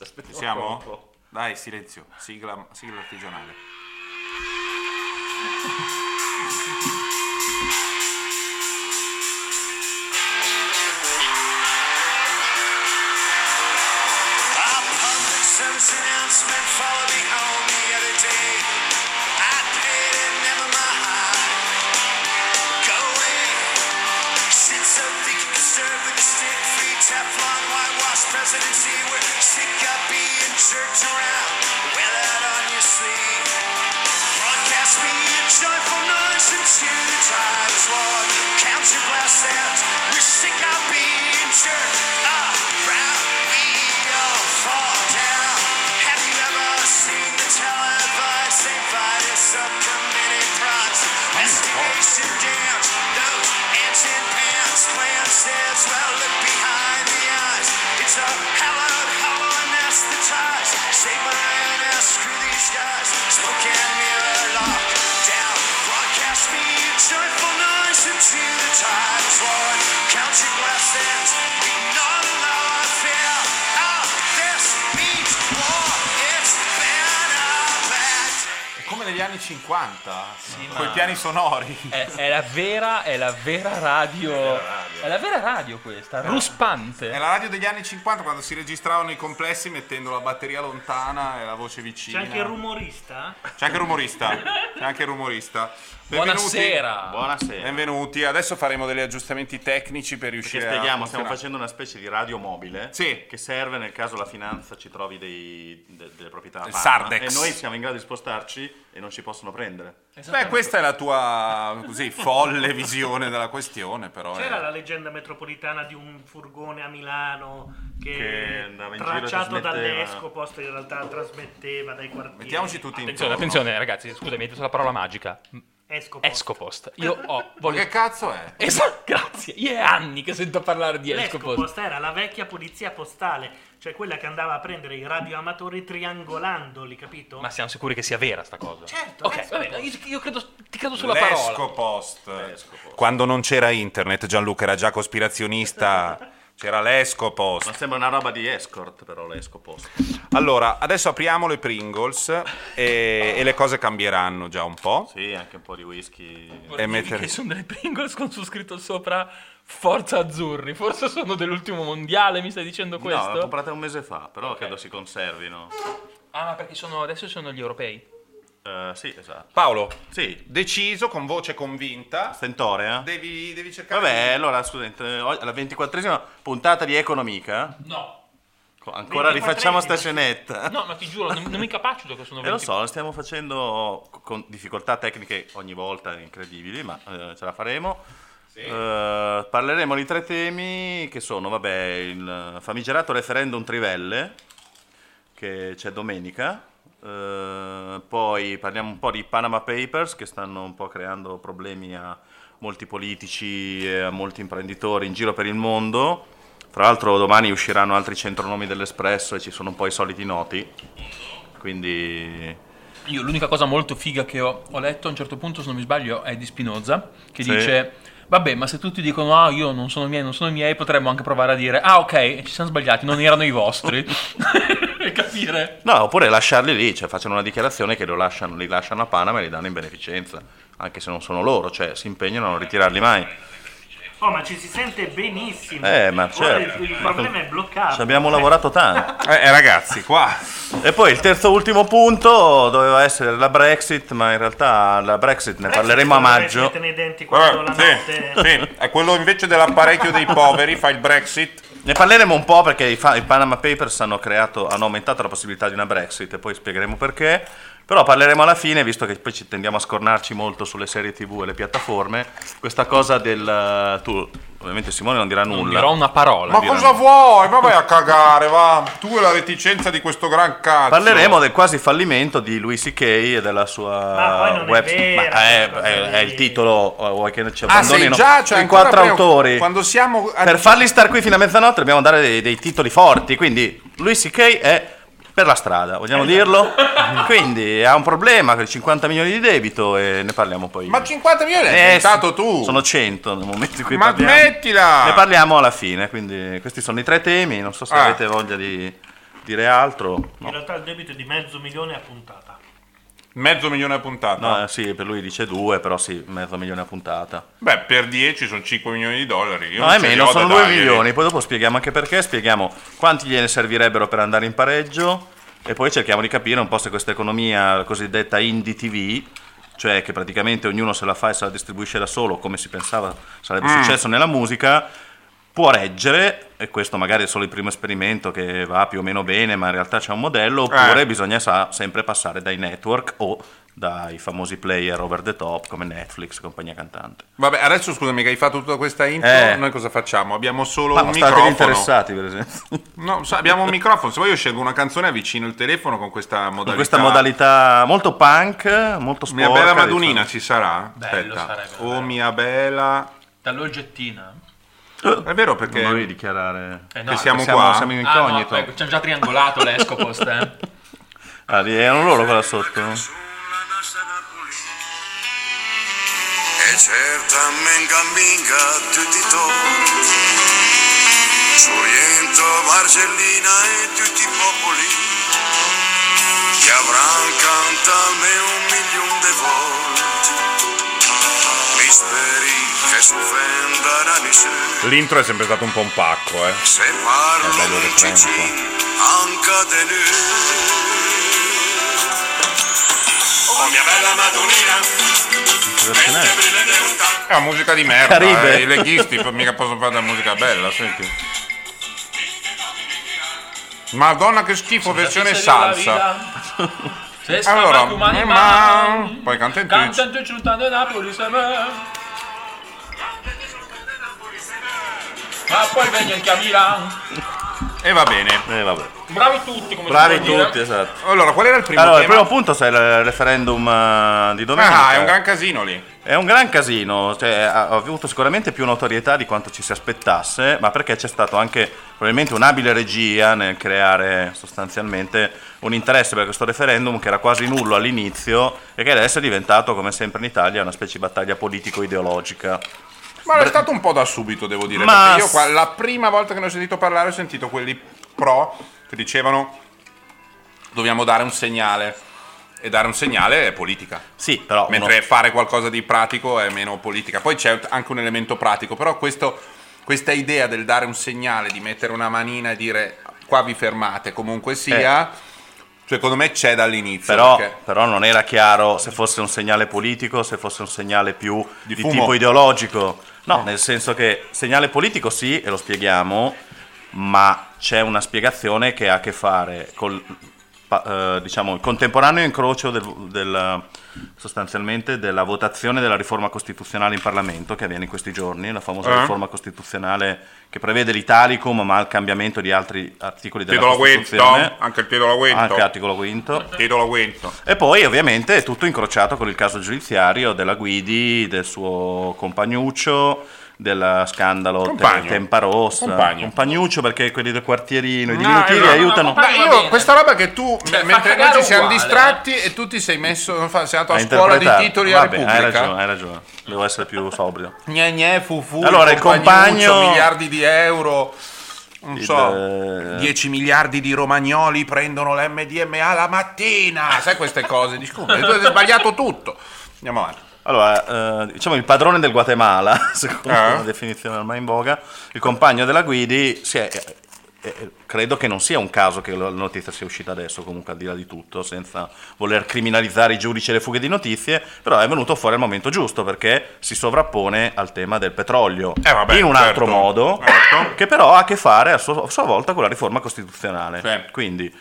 aspettiamo Siamo? un po'. Dai, silenzio. Sigla, sigla artigianale. A public service announcement followed me home the other day. I paid it, never mind. Go away. Sit so thick you can serve with a stick. Free Teflon, whitewash presidency. church 50 sì, con i piani sonori. È, è, la vera, radio. È la vera radio, è la vera radio questa, eh. ruspante. È la radio degli anni 50 quando si registravano i complessi mettendo la batteria lontana e la voce vicina. C'è anche il rumorista? C'è anche il rumorista. C'è anche il rumorista. Benvenuti. Buonasera. Buonasera. Benvenuti. Adesso faremo degli aggiustamenti tecnici per Perché riuscire spieghiamo, a stiamo facendo una specie di radio mobile Sì. che serve nel caso la finanza ci trovi dei- de- delle proprietà a Il Panama Sardex. e noi siamo in grado di spostarci e non ci possono prendere. Beh, questa è la tua così folle visione della questione, però. C'era la leggenda metropolitana di un furgone a Milano che, Che andava in giro tracciato dall'Escopost in realtà trasmetteva dai quartieri. Mettiamoci tutti Attenzione, intorno. attenzione, ragazzi, scusami, hai detto la parola magica. Escopost. Escopost. Io ho. Ma Voglio... che cazzo è? Esatto, grazie. Io è anni che sento parlare di Escopost. L'Escopost era la vecchia polizia postale, cioè quella che andava a prendere i radioamatori triangolandoli, capito? Ma siamo sicuri che sia vera sta cosa? Certo, Ok, Escopost. va bene, io, io credo, ti credo sulla parola. L'Escopost. Quando non c'era internet, Gianluca era già cospirazionista. C'era l'Escopost. Ma sembra una roba di escort però l'esco post. Allora, adesso apriamo le Pringles e, e le cose cambieranno già un po'. Sì, anche un po' di whisky. E mettere- Che sono delle Pringles con su scritto sopra Forza Azzurri. Forse sono dell'ultimo mondiale, mi stai dicendo No, questo? l'ho comprata un mese fa, però credo si conservino. Ah, ma perché sono, adesso sono gli europei. Eh, sì, esatto. Paolo, Sì, deciso, con voce convinta, Stentorea. devi, devi cercare... Vabbè, allora scusate, alla ventiquattresima puntata di Economica, No. co- ancora rifacciamo sta 24esima. scenetta. No, ma ti giuro, non, non mi capacito che sono E lo 20. so, lo stiamo facendo con difficoltà tecniche ogni volta incredibili, ma eh, ce la faremo. Eh, parleremo di tre temi che sono, vabbè, il famigerato referendum Trivelle, che c'è domenica, eh, poi parliamo un po' di Panama Papers, che stanno un po' creando problemi a molti politici e a molti imprenditori in giro per il mondo. Tra l'altro domani usciranno altri centronomi dell'Espresso e ci sono un po' i soliti noti, quindi... Io l'unica cosa molto figa che ho, ho letto a un certo punto, se non mi sbaglio, è di Spinoza, che Sì. dice... Vabbè, ma se tutti dicono, ah, io non sono miei, non sono miei, potremmo anche provare a dire, ah, ok, ci siamo sbagliati, non erano i vostri. capire. No, oppure lasciarli lì, cioè facciano una dichiarazione che lo lasciano, li lasciano a Panama e li danno in beneficenza, anche se non sono loro, cioè si impegnano a non ritirarli mai. Oh, ma ci si sente benissimo. Eh, ma certo. il, il problema è bloccato. Ci abbiamo lavorato tanto. Eh, eh, ragazzi, qua... E poi il terzo ultimo punto doveva essere la Brexit, ma in realtà la Brexit ne parleremo a maggio. Mettete nei denti quando la Eh, notte... sì, sì, è quello invece dell'apparecchio dei poveri, fa il Brexit. Ne parleremo un po' perché i, fa- i Panama Papers hanno, creato, hanno aumentato la possibilità di una Brexit e poi spiegheremo perché. Però parleremo alla fine, visto che poi ci tendiamo a scornarci molto sulle serie tv e le piattaforme, questa cosa del... Tu, ovviamente Simone non dirà Non nulla. dirò una parola. Ma cosa vuoi? Ma vai a cagare, va. Tu e la reticenza di questo gran cazzo. Parleremo del quasi fallimento di Louis C.K. e della sua Ma poi non è web vera Ma è, questa è- cosa è il titolo, eh, vuoi che ci Ah, sei abbandonino? già, cioè I ancora quattro prima- autori. Quando siamo... Per farli star qui fino a mezzanotte dobbiamo dare dei, dei titoli forti, quindi Louis C.K. è per la strada, vogliamo dirlo? Quindi ha un problema con i 50 milioni di debito e ne parliamo poi. Ma 50 milioni l'hai Eh, inventato sì, tu. Sono 100 nel momento in cui Ma parliamo. smettila! Ne parliamo alla fine, quindi questi sono i tre temi, non so se Ah. avete voglia di dire altro. In No, realtà il debito è di mezzo milione a puntata. Mezzo milione a puntata. No, eh, sì, per lui dice due, però sì, mezzo milione a puntata. Beh, per 10 sono 5 milioni di dollari. Io No, è meno, sono da 2 dargli. milioni. Poi dopo spieghiamo anche perché, spieghiamo quanti gliene servirebbero per andare in pareggio e poi cerchiamo di capire un po' se questa economia cosiddetta indie TV, cioè che praticamente ognuno se la fa e se la distribuisce da solo, come si pensava sarebbe Mm. successo nella musica, può reggere, e questo magari è solo il primo esperimento che va più o meno bene, ma in realtà c'è un modello, oppure Eh. bisogna sa- sempre passare dai network o dai famosi player over the top come Netflix, compagnia cantante. Vabbè, adesso scusami che hai fatto tutta questa intro, Eh. noi cosa facciamo? Abbiamo solo Ma un state microfono. interessati, per esempio. No, so- abbiamo un microfono, se vuoi io scelgo una canzone avvicino il telefono con questa modalità. Con questa modalità molto punk, molto sporca. Mia bella diciamo. Madunina ci sarà? Bello Aspetta. sarebbe, Oh bello. mia bella. Dall'oggettina. È vero perché Non dovevi dichiarare... Eh no, Che siamo siamo, qua? siamo in Ah, no, incognito. ecco, ci hanno già triangolato l'escopost, eh. Ah, erano loro qua sotto? e certa menga minga tutti to Sorrento, Marcellina e tutti i popoli che avranno cantato un milione di volte l'intro è sempre stato un po' un pacco, eh. se parlo È bello cicin anche oh mia bella Madonnina? È una musica di merda, Caribe. eh. i leghisti mica possono fare della musica bella, senti. Madonna che schifo, versione salsa. Se Allora, umani, ma... poi canta in Canta Twitch. in Twitch, lontano da Napoli, se me. Ma poi viene anche a Milano. E va bene. Eh, vabbè. Bravi tutti, come Bravi può dire. tutti, esatto. Allora, qual era il primo Allora, il tema? primo punto è il referendum eh, di domenica. Ah, è un gran casino lì. È un gran casino, cioè, ha avuto sicuramente più notorietà di quanto ci si aspettasse, ma perché c'è stato anche probabilmente un'abile regia nel creare sostanzialmente un interesse per questo referendum che era quasi nullo all'inizio e che adesso è diventato, come sempre in Italia, una specie di battaglia politico-ideologica. Ma è stato un po' da subito, devo dire. Ma Perché io qua, la prima volta che ne ho sentito parlare ho sentito quelli pro che dicevano dobbiamo dare un segnale. E dare un segnale è politica. Sì, però... uno- Mentre fare qualcosa di pratico è meno politica. Poi c'è anche un elemento pratico, però questo- questa idea del dare un segnale, di mettere una manina e dire qua vi fermate, comunque sia, secondo me c'è dall'inizio. Eh. Però, perché- però non era chiaro se fosse un segnale politico, se fosse un segnale più Di di, tipo ideologico. No, nel senso che segnale politico sì, e lo spieghiamo, ma c'è una spiegazione che ha a che fare col eh, diciamo, il contemporaneo incrocio del, del- sostanzialmente della votazione della riforma costituzionale in Parlamento che avviene in questi giorni, la famosa Eh. riforma costituzionale che prevede l'Italicum ma il cambiamento di altri articoli della Titolo quinto, Costituzione. anche il titolo quinto. Anche articolo quinto. Titolo quinto. E poi ovviamente è tutto incrociato con il caso giudiziario della Guidi, del suo compagnuccio, del scandalo Te- Compagno. Tempa Rossa. Compagno. Compagnuccio perché quelli del quartierino, i No, diminutivi esatto. aiutano Ma Ma va io questa roba che tu, Cioè, mentre noi ci siamo uguale, distratti e tu ti sei messo, non fa- sei andato a, a scuola di interpretare. titoli a Vabbè, hai Repubblica. ragione, hai ragione. Devo essere più sobrio. Gne gne, fu fu, Allora, il compagno- miliardi di euro, non Il, so, eh, 10 miliardi di romagnoli prendono l'MDMA la mattina, sai queste cose, dici come, tu hai sbagliato tutto. Andiamo avanti. Allora, eh, diciamo il padrone del Guatemala, secondo Eh. una definizione ormai in voga, il compagno della Guidi, si è- eh, credo che non sia un caso che la notizia sia uscita adesso, comunque al di là di tutto, senza voler criminalizzare i giudici e le fughe di notizie, però è venuto fuori al momento giusto perché si sovrappone al tema del petrolio Eh, vabbè, in un altro certo, modo, certo. che però ha a che fare a sua, a sua volta con la riforma costituzionale. Sì. Quindi,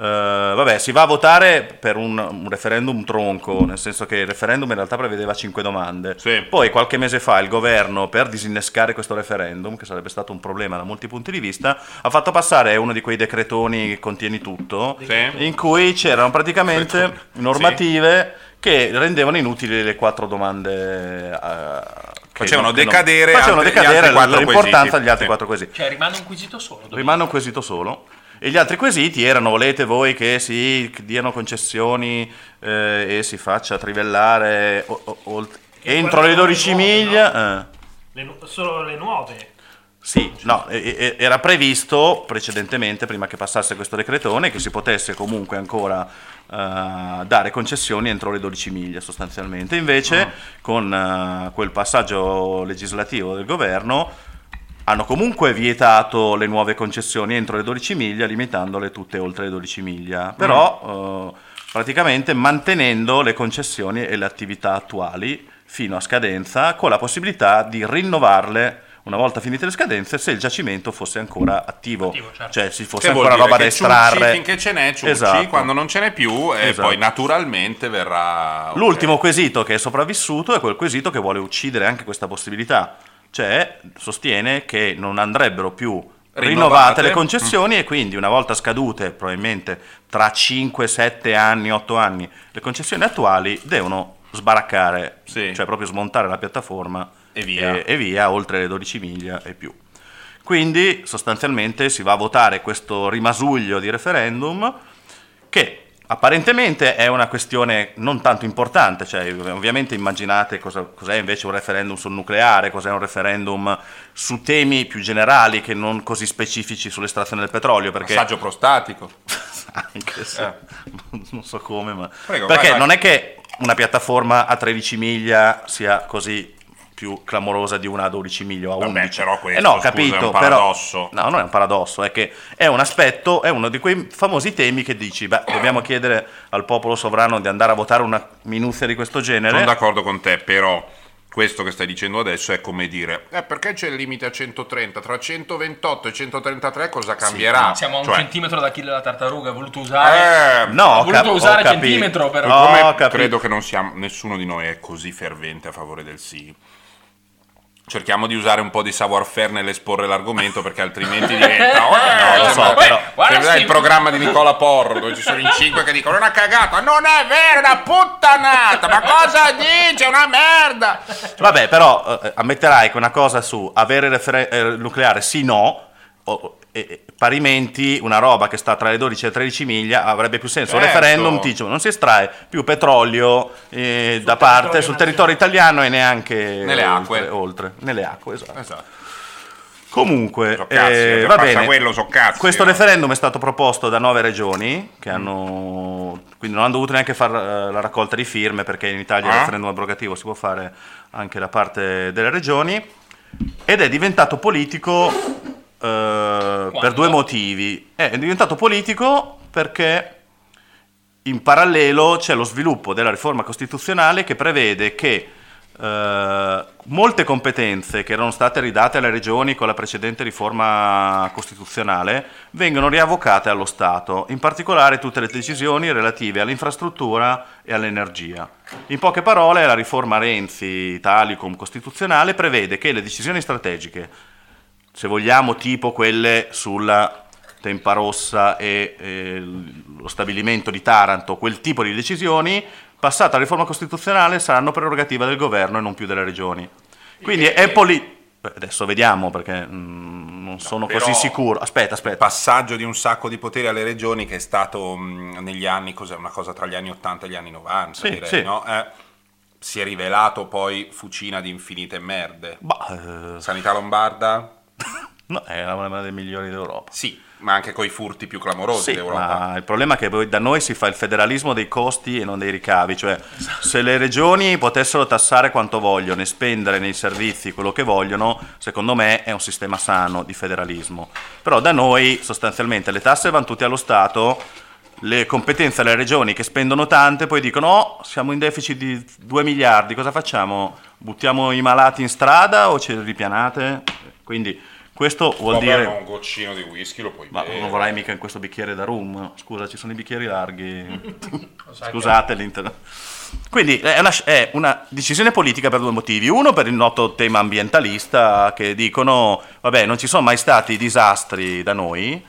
eh, vabbè, si va a votare per un, un referendum tronco, nel senso che il referendum in realtà prevedeva cinque domande. Sì. Poi qualche mese fa il governo, per disinnescare questo referendum, che sarebbe stato un problema da molti punti di vista, ha fatto passare uno di quei decretoni che contieni tutto, Sì. in cui c'erano praticamente normative che rendevano inutili le quattro domande. che Facevano non- decadere facevano decadere l'importanza degli altri Sì. quattro quesiti. Cioè, rimane un quesito solo. Rimane un quesito solo. E gli altri quesiti erano: volete voi che si diano concessioni eh, e si faccia trivellare o- o- Che entro le quelle 12 sono le nuove, miglia? eh. Le solo le nuove. Sì, no, era previsto precedentemente, prima che passasse questo decretone, che si potesse comunque ancora eh, dare concessioni entro le 12 miglia sostanzialmente. Invece, con eh, quel passaggio legislativo del governo, hanno comunque vietato le nuove concessioni entro le 12 miglia, limitandole tutte oltre le 12 miglia. Però, eh, praticamente mantenendo le concessioni e le attività attuali fino a scadenza, con la possibilità di rinnovarle una volta finite le scadenze se il giacimento fosse ancora attivo, Attivo, certo. cioè ci fosse Che ancora roba da estrarre. finché ce n'è, ciucci, Esatto. quando non ce n'è più, e Esatto. poi naturalmente verrà... L'ultimo quesito che è sopravvissuto è quel quesito che vuole uccidere anche questa possibilità, cioè sostiene che non andrebbero più rinnovate, le concessioni e quindi una volta scadute, probabilmente tra 5, 7 anni, 8 anni, le concessioni attuali devono sbaraccare, Sì. cioè proprio smontare la piattaforma E via. e, e via, oltre le 12 miglia e più. Quindi sostanzialmente si va a votare questo rimasuglio di referendum che apparentemente è una questione non tanto importante, cioè ovviamente immaginate cosa, cos'è invece un referendum sul nucleare, cos'è un referendum su temi più generali che non così specifici sull'estrazione del petrolio, perché Massaggio prostatico. anche se Eh. non so come, ma Prego, perché vai, vai. non è che una piattaforma a 13 miglia sia così più clamorosa di una a 12 miglia o a Vabbè, 11. però questo, Eh no, scusa, è capito, un però- paradosso. no, non è un paradosso, è che è un aspetto, è uno di quei famosi temi che dici, beh, dobbiamo chiedere al popolo sovrano di andare a votare una minuzia di questo genere. Sono d'accordo con te, però questo che stai dicendo adesso è come dire, eh, perché c'è il limite a 130? Tra 128 e 133 cosa cambierà? Siamo a un Cioè, centimetro da kill la tartaruga, ha voluto usare... Eh, No, voluto cap- usare centimetro però. No, come credo che non siamo, nessuno di noi è così fervente a favore del sì. Cerchiamo di usare un po' di savoir-faire nell'esporre l'argomento perché altrimenti diventa. Eh, Oh, lo so, sembra- però- guarda il programma di Nicola Porro dove ci sono in cinque che dicono: una cagata, non è vero, è una puttanata, ma cosa dice? È una merda. Vabbè, però eh, ammetterai che una cosa su avere referen- eh, nucleare sì no, o- e- e parimenti una roba che sta tra le 12 e le 13 miglia avrebbe più senso. Un Certo. referendum dice non si estrae più petrolio eh, da parte sul territorio italiano e neanche Nelle oltre, acque. oltre. nelle acque, esatto. Esatto. Comunque, So cazzi, eh, che va bene. quello, so cazzi, Questo no? referendum è stato proposto da nove regioni che hanno quindi non hanno dovuto neanche fare la raccolta di firme perché in Italia il Ah. referendum abrogativo si può fare anche da parte delle regioni ed è diventato politico eh, per due motivi. È diventato politico perché in parallelo c'è lo sviluppo della riforma costituzionale che prevede che eh, molte competenze che erano state ridate alle regioni con la precedente riforma costituzionale vengono riavocate allo Stato, in particolare tutte le decisioni relative all'infrastruttura e all'energia. In poche parole, la riforma Renzi Italicum costituzionale prevede che le decisioni strategiche se vogliamo, tipo quelle sulla Tempa Rossa e eh, lo stabilimento di Taranto, quel tipo di decisioni, passata la riforma costituzionale, saranno prerogativa del governo e non più delle regioni. Quindi è poli... Beh, Adesso vediamo perché mm, non sono però- così sicuro. Aspetta, aspetta. passaggio di un sacco di poteri alle regioni che è stato mh, negli anni, cos'è, una cosa tra gli anni 80 e gli anni 90, Sì, direi, sì. no? Eh, si è rivelato poi fucina di infinite merde. Bah, eh, Sanità lombarda? no, è una delle migliori d'Europa. Sì, ma anche coi furti più clamorosi Sì, d'Europa. il problema è che poi da noi si fa il federalismo dei costi e non dei ricavi, cioè se le regioni potessero tassare quanto vogliono e spendere nei servizi quello che vogliono, secondo me è un sistema sano di federalismo. Però da noi sostanzialmente le tasse vanno tutte allo Stato, le competenze alle regioni che spendono tante poi dicono oh, siamo in deficit di 2 miliardi, cosa facciamo? Buttiamo i malati in strada o ce li ripianate? Quindi questo vuol dire... un goccino di whisky lo puoi Ma bere. non vorrai mica in questo bicchiere da rum? Scusa, ci sono i bicchieri larghi. Scusate l'inter... Quindi è una, è una decisione politica per due motivi. Uno per il noto tema ambientalista che dicono, vabbè, non ci sono mai stati disastri da noi,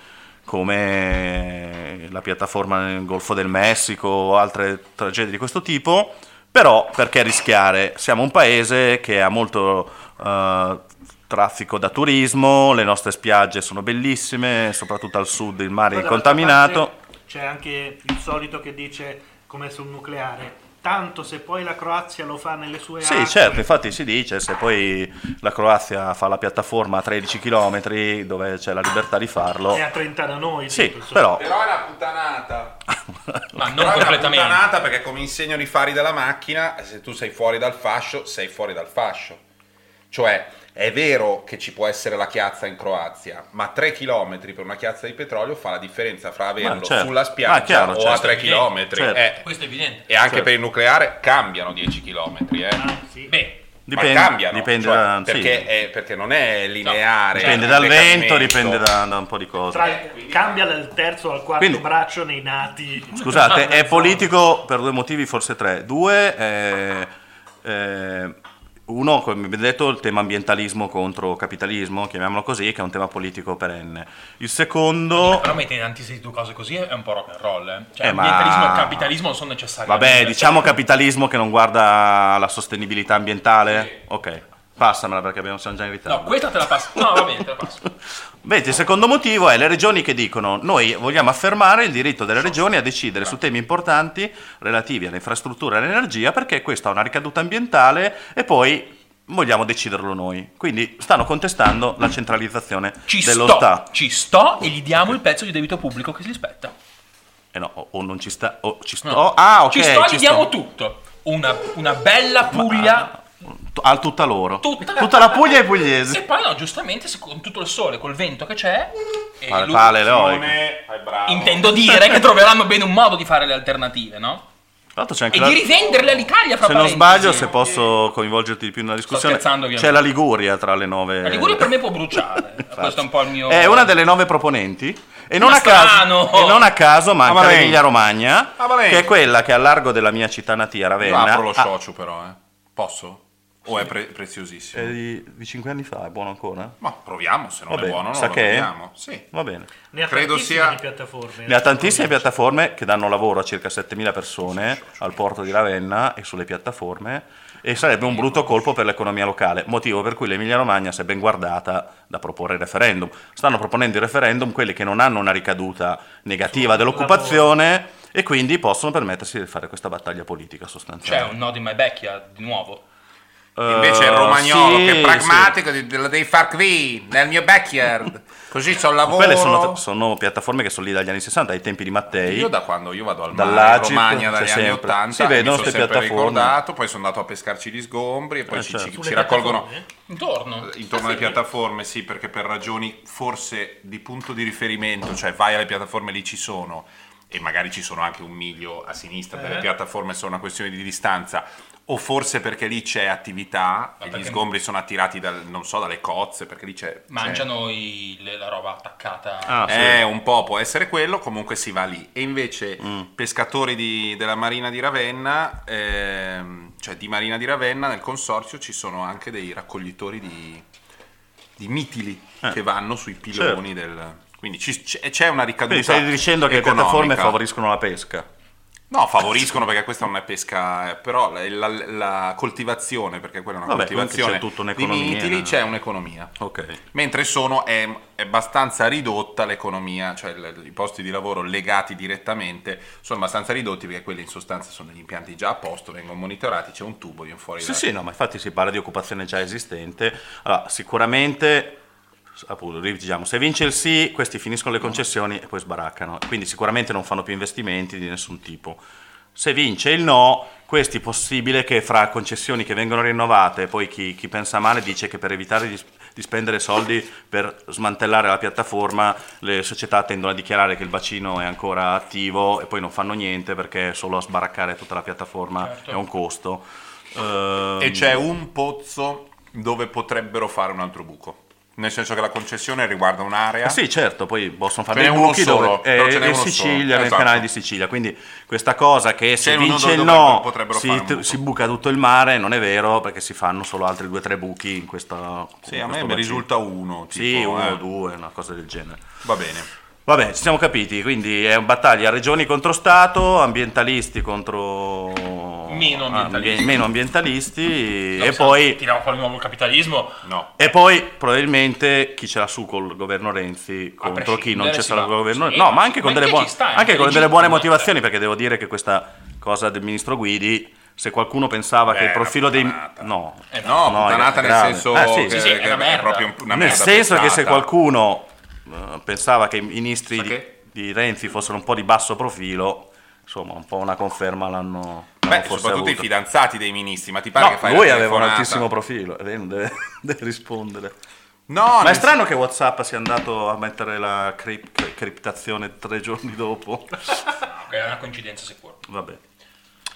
come la piattaforma nel Golfo del Messico o altre tragedie di questo tipo, però perché rischiare? Siamo un paese che ha molto eh, traffico da turismo, le nostre spiagge sono bellissime, soprattutto al sud il mare è parte C'è anche il solito che dice, come sul nucleare, tanto se poi la Croazia lo fa nelle sue Sì, acque, certo, infatti si dice, se poi la Croazia fa la piattaforma a 13 km dove c'è la libertà di farlo, è a 30 da noi. sì, tutto, però... Però è una puttanata. Ma non Però è una completamente. puttanata perché come insegnano i fari della macchina, se tu sei fuori dal fascio, sei fuori dal fascio. Cioè, è vero che ci può essere la chiazza in Croazia, ma 3 km per una chiazza di petrolio fa la differenza fra averlo certo. sulla spiaggia Ah, chiaro, o certo, a 3 evidente. km. Certo. Questo è evidente. e anche Certo. per il nucleare cambiano 10 km. Eh. Ah, sì. Beh, Dipende, ma cambiano, dipende cioè, da, sì, perché, è- perché non è lineare. dipende è dal vento, dipende da, da un po' di cose. Tra- cambia dal terzo al quarto Quindi- braccio nei nati. Scusate, è politico per due motivi, forse tre. Due, eh, eh, uno, come abbiamo detto, il tema ambientalismo contro capitalismo, chiamiamolo così, che è un tema politico perenne. Il secondo... però mettere in antitesi due cose così è un po' rock and roll. Eh. Cioè, Eh, ma- ambientalismo e capitalismo non sono necessari. Vabbè, diciamo capitalismo che non guarda la sostenibilità ambientale? Ok, passamela perché abbiamo, siamo già in ritardo. No, questa te la passo. No, va bene, te la passo. Vedi, il secondo motivo è le regioni che dicono noi vogliamo affermare il diritto delle regioni a decidere su temi importanti relativi alle infrastrutture e all'energia perché questa ha una ricaduta ambientale e poi vogliamo deciderlo noi. Quindi stanno contestando la centralizzazione Ci dello sto, Stato. ci sto e gli diamo il pezzo di debito pubblico che si spetta. Eh no, o- o non ci sta, o ci sto. No. Ah, ok. ci sto e gli diamo sto. tutto. Una, una bella Puglia. Al tutta loro. Tutta, la Puglia e i E pugliesi. poi no, giustamente, se con tutto il sole, col vento che c'è, e Pale, lui- eroico. Simone, intendo dire che troveranno bene un modo di fare le alternative, no? E la- di rivenderle all'Italia fra Se non parentesi. sbaglio, se posso coinvolgerti di più nella discussione, c'è la Liguria tra le nove. La Liguria per me può bruciare. Questo è un po' il mio. È una delle nove proponenti. E non, a caso, e non a caso manca l'Emilia Romagna, che è quella che a largo della mia città natia, Io Ravenna, apro lo ha- socio però, eh. Posso? O è pre- preziosissimo? è di, di 5 anni fa, è buono ancora? Ma proviamo, se non Vabbè, è buono non sa lo che è? proviamo. Sì. Va bene. Ne ha Credo tantissime sia- di piattaforme. Ne ha tantissime piattaforme che danno lavoro a circa 7.000 persone al porto di Ravenna e sulle piattaforme e sarebbe un brutto colpo per l'economia locale, motivo per cui l'Emilia Romagna si è ben guardata da proporre il referendum. Stanno proponendo il referendum quelli che non hanno una ricaduta negativa dell'occupazione e quindi possono permettersi di fare questa battaglia politica C'è sostanzialmente. un nodo in my backyard di nuovo. Invece il Eh, romagnolo sì, che è sì. pragmatico di- lo devi far qui, nel mio backyard. Così c'ho il lavoro. Quelle sono, sono piattaforme che sono lì dagli anni 60, ai tempi di Mattei. Io da quando io vado al mare in Romagna dagli anni sempre. 80 Si vedono mi sono ste sempre piattaforme. ricordato, poi sono andato a pescarci gli sgombri e poi Eh, ci, certo. ci- ci raccolgono? Intorno. intorno alle piattaforme, sì, perché per ragioni forse di punto di riferimento, cioè vai alle piattaforme lì ci sono e magari ci sono anche un miglio a sinistra, Eh. piattaforme sono una questione di distanza. O forse perché lì c'è attività e gli sgombri sono attirati dal, non so, dalle cozze, perché lì c'è... Mangiano i- le- la roba attaccata. Ah, sì. Eh, un po' può essere quello, comunque si va lì. E invece Mm. pescatori di- della Marina di Ravenna, ehm, cioè di Marina di Ravenna, nel consorzio ci sono anche dei raccoglitori di, di mitili Eh. che vanno sui piloni del... Quindi ci- c'è c'è una ricaduta Quindi stai dicendo che le economica. piattaforme favoriscono la pesca. No, favoriscono perché questa non è pesca, eh, però la, la- la coltivazione, perché quella è una Vabbè, coltivazione c'è tutta di un'economia. mitili, c'è un'economia. Ok. Mentre sono, è, è abbastanza ridotta l'economia, cioè il- i posti di lavoro legati direttamente sono abbastanza ridotti perché quelli in sostanza sono degli impianti già a posto, vengono monitorati, c'è un tubo, viene fuori Sì, da- sì, no, ma infatti si parla di occupazione già esistente. Allora, sicuramente, appunto, diciamo, se vince il sì, questi finiscono le concessioni e poi sbaraccano. Quindi sicuramente non fanno più investimenti di nessun tipo. Se vince il no, questi possibile che fra concessioni che vengono rinnovate, poi chi, chi pensa male dice che per evitare di, di spendere soldi per smantellare la piattaforma, le società tendono a dichiarare che il bacino è ancora attivo e poi non fanno niente perché solo a sbaraccare tutta la piattaforma Certo. è un costo. E c'è un pozzo dove potrebbero fare un altro buco. Nel senso che la concessione riguarda un'area. Ah, sì, certo, poi possono fare dei uno buchi solo, dove è ce n'è in Sicilia, solo, nel esatto. canale di Sicilia. Quindi questa cosa che se vince il no potrebbero si, si buca tutto il mare, non è vero, perché si fanno solo altri due o tre buchi in questa Sì, in a me bacino. risulta uno. Sì, tipo, uno eh. o due, una cosa del genere. Va bene. Vabbè, ci siamo capiti, quindi è una battaglia regioni contro Stato, ambientalisti contro Meno ambientalisti. ambien- meno ambientalisti No, e poi Tiriamo fuori di nuovo il capitalismo. No. E poi probabilmente chi ce l'ha su col governo Renzi contro chi non c'è va. il governo Sì, No, ma- anche con ma delle, che buone, sta, anche con delle buone motivazioni, perché devo dire che questa cosa del ministro Guidi, se qualcuno pensava che Beh, il profilo dei... No, Eh no, No, puttanata è nel senso Eh, sì, che, sì, sì, è che una è merda. proprio una nel merda senso che se qualcuno eh, pensava che i ministri di, che? di Renzi fossero un po' di basso profilo, insomma un po' una conferma l'hanno, Beh, forse soprattutto i avuta. fidanzati dei ministri, ma ti pare No, che fai lui aveva un altissimo profilo, e lei non deve, deve rispondere. No, Ma è strano che Whatsapp sia andato a mettere la crip- cri- criptazione tre giorni dopo. Ok, è una coincidenza sicura. Vabbè.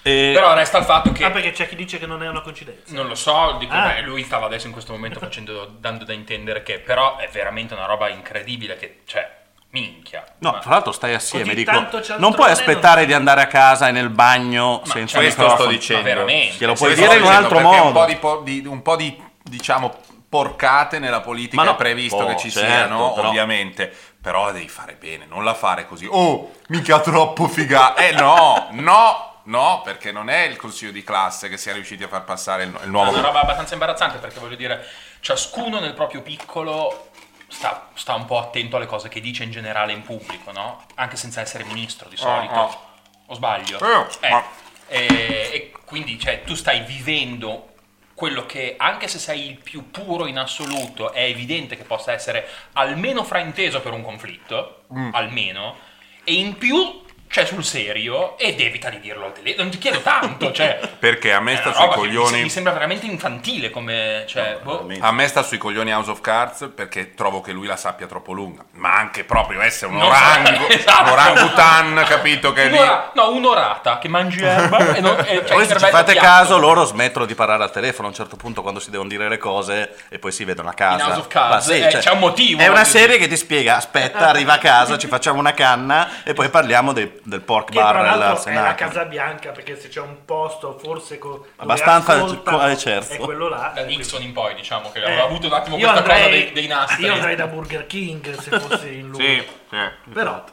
E- Però resta il fatto che Ah, perché c'è chi dice che non è una coincidenza. Non lo so, dico, Ah. beh, lui stava adesso in questo momento facendo, dando da intendere che però è veramente una roba incredibile che, cioè, minchia. No, Ma- tra l'altro stai assieme, dico, non puoi non- aspettare di andare a casa e nel bagno senza questo microfono. sto dicendo. Ma veramente. Glielo Questo puoi sto dire in un dicendo, altro perché modo. Un po' di, po- di- un po' di, diciamo, porcate nella politica Ma no, è previsto oh, che ci certo, siano, però- ovviamente. Però devi fare bene, non la fare così. Oh, mica troppo figa. Eh no, no, no, perché non è il consiglio di classe che sia riusciti a far passare il, il È nuovo... una roba abbastanza imbarazzante perché voglio dire, ciascuno nel proprio piccolo sta, sta un po' attento alle cose che dice in generale in pubblico, no? Anche senza essere ministro di solito. oh. O sbaglio? Eh, Eh, ma- e, e quindi cioè, tu stai vivendo quello che, anche se sei il più puro in assoluto, è evidente che possa essere almeno frainteso per un conflitto, Mm. almeno, e in più c'è sul serio ed evita di dirlo al telefono. Non ti chiedo tanto, cioè... Perché a me sta sui che mi, coglioni... mi sembra veramente infantile come... Cioè, boh. veramente. A me sta sui coglioni House of Cards perché trovo che lui la sappia troppo lunga, ma anche proprio essere un orango, esatto. un orangutan, capito che è lì... Un'ora- no, un'orata che mangi erba e, non, e c'è Poi se ci fate piatto. caso loro smettono di parlare al telefono a un certo punto quando si devono dire le cose e poi si vedono a casa. In House of Cards, sì, eh, cioè, c'è un motivo, È una serie che ti spiega, aspetta, arriva a casa, ci facciamo una canna e poi parliamo dei- del pork Che tra bar l'altro al è la. Casa Bianca, perché se c'è un posto forse co- Abbastanza ascoltano, eh, certo. è quello là. Da Nixon in poi, diciamo, che Eh, aveva avuto un attimo io questa cosa andrei- dei, dei nastri. Io andrei da Burger King se fossi in lui. Sì, sì. Però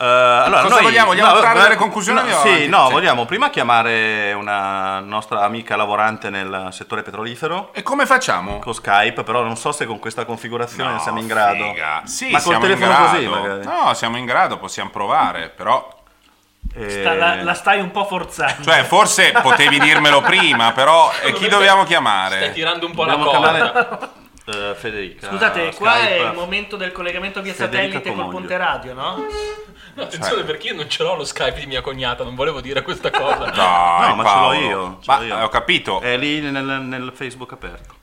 Eh, allora, Cosa noi- vogliamo? Vogliamo no, trarre beh, delle conclusioni no, sì, no, Sì. vogliamo prima chiamare una nostra amica lavorante nel settore petrolifero E come facciamo? con Skype, però non so se con questa configurazione No, siamo in grado. figa. Sì, Ma col telefono grado. così magari. No, siamo in grado, possiamo provare, però... Eh, sta- la, la stai un po' forzando. Cioè, forse potevi dirmelo prima, però... E chi dobbiamo Stai chiamare? tirando un po' la dobbiamo corda. chiamare eh, Federica. Scusate, qua Skype. è il momento del collegamento via Federica satellite col Comoglio. ponte radio, no? No, attenzione perché io non ce l'ho lo Skype di mia cognata, non volevo dire questa cosa. Dai, No, ma ce l'ho io, ce Ma, l'ho io. ho capito. È lì nel, nel Facebook aperto.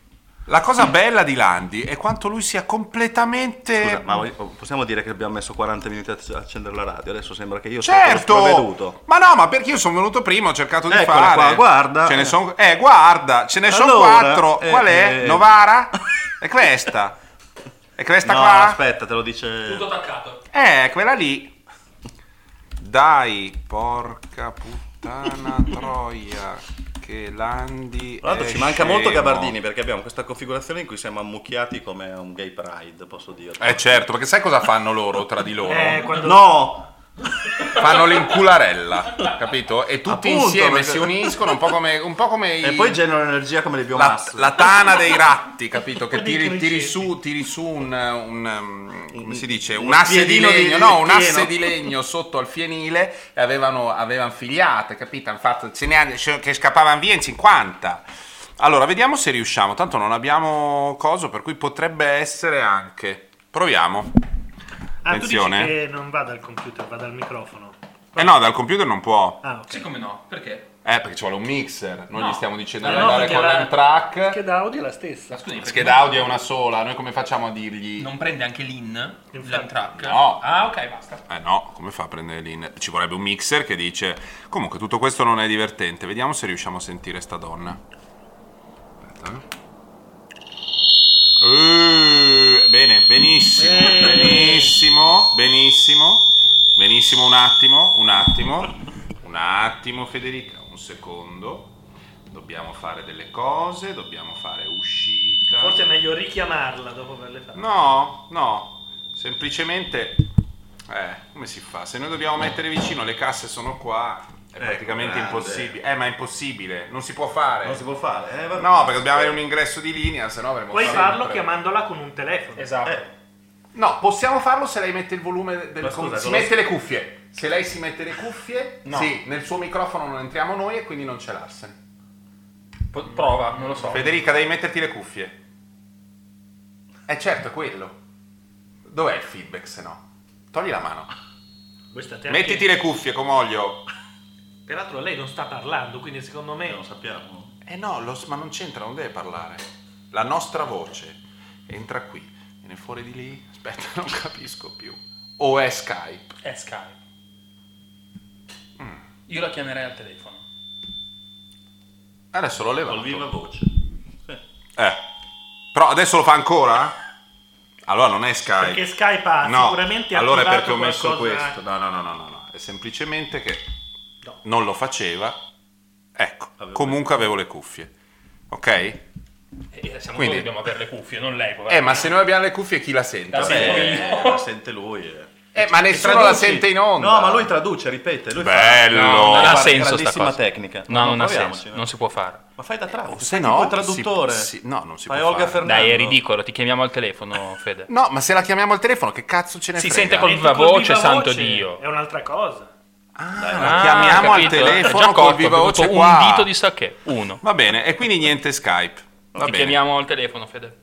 La cosa bella di Landi è quanto lui sia completamente... Scusa, ma voi- possiamo dire che abbiamo messo 40 minuti a a accendere la radio? Adesso sembra che io sia Certo! sprovveduto. Ma no, ma perché io sono venuto prima, ho cercato di Eccola fare. qua, guarda. Ce ne sono... Eh, guarda, ce ne sono Allora, quattro. eh, Qual è? eh. Novara? È questa? È questa No, qua? aspetta, te lo dice... Tutto attaccato. Eh, quella lì. Dai, porca puttana troia, che Landi Tra l'altro ci manca molto scemo. Gabardini perché abbiamo questa configurazione in cui siamo ammucchiati come un gay pride, posso dire. Eh certo, perché sai cosa fanno loro tra di loro? Eh, quando- No! Fanno l'incularella, capito? E tutti Appunto, insieme perché- si uniscono un po' come, un po' come i- E poi generano energia come le la, biomasse. la tana dei ratti, capito? Che tiri, tiri su, tiri su un, un, um, come si dice, un asse di legno, di no, un pieno. asse di legno sotto al fienile e avevano, avevano figliate, capito? Hanno fatto, ce ne hanno- che scappavano via in 50. Allora, vediamo se riusciamo. Tanto non abbiamo coso, per cui potrebbe essere anche. Proviamo. Ah, tu dici Attenzione. che non va dal computer, va dal microfono. Eh no, dal computer non può. Ah, ok. Sì, come no? Perché? Eh, perché ci vuole un mixer. Noi No. gli stiamo dicendo di no, andare perché con la- l'M-Track. Scheda audio è la stessa. Scusi, La perché scheda audio è una sola. Noi come facciamo a dirgli? Non prende anche l'in? Infatti. track? No. Ah, ok, basta. Eh no, come fa a prendere l'in? Ci vorrebbe un mixer che dice comunque tutto questo non è divertente, vediamo se riusciamo a sentire sta donna. Aspetta. Eh, bene, benissimo, Eh. benissimo, benissimo, benissimo, un attimo, un attimo, un attimo Federica, un secondo. Dobbiamo fare delle cose, dobbiamo fare uscita. Forse è meglio richiamarla dopo averle fatte. No, no, semplicemente, eh, come si fa? Se noi dobbiamo mettere vicino, le casse sono qua, è Ecco, praticamente grande. impossibile. Eh, ma è impossibile, non si può fare. Non si può fare. Eh, vabbè. No, perché dobbiamo avere un ingresso di linea, se no avremo Puoi sempre- farlo chiamandola con un telefono. Esatto. Eh, No, possiamo farlo se lei mette il volume del scusa, si con lo- mette le cuffie. Se lei si mette le cuffie, No. sì, nel suo microfono non entriamo noi e quindi non c'è l'asse. Po- Prova, non lo so. Federica, devi metterti le cuffie. Eh certo, è quello. Dov'è il feedback se no? Togli la mano. Mettiti le cuffie, Comoglio. Peraltro lei non sta parlando, quindi secondo me... Non sappiamo. Eh no, lo- ma non c'entra, non deve parlare. La nostra voce entra qui, viene fuori di lì. Aspetta, non capisco più. O è Skype? È Skype. Mm. Io la chiamerei al telefono. Adesso l'ho levato. Col viva voce. Sì. Eh. Però adesso lo fa ancora? Allora non è Skype. Perché Skype ha no, sicuramente allora è perché ho messo qualcosa- questo. No, no, no, no, no, no. È semplicemente che. Non lo faceva. Ecco, Avevo comunque avevo le cuffie. Ok? E siamo Quindi- noi che dobbiamo avere le cuffie, non lei. Eh, ma se noi abbiamo le cuffie chi la sente? La Beh, io. la sente lui. eh. Eh, ma nessuno Traduci. la sente in onda. No, ma lui traduce, ripete. Lui Bello. Fa... Non non ha senso sta cosa. tecnica. No, non ha proviamoci, senso, no? non si può fare. Ma fai da traduci. Se fai no, il traduttore. si- si- no, non si fai può Olga fare. Fernando. Dai, è ridicolo, ti chiamiamo al telefono, Fede. No, ma se la chiamiamo al telefono, che cazzo ce ne Si frega? sente col Metti viva col voce, santo Dio. È un'altra cosa. Ah, Dai, la chiamiamo al capito? È telefono già col cotto, viva voce avuto qua. Un dito di sa che, uno. Va bene, e quindi niente Skype. Va ti bene. chiamiamo al telefono, Fede.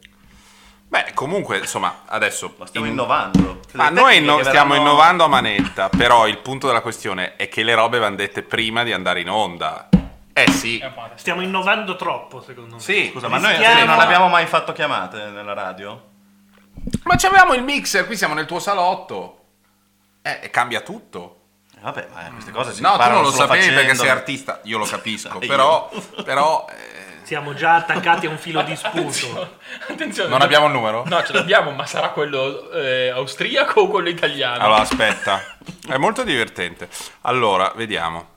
Beh, comunque, insomma, adesso... Ma stiamo in- innovando. Ma noi tecniche no- che stiamo verranno- innovando a manetta, però il punto della questione è che le robe vanno dette prima di andare in onda. Eh sì. Un adesso. Stiamo innovando troppo, secondo me. Sì, Scusa, ma noi Rischiamo- non abbiamo mai fatto chiamate nella radio? ma c'avevamo il mixer, qui siamo nel tuo salotto. Eh, e cambia tutto. Eh, Vabbè, ma queste cose si No, tu non lo sapevi perché facendo. sei artista, io lo capisco, però, però eh, Siamo già attaccati a un filo di sputo. Attenzione, attenzione. non abbiamo il numero? No, ce l'abbiamo, ma sarà quello eh, austriaco o quello italiano? Allora, aspetta, è molto divertente. Allora, vediamo.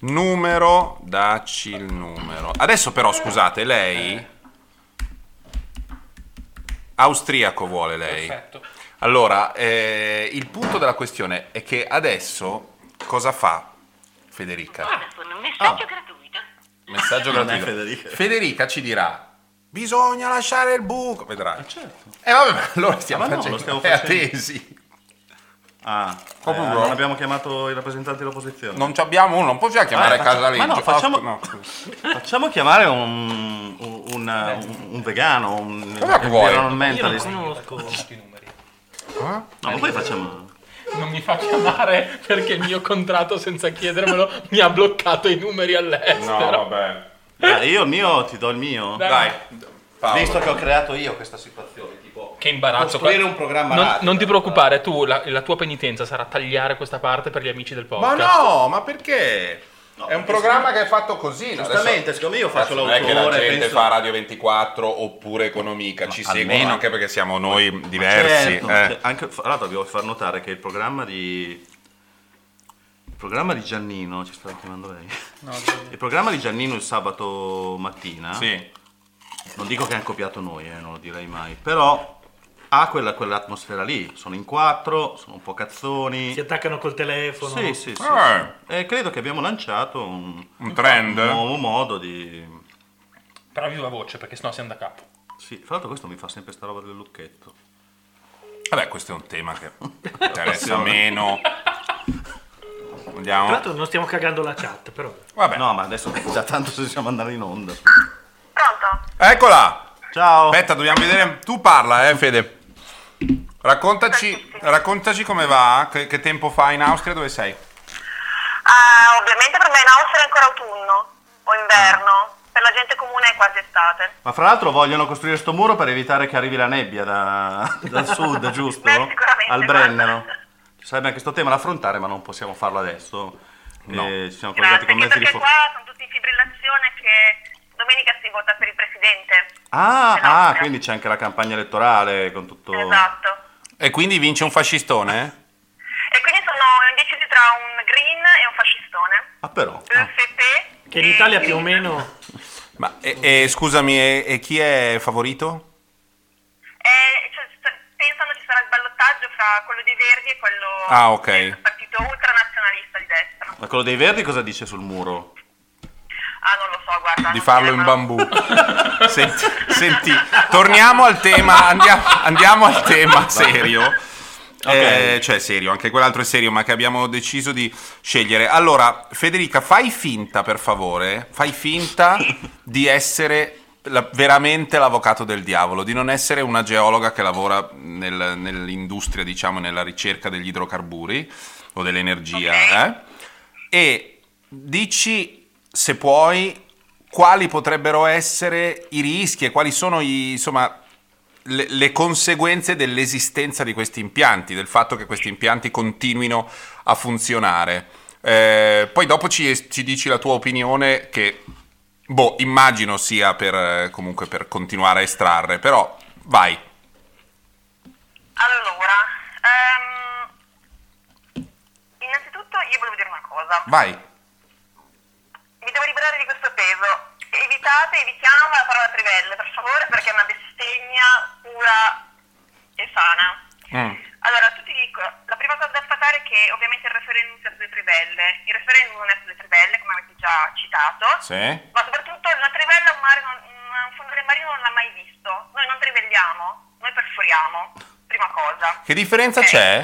Numero, dacci il numero. Adesso però, scusate, lei... Austriaco vuole lei. Perfetto. Allora, eh, il punto della questione è che adesso cosa fa Federica? Un messaggio Ah. gratuito. Messaggio gratuito. Federica. Federica ci dirà: Bisogna lasciare il buco. Vedrai. certo. E vabbè, ma allora stiamo Ma no, facendo lo stiamo è facendo. attesi. Ah, eh, non abbiamo chiamato i rappresentanti dell'opposizione. Non ci abbiamo uno, non possiamo chiamare Eh, a casa faccia- ma no, facciamo- no. Facciamo chiamare un, un, un- un vegano, un Cosa che vuoi? environmental Io non conosco. I numeri. No, ma poi facciamo... Non mi fa chiamare perché il mio contratto senza chiedermelo mi ha bloccato i numeri all'estero. vabbè. Dai, io il mio, ti do il mio. Dai. Dai, Paolo. Visto che ho creato io questa situazione, tipo... Che imbarazzo. Costruire un programma non, radio. non ti preoccupare, tu la, la tua penitenza sarà tagliare questa parte per gli amici del Ma podcast. no, ma perché? È un programma che è fatto così. no? Giustamente, Adesso- siccome io faccio Cazzo, non è che la l'autore, gente penso- fa Radio 24 oppure Economica, ci Ma seguono almeno- anche perché siamo noi diversi. Certo, eh. anche, fra l'altro devo far notare che il programma di... Il programma di Giannino, ci stava chiamando lei? Il programma di Giannino il sabato mattina, Sì. non dico che hanno copiato noi, eh, non lo direi mai, però ha quella, quell'atmosfera lì, sono in quattro, sono un po' cazzoni. Si attaccano col telefono. Sì, sì, sì. Eh. sì. E credo che abbiamo lanciato un, Un trend? un nuovo modo di... Però viva voce perché sennò siamo da capo. Sì, fra l'altro questo mi fa sempre sta roba del lucchetto. Vabbè, questo è un tema che interessa meno. Tra Andiamo. l'altro non stiamo cagando la chat, però. Vabbè. No, ma adesso già tanto se siamo andare in onda. Pronto? Eccola. Ciao! Aspetta, dobbiamo vedere. Tu parla, eh, Fede. Raccontaci, raccontaci come va. Che, che tempo fa in Austria? Dove sei? Ah, ovviamente per me in Austria è ancora autunno o inverno. Per la gente comune è quasi estate. Ma fra l'altro vogliono costruire sto muro per evitare che arrivi la nebbia da- dal sud, giusto? Beh, sicuramente, Al. Brennero. Sarebbe anche questo tema da affrontare, ma non possiamo farlo adesso. No. Ci siamo collegati Grazie, con mezzi di perché fuoco. qua sono tutti in fibrillazione che domenica si vota per il presidente. Ah, ah, quindi c'è anche la campagna elettorale con tutto... Esatto. E quindi vince un fascistone? E quindi sono indecisi tra un green e un fascistone. Ah, però. ÖFP. Che in Italia più o meno. Ma e, e, scusami, e, e chi è favorito? Eh, cioè, pensano ci sarà il ballottaggio fra quello dei Verdi e quello Ah, ok. del partito ultranazionalista di destra. Ma quello dei verdi cosa dice sul muro? Ah, non lo so, guarda. Di farlo in bambù. senti, senti, torniamo al tema, andiamo, andiamo al tema serio. Eh, cioè serio, anche quell'altro è serio, ma che abbiamo deciso di scegliere. Allora, Federica, fai finta per favore, fai finta di essere la- veramente l'avvocato del diavolo, di non essere una geologa che lavora nel- nell'industria, diciamo, nella ricerca degli idrocarburi o dell'energia, eh? E dici, se puoi, quali potrebbero essere i rischi e quali sono i, insomma, le, le conseguenze dell'esistenza di questi impianti, del fatto che questi impianti continuino a funzionare. Eh, poi dopo ci, ci dici la tua opinione che, boh, immagino sia per, eh, comunque per continuare a estrarre, però vai. Allora, ehm, innanzitutto io volevo dire una cosa. Vai. Mi devo liberare di questo peso. Evitate, evitiamo la parola trivelle, per favore, perché è una bestemmia pura e sana. Mm. Allora, tu ti dico, la prima cosa da sfatare è che ovviamente il referendum sia sulle trivelle. Il referendum non è sulle trivelle, come avete già citato. Sì. Ma soprattutto la trivella un, mare non, un fondale marino non l'ha mai visto. Noi non trivelliamo, noi perforiamo. Prima cosa. Che differenza Ok. c'è?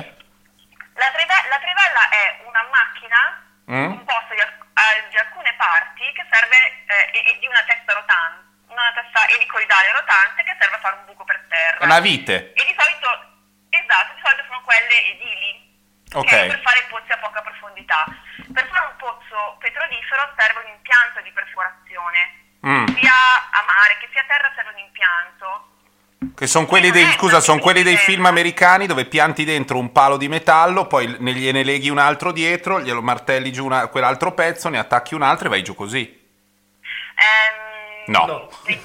La, trive- la trivella è una macchina Mm? composta di, al- eh, di alcune parti che serve eh, e, di una testa rotante, una testa elicoidale rotante che serve a fare un buco per terra. Una vite. E di solito, esatto, di solito sono quelle edili. Ok. Per fare pozzi a poca profondità. Per fare un pozzo petrolifero serve un impianto di perforazione. Mm. Sia a mare che sia a terra serve un impianto. Che sono quelli dei, scusa, sono quelli dei film americani dove pianti dentro un palo di metallo, poi ne gliene leghi un altro dietro, glielo martelli giù una- quell'altro pezzo, ne attacchi un altro e vai giù così. Ehm, No. No. È,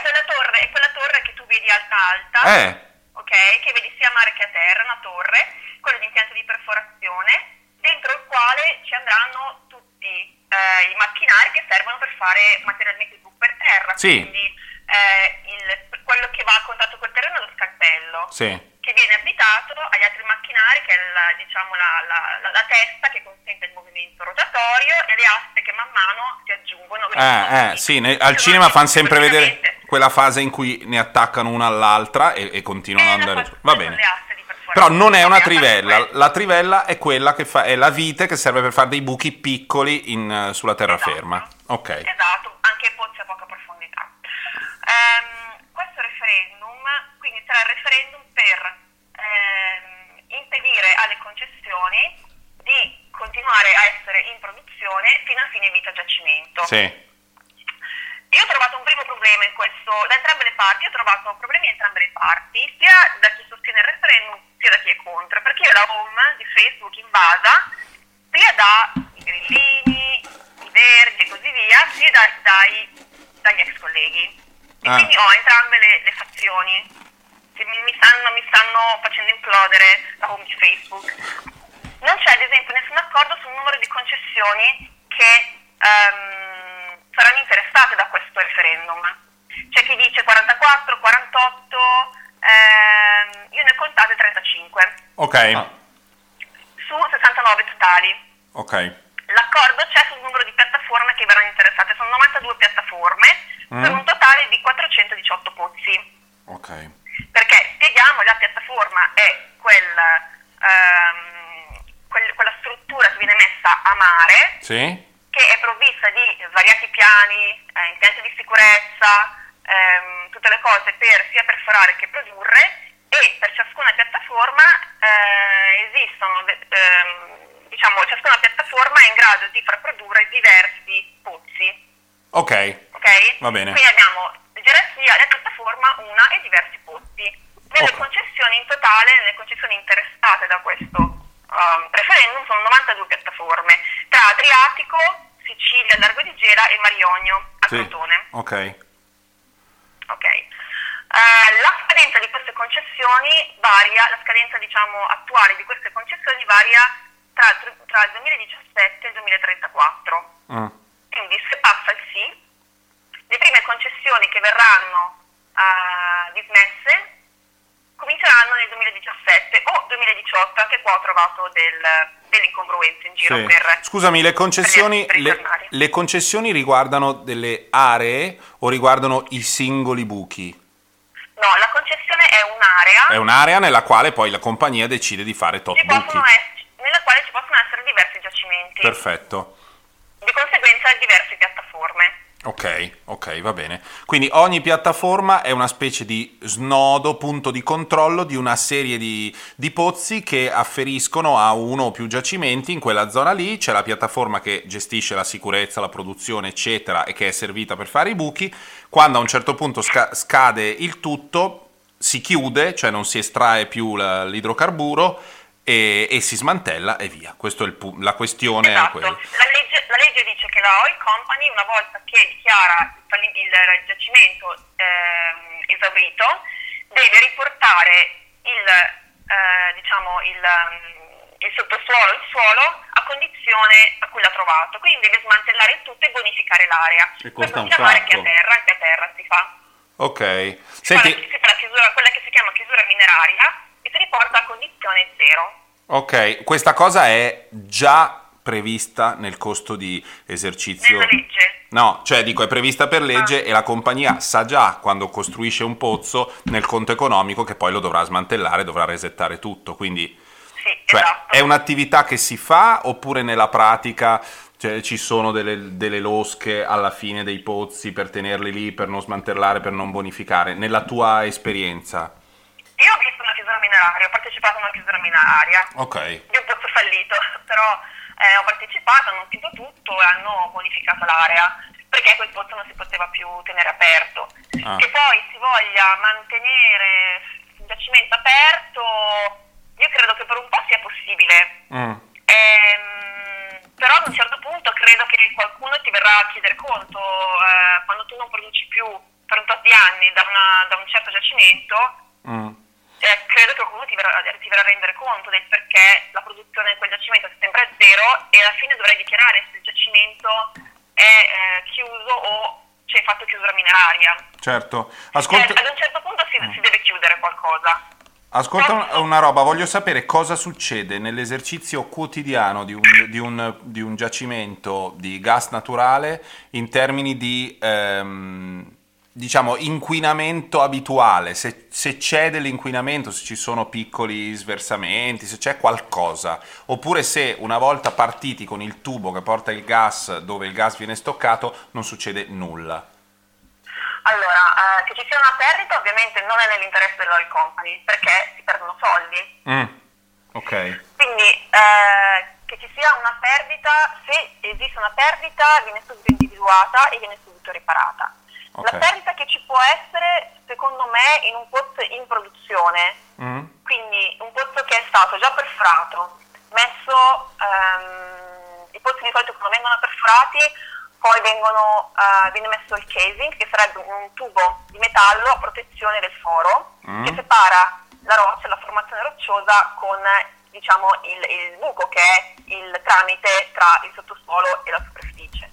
quella torre, è quella torre che tu vedi alta alta, Eh, ok? Che vedi sia a mare che a terra, una torre, con l'impianto di perforazione, dentro il quale ci andranno tutti eh, i macchinari che servono per fare materialmente il buco per terra. Sì. Quindi eh, il- quello che va a contatto col terreno è lo scalpello. sì. Che viene abbitato agli altri macchinari, che è la, diciamo, la, la- la- testa che consente il movimento rotatorio e le aste che man mano si aggiungono. Eh, eh, sì, ne- al cinema fanno sempre vedere quella fase in cui ne attaccano una all'altra e, e continuano ad andare giù. Va bene. Però non è una trivella, la trivella è quella che fa, è la vite che serve per fare dei buchi piccoli in, eh, sulla terraferma. Ok. Esatto, anche pozzi a poca profondità. Ehm, questo referendum, quindi sarà il referendum per ehm, impedire alle concessioni di continuare a essere in produzione fino a fine vita giacimento. Sì. Io ho trovato un primo problema in questo, da entrambe le parti, ho trovato problemi da entrambe le parti, sia da chi sostiene il referendum sia da chi è contro, perché io la home di Facebook invasa sia dai grillini, i verdi e così via, sia da- dai, dagli ex colleghi. E Ah. quindi ho entrambe le, le fazioni che mi, mi stanno, mi stanno facendo implodere la home di Facebook. Non c'è ad esempio nessun accordo sul numero di concessioni che ehm, saranno interessate da questo referendum. C'è chi dice 44, 48, ehm, io ne ho contate 35 Ok. su 69 totali. Ok. L'accordo c'è sul numero di piattaforme che verranno interessate, sono 92 piattaforme per Mm. un totale di 418 pozzi. Ok. Perché spieghiamo, la piattaforma è quel, ehm, quel- quella struttura che viene messa a mare, Sì. che è provvista di svariati piani, eh, impianti di sicurezza, ehm, tutte le cose per sia perforare che produrre e per ciascuna piattaforma eh, esistono, de- ehm, diciamo, ciascuna piattaforma è in grado di far produrre diversi pozzi. Ok. Ok? Va bene. Quindi abbiamo gerarchia, la piattaforma, una e diversi pozzi. Nelle Ok. concessioni in totale, nelle concessioni interessate da questo um, referendum sono 92 piattaforme, tra Adriatico, Sicilia, Largo di Gela e Marionio, a Sì. Crotone. Ok. Ok. Eh, la scadenza di queste concessioni varia, la scadenza diciamo attuale di queste concessioni varia tra, il- tra il 2017 e il 2034. Mm. Quindi se passa il sì, le prime concessioni che verranno eh, dismesse cominceranno nel 2017 o 2018, anche qua ho trovato del- delle incongruenze in giro Sì. per... Scusami, le concessioni, per le, le concessioni riguardano delle aree o riguardano i singoli buchi? No, la concessione è un'area È un'area nella quale poi la compagnia decide di fare tot buchi. possono ess- nella quale ci possono essere diversi giacimenti, Perfetto. di conseguenza diverse piattaforme. Ok, ok, va bene. Quindi ogni piattaforma è una specie di snodo, punto di controllo di una serie di, di pozzi che afferiscono a uno o più giacimenti in quella zona lì. C'è la piattaforma che gestisce la sicurezza, la produzione, eccetera, e che è servita per fare i buchi. Quando a un certo punto sca- scade il tutto, si chiude, cioè non si estrae più la- l'idrocarburo e, e si smantella e via. Questa è il pu- la questione. è Esatto. quella. La legge, dice che la oil company, una volta che dichiara il, il- giacimento ehm, esaurito, deve riportare il, eh, diciamo, il, ehm, il sottosuolo, il suolo, a condizione a cui l'ha trovato. Quindi deve smantellare il tutto e bonificare l'area. E costa Questo un sia a mare che a sacco. terra, che a terra si fa. Ok. Si fa, la, Senti, si fa la chiusura, quella che si chiama chiusura mineraria e si riporta a condizione zero. Ok, questa cosa è già prevista nel costo di esercizio. Nella legge. No, cioè dico è prevista per legge e la compagnia sa già quando costruisce un pozzo nel conto economico che poi lo dovrà smantellare, dovrà resettare tutto, quindi Sì, cioè, esatto. è un'attività che si fa oppure nella pratica cioè, ci sono delle, delle losche alla fine dei pozzi per tenerli lì, per non smantellare, per non bonificare, nella tua esperienza? Io ho visto una chiusura mineraria, ho partecipato a una chiusura mineraria Ok, di un pozzo fallito, però eh, ho partecipato, hanno chiuso tutto e hanno bonificato l'area perché quel pozzo non si poteva più tenere aperto. Ah. Che poi si voglia mantenere il giacimento aperto, io credo che per un po' sia possibile. Mm, Ehm, però ad un certo punto credo che qualcuno ti verrà a chiedere conto eh, quando tu non produci più per un tot di anni da, una- da un certo giacimento mm. Eh, credo che qualcuno ti verrà, ti verrà a rendere conto del perché la produzione di quel giacimento è sempre a zero e alla fine dovrai dichiarare se il giacimento è eh, chiuso o c'è fatto chiusura mineraria. certo. Cioè, Ascolta... ad un certo punto si, si deve chiudere qualcosa. Ascolta un- una roba, voglio sapere cosa succede nell'esercizio quotidiano di un, di un- di un giacimento di gas naturale in termini di, ehm, diciamo, inquinamento abituale, se, se c'è dell'inquinamento, se ci sono piccoli sversamenti, se c'è qualcosa, oppure se una volta partiti con il tubo che porta il gas dove il gas viene stoccato non succede nulla. Allora, eh, che ci sia una perdita ovviamente non è nell'interesse dell'oil company perché si perdono soldi. Mm, Ok. Quindi eh, che ci sia una perdita, se esiste una perdita viene subito individuata e viene subito riparata. Ok. La perdita che ci può essere, secondo me, in un pozzo in produzione, Mm, quindi un pozzo che è stato già perforato, messo, ehm, i pozzi di solito quando vengono perforati poi vengono, eh, viene messo il casing che sarebbe un tubo di metallo a protezione del foro Mm. che separa la roccia, la formazione rocciosa con diciamo il, il buco che è il tramite tra il sottosuolo e la superficie.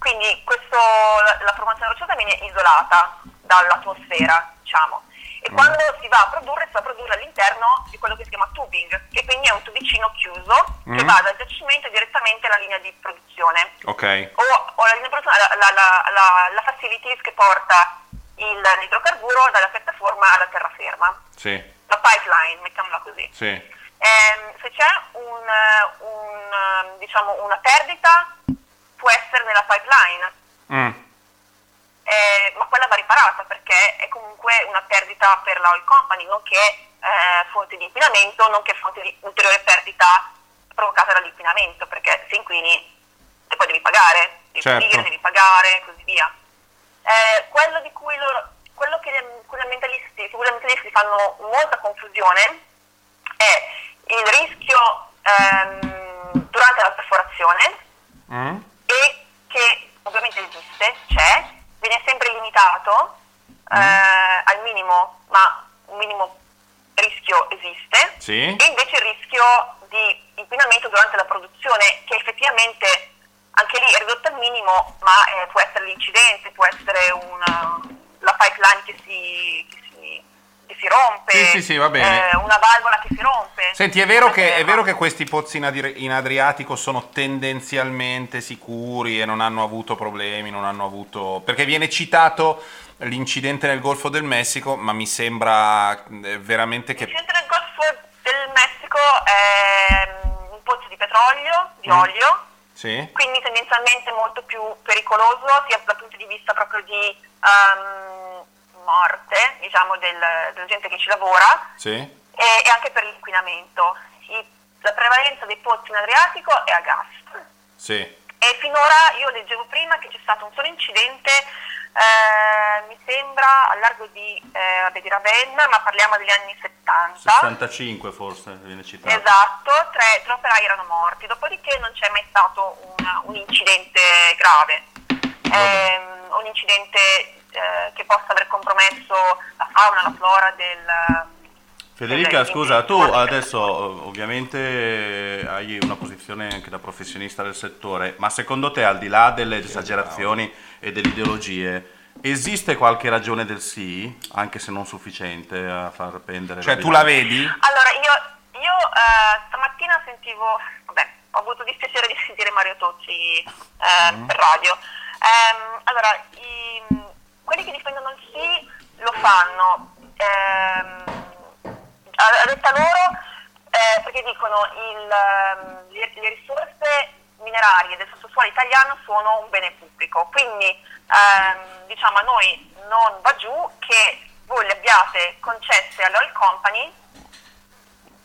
Quindi questo, la, la formazione rocciosa viene isolata dall'atmosfera, diciamo. E quando si va a produrre, si va a produrre all'interno di quello che si chiama tubing, che quindi è un tubicino chiuso che Mm. va dal giacimento direttamente alla linea di produzione. Ok. O, o la linea di produzione, la, la, la, la, la facilities che porta il, l'idrocarburo dalla piattaforma alla terraferma. Sì, La pipeline, mettiamola così. sì. Ehm, se c'è un, eh, un, eh, diciamo, una perdita, può essere nella pipeline, Mm. eh, ma quella va riparata perché è comunque una perdita per la oil company, nonché eh, fonte di inquinamento, nonché fonte di ulteriore perdita provocata dall'inquinamento, perché se inquini e poi devi pagare, devi Certo. pulire, devi pagare e così via. Eh, quello di cui loro, quello che gli, ambientalisti, su cui gli ambientalisti fanno molta confusione è il rischio ehm, durante la perforazione Mm. E che ovviamente esiste, c'è, viene sempre limitato eh, al minimo, ma un minimo rischio esiste, Sì. e invece il rischio di inquinamento durante la produzione, che effettivamente anche lì è ridotto al minimo, ma eh, può essere l'incidente, può essere una, la pipeline che si, che si, che si rompe, Sì, sì, sì, va bene. eh, una valvola che si rompe. Senti, è vero, che, è vero che questi pozzi in, Adri- in Adriatico sono tendenzialmente sicuri e non hanno avuto problemi, non hanno avuto... Perché viene citato l'incidente nel Golfo del Messico, ma mi sembra eh, veramente che... L'incidente del Golfo del Messico è mm, un pozzo di petrolio, di Mm. olio, Sì? quindi tendenzialmente molto più pericoloso sia dal punto di vista proprio di ehm, morte, diciamo, del- della gente che ci lavora Sì? e, e anche per l'inquinamento. I- la prevalenza dei pozzi in Adriatico è a gas. Sì. E finora io leggevo prima che c'è stato un solo incidente, eh, mi sembra al largo di, eh, di Ravenna, ma parliamo degli anni 70. 65 forse viene citato. Esatto, tre, tre operai erano morti, dopodiché non c'è mai stato un, un incidente grave, Ehm, un incidente eh, che possa aver compromesso la fauna, la flora del... Federica, del- scusa, tu adesso eh, ovviamente eh, hai una posizione anche da professionista del settore, ma secondo te al di là delle esagerazioni e delle ideologie, esiste qualche ragione del sì, anche se non sufficiente, a far pendere? Cioè tu la vedi? Allora, io, io eh, stamattina sentivo, vabbè, ho avuto dispiacere di sentire Mario Tozzi eh, per radio. Ehm, allora, i- quelli che difendono il sì lo fanno. Ehm, a, detta loro eh, perché dicono il, ehm, le, le risorse minerarie del sottosuolo italiano sono un bene pubblico, quindi ehm, diciamo a noi non va giù che voi le abbiate concesse all'oil company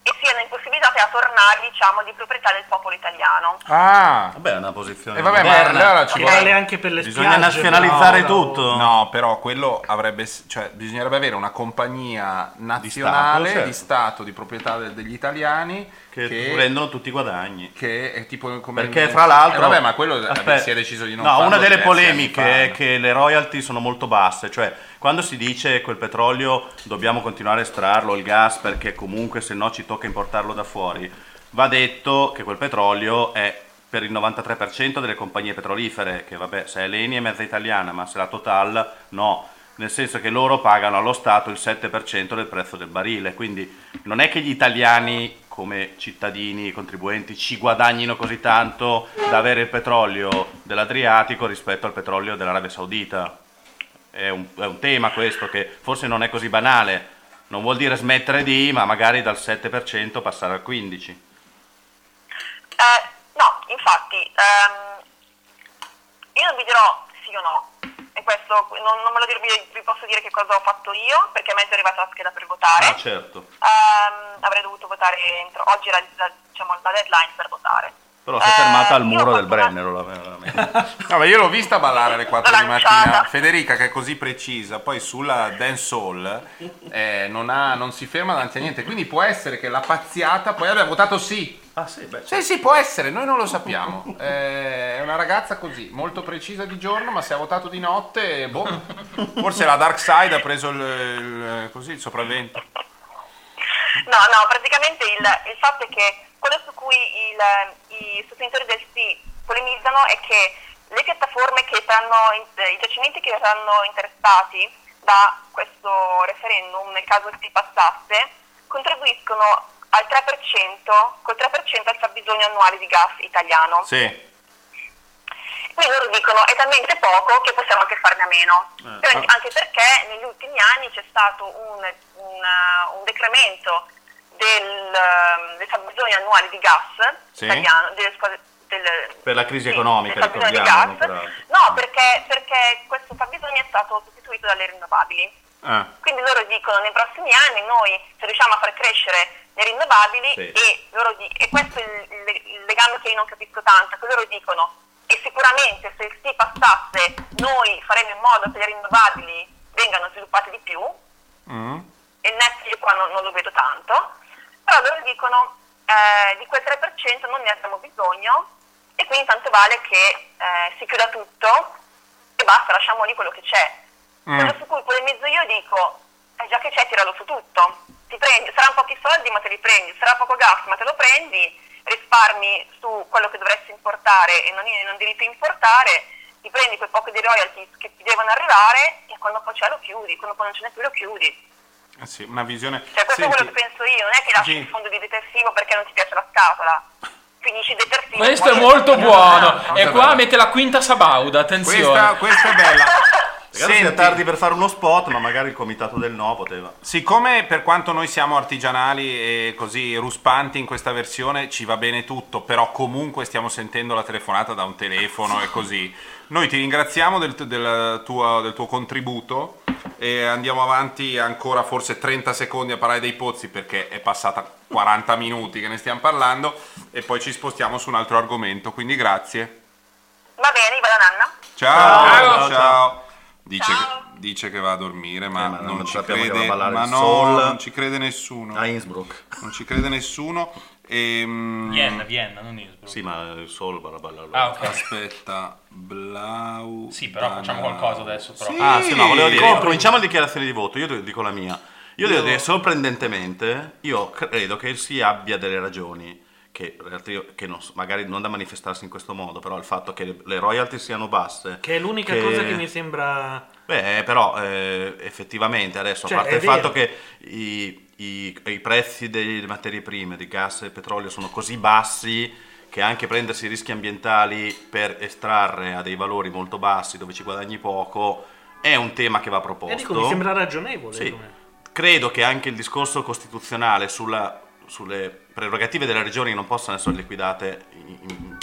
e siano impossibilitate a tornare diciamo di proprietà del popolo italiano. Ah! Vabbè, è una posizione E vabbè, ma moderna. allora ci vuole... vale anche per le Bisogna spiagge. nazionalizzare però, tutto. No, però quello avrebbe, cioè bisognerebbe avere una compagnia nazionale certo. di Stato, di proprietà degli italiani Che, che, rendono tutti i guadagni. che è tipo come Perché fra l'altro... Eh, vabbè, ma quello Aspetta. si è deciso di non No, una delle polemiche è che le royalty sono molto basse, cioè quando si dice quel petrolio dobbiamo continuare a estrarlo, il gas, perché comunque se no ci tocca importarlo da fuori, va detto che quel petrolio è per il 93% delle compagnie petrolifere, che vabbè, se è Eni è mezza italiana, ma se la Total no, nel senso che loro pagano allo Stato il 7% del prezzo del barile, quindi non è che gli italiani come cittadini, contribuenti, ci guadagnino così tanto da avere il petrolio dell'Adriatico rispetto al petrolio dell'Arabia Saudita. È un, è un tema questo che forse non è così banale, non vuol dire smettere di, ma magari dal 7% passare al 15%. Eh, no, infatti, ehm, io non vi dirò sì o no, e questo non, non me lo dir- vi, vi posso dire che cosa ho fatto io, perché a me è già arrivata la scheda per votare. Ah, certo. Ehm, avrei dovuto votare entro, oggi era la, diciamo, la deadline per votare. Però si è Eh, fermata al io muro del Brennero, la- veramente. No, ma io l'ho vista ballare alle 4 di mattina. Federica, che è così precisa, poi sulla dancehall eh, non, ha- non si ferma davanti a niente. Quindi può essere che la pazziata poi abbia votato sì. Ah sì, beh, Sì, sì, può essere, noi non lo sappiamo. Eh, è una ragazza così, molto precisa di giorno, ma se ha votato di notte, boh. Forse la Dark Side ha preso il, il- così, il sopravvento. No, no, praticamente il, il fatto è che quello su cui il- i sostenitori del sì polemizzano è che le piattaforme che saranno, in- i giacimenti che saranno interessati da questo referendum, nel caso si passasse, contribuiscono al 3%, col 3% al fabbisogno annuale di gas italiano. Sì. Quindi loro dicono è talmente poco che possiamo anche farne a meno. Eh. Però Anche perché negli ultimi anni c'è stato un, una- un decremento del, ehm, del fabbisogno annuale di gas Sì. italiano, del- scusa, del- Per la crisi sì, economica, del di gas. No, perché, perché questo fabbisogno è stato sostituito dalle rinnovabili. Ah. Quindi loro dicono nei prossimi anni noi se riusciamo a far crescere le rinnovabili Sì. e, loro di- e questo è il, il- il legame che io non capisco tanto, che loro dicono e sicuramente se il sì passasse noi faremo in modo che le rinnovabili vengano sviluppate di più Mm. e il net io qua non, non lo vedo tanto, però loro dicono eh, di quel 3% non ne abbiamo bisogno e quindi tanto vale che eh, si chiuda tutto e basta, lasciamo lì quello che c'è. Mm. Quello su cui polemizzo io dico, eh, già che c'è tiralo su tutto, ti prendi, saranno pochi soldi ma te li prendi, sarà poco gas ma te lo prendi, risparmi su quello che dovresti importare e non, non devi più importare, ti prendi quel poco di royalties che ti devono arrivare e quando poi c'è lo chiudi, quando poi non ce n'è più lo chiudi. Eh sì, una visione. Cioè, questo è Senti, quello che penso io, non è che lasci Sì. il fondo di detersivo perché non ti piace la scatola. Finisci il detersivo. Questo è molto buono. E Molto qua mette la quinta sabauda, attenzione. Questa, questa è bella. Peccato sia tardi per fare uno spot, ma magari il comitato del no poteva. Siccome per quanto noi siamo artigianali e così ruspanti in questa versione ci va bene tutto, però comunque stiamo sentendo la telefonata da un telefono e così, noi ti ringraziamo del, del tuo, del tuo contributo e andiamo avanti ancora forse 30 secondi a parlare dei pozzi perché è passata 40 minuti che ne stiamo parlando e poi ci spostiamo su un altro argomento, quindi grazie. Va bene, vado a nanna. Ciao, ciao. Ciao, ciao. Dice, Ciao. dice che va a dormire, ma, Eh, ma non, non ci che crede, ma no, non ci crede nessuno. A Innsbruck. Non ci crede nessuno. Ehm, Vienna, Vienna, non Innsbruck. Sì, ma il solo va a ballare. Ah, ok. Aspetta, Blau. Sì, però facciamo qualcosa adesso, però. Sì. Ah, sì, no, volevo dire, Compri. cominciamo le dichiarazioni di voto, io dico la mia. Io devo dire, sorprendentemente, io credo che si abbia delle ragioni, che, in realtà io- che non magari non da manifestarsi in questo modo, però il fatto che le, le royalty siano basse. Che è l'unica che- cosa che mi sembra... Beh, però eh, effettivamente adesso, Cioè, a parte il fatto vero. che i, i- i prezzi delle materie prime, di gas e petrolio sono così bassi che anche prendersi rischi ambientali per estrarre a dei valori molto bassi dove ci guadagni poco è un tema che va proposto. E dico, mi sembra ragionevole. Sì. Credo che anche il discorso costituzionale sulla- sulle prerogative delle regioni non possano essere liquidate in, in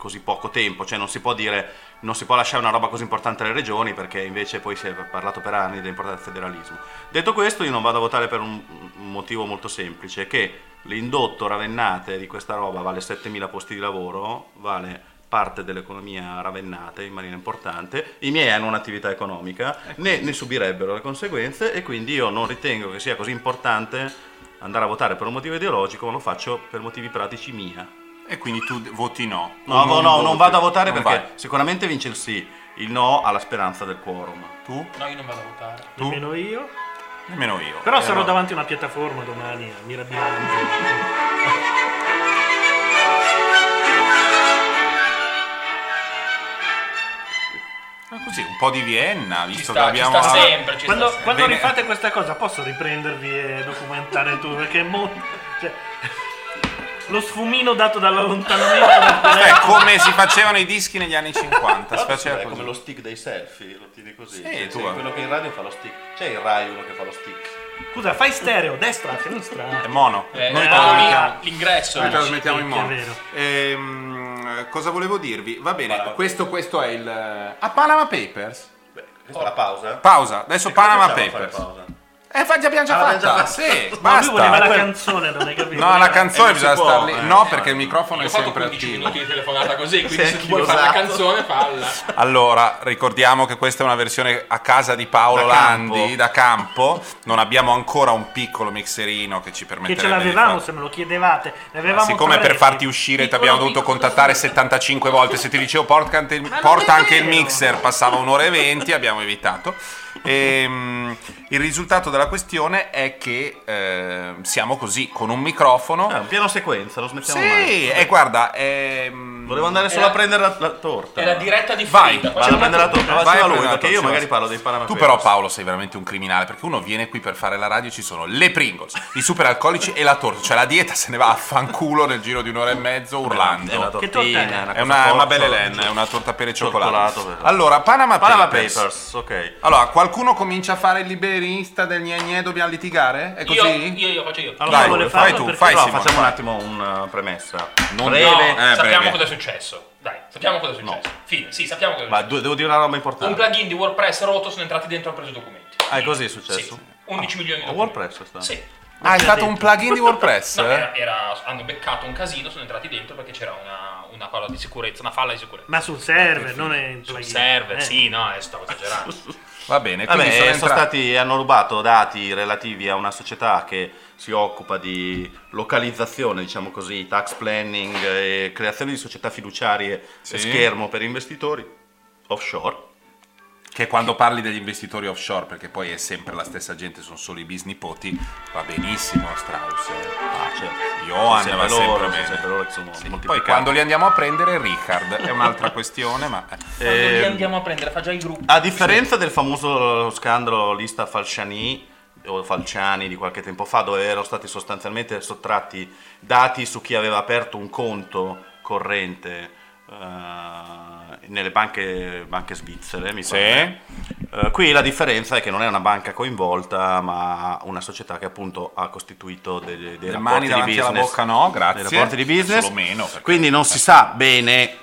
così poco tempo, cioè non si può dire non si può lasciare una roba così importante alle regioni perché invece poi si è parlato per anni dell'importanza del federalismo. Detto questo io non vado a votare per un, motivo molto semplice, che l'indotto ravennate di questa roba vale 7.000 posti di lavoro, vale parte dell'economia ravennate in maniera importante, i miei hanno un'attività economica, ne, ne subirebbero le conseguenze e quindi io non ritengo che sia così importante andare a votare per un motivo ideologico, ma lo faccio per motivi pratici mia. E quindi tu voti no. No, no, no, non voti. vado a votare Non perché vai. sicuramente vince il sì, il no ha la speranza del quorum. Tu? No, io non vado a votare. Tu? Nemmeno io. Nemmeno io. Però E sarò allora- davanti a una piattaforma domani a Mirabilanza. Ma così, un po' di Vienna, Ci visto sta, che ci abbiamo... sta sempre, ci Quando, sta sempre. quando rifate questa cosa posso riprendervi e documentare tutto perché è molto... cioè, lo sfumino dato dall'allontanamento del È telefono. come si facevano i dischi negli anni 50. si faceva è così. come lo stick dei selfie, lo tieni così. Sì, Cioè, tu- quello che in radio fa lo stick. C'è il Rai uno che fa lo stick. Scusa, fai stereo, destra, sinistra. È mono. Eh, Noi eh, trasmettiamo- l'ingresso. Noi eh. trasmettiamo in mono. è vero. Ehm, cosa volevo dirvi? Va bene, questo, questo è il... A Panama Papers? Beh, questa è la pausa? Pausa, adesso E Panama Papers. pausa? Eh, fa- abbiamo già Ah, l'abbiamo fatta, già sì, Ma lui voleva la canzone, non hai capito? No, la canzone Eh, non si bisogna può, star lì. eh. No, perché il microfono è sempre 15 attivo. minuti di telefonata così, quindi Sei se tu vuoi fare la canzone, falla. Allora, ricordiamo che questa è una versione a casa di Paolo Da campo. Landi, da campo. Non abbiamo ancora un piccolo mixerino che ci Che permetterebbe ce di l'avevamo, se me lo chiedevate. Ne avevamo Siccome per farti uscire ti Piccolo, abbiamo dovuto contattare piccolo. 75 volte, se ti dicevo porta anche il, mixer passava un'ora e venti, abbiamo evitato. Ehm, il risultato della questione è che eh, siamo così con un microfono. Ah, un piano sequenza, lo smettiamo sì, mai. e guarda, ehm, Volevo andare solo Era- a prendere la, la torta. È la diretta di Vai. Vado a prendere la torta, Vai faceva a lui, perché io magari parlo dei Panama Tu però Paolo sei veramente un criminale perché uno viene qui per fare la radio ci sono le Pringles, i super alcolici e la torta, cioè la dieta se ne va a fanculo nel giro di un'ora e mezzo urlando. È una Che tortina, torta è? una una, una bella Hélène, è una torta pere e cioccolato. Allora, Panama, Panama Papers. Papers, ok. Allora, qualcuno comincia a fare il liberista del gne gne, dobbiamo litigare? È così? Io, io, io faccio io. Allora, Dai, vuole fai tu, fai Simone, facciamo un attimo una premessa. Non- breve. No, Eh, sappiamo breve. cosa è successo. Dai, sappiamo cosa è successo. Fine, sì, sappiamo cosa è Ma successo. du- devo dire una roba Un importante. plugin di WordPress rotto sono entrati dentro e hanno preso i documenti. Ah, è così è successo? Sì, 11 milioni di documenti. WordPress sta. Sì. Ah, è stato un plugin di WordPress? No, eh? era- era- hanno beccato un casino, sono entrati dentro perché c'era una, una cosa di sicurezza, una falla di sicurezza. Ma sul server, non è in Sul plugin. server, Eh. sì, no, stavo esagerando. Va bene, quindi Vabbè, sono sono stati, hanno rubato dati relativi a una società che si occupa di localizzazione, diciamo così, tax planning e creazione di società fiduciarie Sì. e schermo per investitori offshore. Che quando parli degli investitori offshore, perché poi è sempre la stessa gente, sono solo i bisnipoti, va benissimo Strauss. eh. Ah. Johan Sì, va loro, sempre sempre loro che sono Poi quando li andiamo a prendere, Richard, è un'altra questione, ma... Quando li Ehm, andiamo a prendere, fa già i gruppi. A differenza del famoso scandalo lista Falciani o Falciani di qualche tempo fa, dove erano stati sostanzialmente sottratti dati su chi aveva aperto un conto corrente eh, nelle banche, banche svizzere, mi Sì. pare. Eh, qui la differenza è che non è una banca coinvolta, ma una società che appunto ha costituito dei, dei rapporti mani di davanti alla business. bocca no, grazie. Dei rapporti di business. Meno, perché- Quindi non si sa bene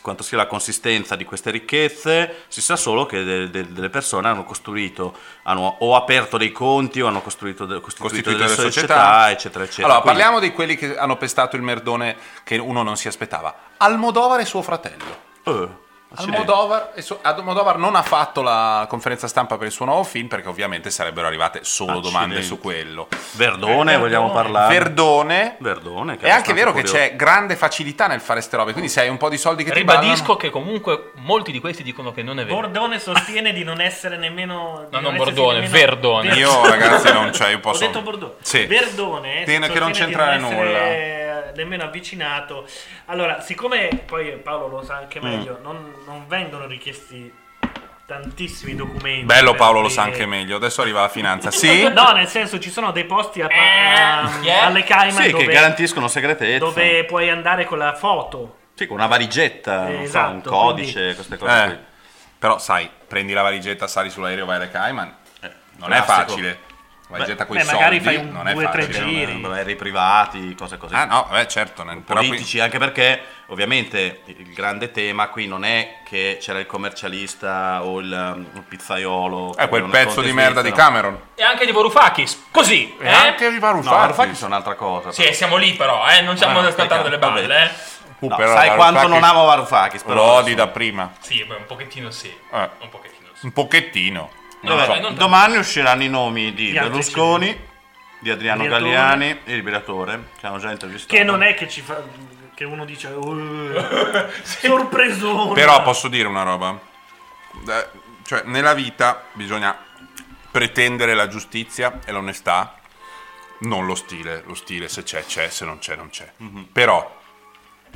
quanto sia la consistenza di queste ricchezze, si sa solo che de- de- delle persone hanno costruito, hanno o aperto dei conti o hanno costruito, de- costituito costituito delle delle società, società, eccetera, eccetera. Allora, Quindi- parliamo di quelli che hanno pestato il merdone che uno non si aspettava. Almodovar e suo fratello. Eh, accidenti. Almodovar, Almodovar non ha fatto la conferenza stampa per il suo nuovo film perché ovviamente sarebbero arrivate solo domande Accidenti. su quello. Verdone, Eh, vogliamo Verdone. parlare? Verdone. Verdone, che È anche vero che curioso. c'è grande facilità nel fare ste robe, quindi se hai un po' di soldi che ti Ribadisco ballano- che comunque molti di questi dicono che non è vero. Bordone sostiene di non essere nemmeno. di No, non essersi Bordone, nemmeno- Verdone. Ver- Io ragazzi non c'è, io posso... Ho detto Bordone. Sì. Verdone Tiene che non c'entrare di essere Nemmeno avvicinato. Allora, siccome poi Paolo lo sa Mm. anche meglio, non, non vengono richiesti tantissimi documenti. Bello Paolo lo aprire- sa anche meglio, adesso arriva la finanza. Sì? No, nel senso ci sono dei posti a- Eh, a- yeah. alle Cayman Sì, dove, che garantiscono segretezza. dove puoi andare con la foto. Sì, con una valigetta, non so, Esatto, un codice, queste cose Eh, però sai, prendi la valigetta, sali sull'aereo, vai alle Cayman. Non classico. è facile. Valigetta con i beh, magari soldi fai un non è due, tre facile. giri. Aerei privati, cose così. Ah no, beh, certo. nel- però qui- politici, anche perché ovviamente il grande tema qui non è che c'era il commercialista o il, um, il pizzaiolo. È quel che pezzo di merda di. Cameron. E anche di Varoufakis. Così. E eh? anche di No, Varoufakis. Varoufakis è un'altra cosa. Sì, siamo lì però, eh? non stiamo Ah, ascoltando ok, delle vabbè. balle. Eh? Uh, No, però sai quanto Varoufakis non amo Varoufakis, però Lo odi da prima. Sì, beh, un pochettino sì. Eh. Un pochettino sì. Un pochettino. Non Vabbè, so. domani usciranno i nomi di Gli altri Berlusconi, di Adriano Briatore. Galliani e di Briatore, che hanno già intervistato. Che non è che ci fa. Che uno dice. "Uh, sorpresone. Però posso dire una roba. Eh, Cioè, nella vita bisogna pretendere la giustizia e l'onestà, non lo stile. Lo stile se c'è, c'è, se non c'è, non c'è. Però,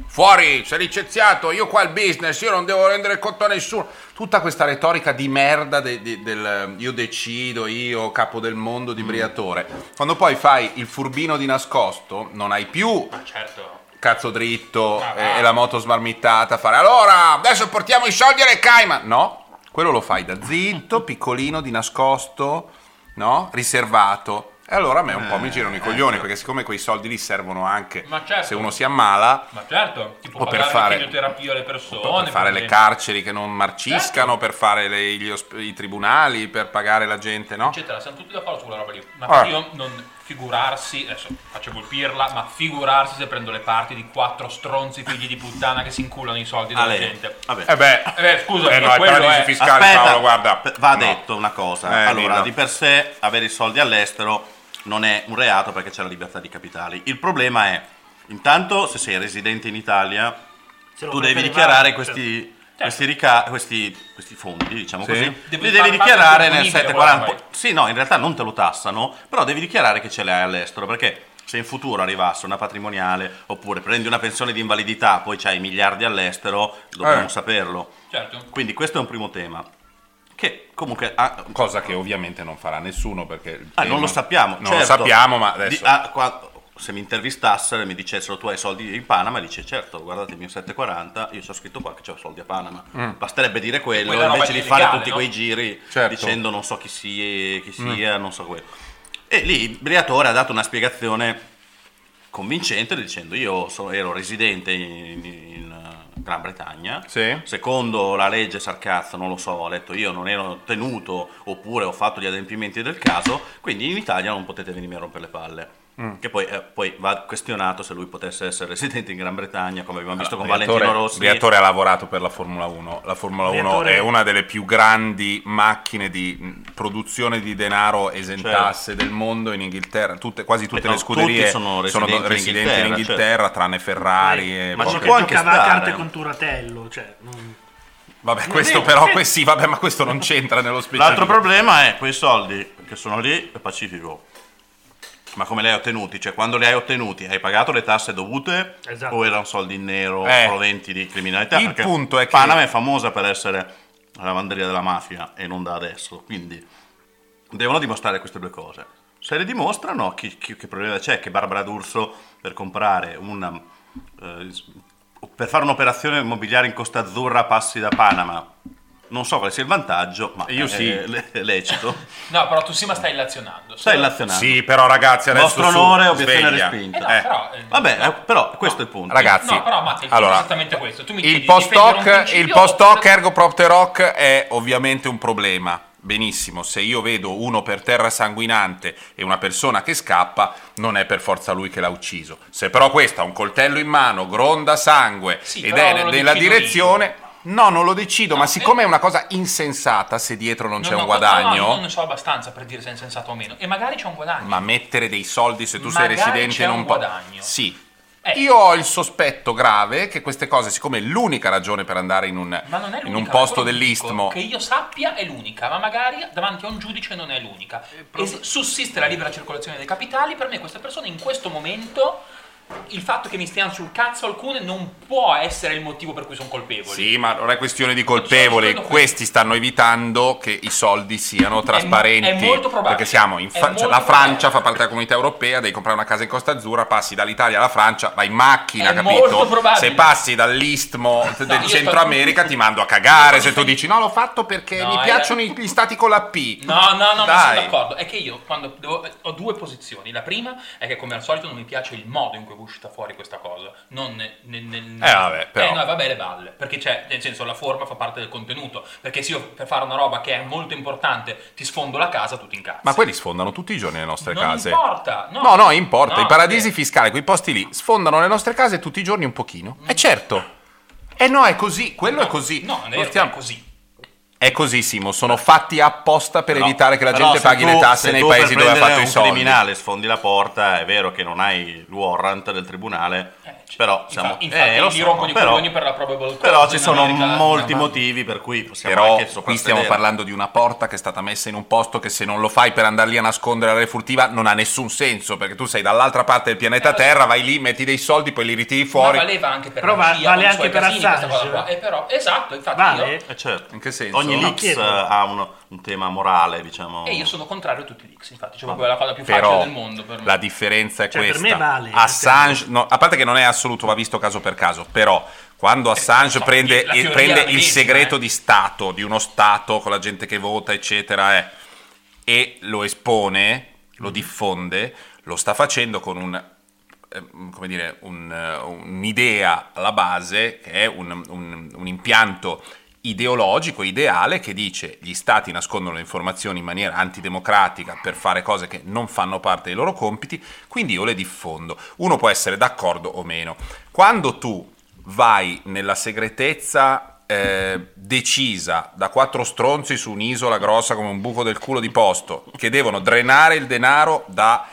fuori, sei licenziato, io qua il business, io non devo rendere conto a nessuno. Tutta questa retorica di merda de- de- del io decido, io capo del mondo di Briatore. Quando poi fai il furbino di nascosto, non hai più Ma certo. cazzo dritto Ah, e, e la moto smarmittata fare allora adesso portiamo i soldi alle Cayman no quello lo fai da zitto piccolino di nascosto no riservato e allora a me un po' mi girano i coglioni perché siccome quei soldi lì servono anche certo. se uno si ammala Ma certo, tipo O per pagare fare- le chemioterapie alle persone. per fare le carceri che non marciscano Certo. per fare le- gli osp- i tribunali per pagare la gente no Eccetera, siamo tutti d'accordo su quella roba lì. Ma Ah. io non figurarsi, adesso faccio colpirla, ma figurarsi se prendo le parti di quattro stronzi figli di puttana che si inculano i soldi della Ale, gente. vabbè. eh beh Eh, scusa, eh no, i quello paradisi è- fiscali Paolo guarda va no. detto una cosa. Eh, allora, dillo. di per sé avere i soldi all'estero non è un reato perché c'è la libertà di capitali. Il problema è, intanto, se sei residente in Italia, tu devi dichiarare cioè, questi, questi, rica- questi, questi fondi, diciamo Sì. così, Devi li devi dichiarare nel disponibile, 740. oramai. Sì, no, in realtà non te lo tassano, però devi dichiarare che ce l'hai all'estero, perché se in futuro arrivasse una patrimoniale, oppure prendi una pensione di invalidità, poi c'hai miliardi all'estero, dobbiamo Eh. saperlo. Certo. Quindi questo è un primo tema. Che comunque... ah, cosa che ovviamente non farà nessuno perché ah, non lo sappiamo. non lo certo. sappiamo ma adesso Di- ah, qua- se mi intervistassero e mi dicessero tu hai soldi in Panama, dice certo, guardate il mio 740, io c'ho scritto qua che ho soldi a Panama. Basterebbe dire quello Quella invece di fare tutti no? quei giri Certo. dicendo non so chi sia, chi sia, non so quello. E lì il Briatore ha dato una spiegazione convincente dicendo io so- ero residente in, in, eh, Gran Bretagna, Sì. secondo la legge Sarcazzo, non lo so, ho letto io, non ero tenuto oppure ho fatto gli adempimenti del caso, quindi in Italia non potete venirmi a rompere le palle. Mm. Che poi, eh, poi va questionato se lui potesse essere residente in Gran Bretagna, come abbiamo visto con Briatore- Valentino Rossi. Briatore ha lavorato per la Formula 1. La Formula 1 Briatore- è una delle più grandi macchine di produzione di denaro esentasse del mondo in Inghilterra. Tutte- quasi tutte Beh, le no, scuderie tutti sono residenti in residenti in Inghilterra, Inghilterra, tranne Ferrari. Eh, e ma ci può anche stare. carte con Turatello, cioè, non- Vabbè, questo però, que- sì, vabbè, ma questo non c'entra nello specifico. L'altro problema è quei soldi che sono lì è pacifico. Ma come li hai ottenuti? Cioè, quando li hai ottenuti, hai pagato le tasse dovute Esatto. o erano soldi in nero Eh. proventi di criminalità? Il Perché punto è che- Panama è famosa per essere la lavanderia della mafia e non da adesso, quindi devono dimostrare queste due cose. Se le dimostrano, chi- chi- che problema c'è? Che Barbara D'Urso per comprare una... eh, per fare un'operazione immobiliare in Costa Azzurra passi da Panama Non so quale sia il vantaggio, ma Io è sì. le- lecito. No, però tu sì, ma stai illazionando. Stai illazionando. Sì, però ragazzi, adesso Vostro onore, obiezione sveglia. respinta. Eh no, Eh. però, eh, Vabbè, eh, però questo è il punto. Ragazzi, No, però, Matte, il punto allora, è esattamente questo. Tu mi il post hoc, il post hoc ergo propter hoc è ovviamente un problema. Benissimo, se io vedo uno per terra sanguinante e una persona che scappa, non è per forza lui che l'ha ucciso. Se però questo ha un coltello in mano, gronda sangue Sì, ed è nella direzione, no, non lo decido, No, ma eh. siccome è una cosa insensata, se dietro non No, c'è no, un no, no, guadagno, non ne so abbastanza per dire se è insensato o meno. E magari c'è un guadagno. ma mettere dei soldi se tu sei Magari residente c'è in un un po'. guadagno. Sì. Eh. Io ho il sospetto grave che queste cose, siccome è l'unica ragione per andare in un, Ma non è l'unica. in un posto dell'istmo, Che io sappia è l'unica, ma magari davanti a un giudice non è l'unica. E se sussiste la libera circolazione dei capitali, per me queste persone in questo momento. Il fatto che mi stiano sul cazzo alcune non può essere il motivo per cui sono colpevoli. Sì, ma non è questione di colpevoli. Questi stanno evitando che i soldi siano trasparenti. è molto probabile. Perché siamo in È Fra- cioè, la probabile. Francia fa parte della comunità europea, devi comprare una casa in Costa Azzurra, passi dall'Italia alla Francia, vai in macchina, È capito? molto probabile. Se passi dall'istmo del Centro America ti mando a cagare. Se tu dici no, l'ho fatto perché No, mi era- piacciono i- gli stati con la P. No, no, no, Dai. sono d'accordo. È che io quando devo- ho due posizioni. La prima è che come al solito non mi piace il modo in cui è uscita fuori questa cosa. Non nel, nel- nel- Eh, vabbè, però. Eh, no, vabbè, le balle. Perché c'è, nel senso, la forma fa parte del contenuto. Perché se io per fare una roba che è molto importante ti sfondo la casa, tu ti incazzi. Ma quelli sfondano tutti i giorni le nostre non case. importa. No, No, no, importa. No, I paradisi eh, fiscali, quei posti lì, sfondano le nostre case tutti i giorni un pochino. E certo. Eh no, è così, quello è così. No, non è stiamo- è così. È così, Simo, sono fatti apposta per Però- evitare che la gente se paghi tu- le tasse se nei paesi dove ha fatto i un soldi. criminale sfondi la porta, è vero che non hai il warrant del tribunale, Eh, c- però infa- siamo... infatti, eh, lo gli so, rompono i però- coglioni per la probable cause Però ci sono America. molti Ma- motivi per cui possiamo Però anche qui stiamo parlando di una porta che è stata messa in un posto che se non lo fai per andare lì a nascondere la refurtiva non ha nessun senso, perché tu sei dall'altra parte del pianeta Eh. Terra, vai lì, metti dei soldi, poi li ritiri Ma fuori. valeva anche per Però vale con i anche suoi per casini, questa Assange? cosa qua. Eh, però, esatto, infatti Vale? io... Eh, certo. In che senso? Ogni leaks eh, ha un, un tema morale, diciamo. E io sono contrario a tutti i leaks, infatti, cioè proprio è la cosa più facile Però del mondo per me. la differenza è Cioè, per questa. me vale, Assange, no, a parte che non è assoluto, va visto caso per caso, però quando Assange so, prende, la il- prende il medesima, segreto eh. di Stato, di uno Stato con la gente che vota, eccetera, eh, e lo espone, lo diffonde, lo sta facendo con un ehm, come dire, un, eh, un'idea alla base che è un, un- un impianto ideologico, ideale, che dice gli stati nascondono le informazioni in maniera antidemocratica per fare cose che non fanno parte dei loro compiti, quindi io le diffondo. Uno può essere d'accordo o meno. Quando tu vai nella segretezza eh, decisa da quattro stronzi su un'isola grossa come un buco del culo di posto, che devono drenare il denaro da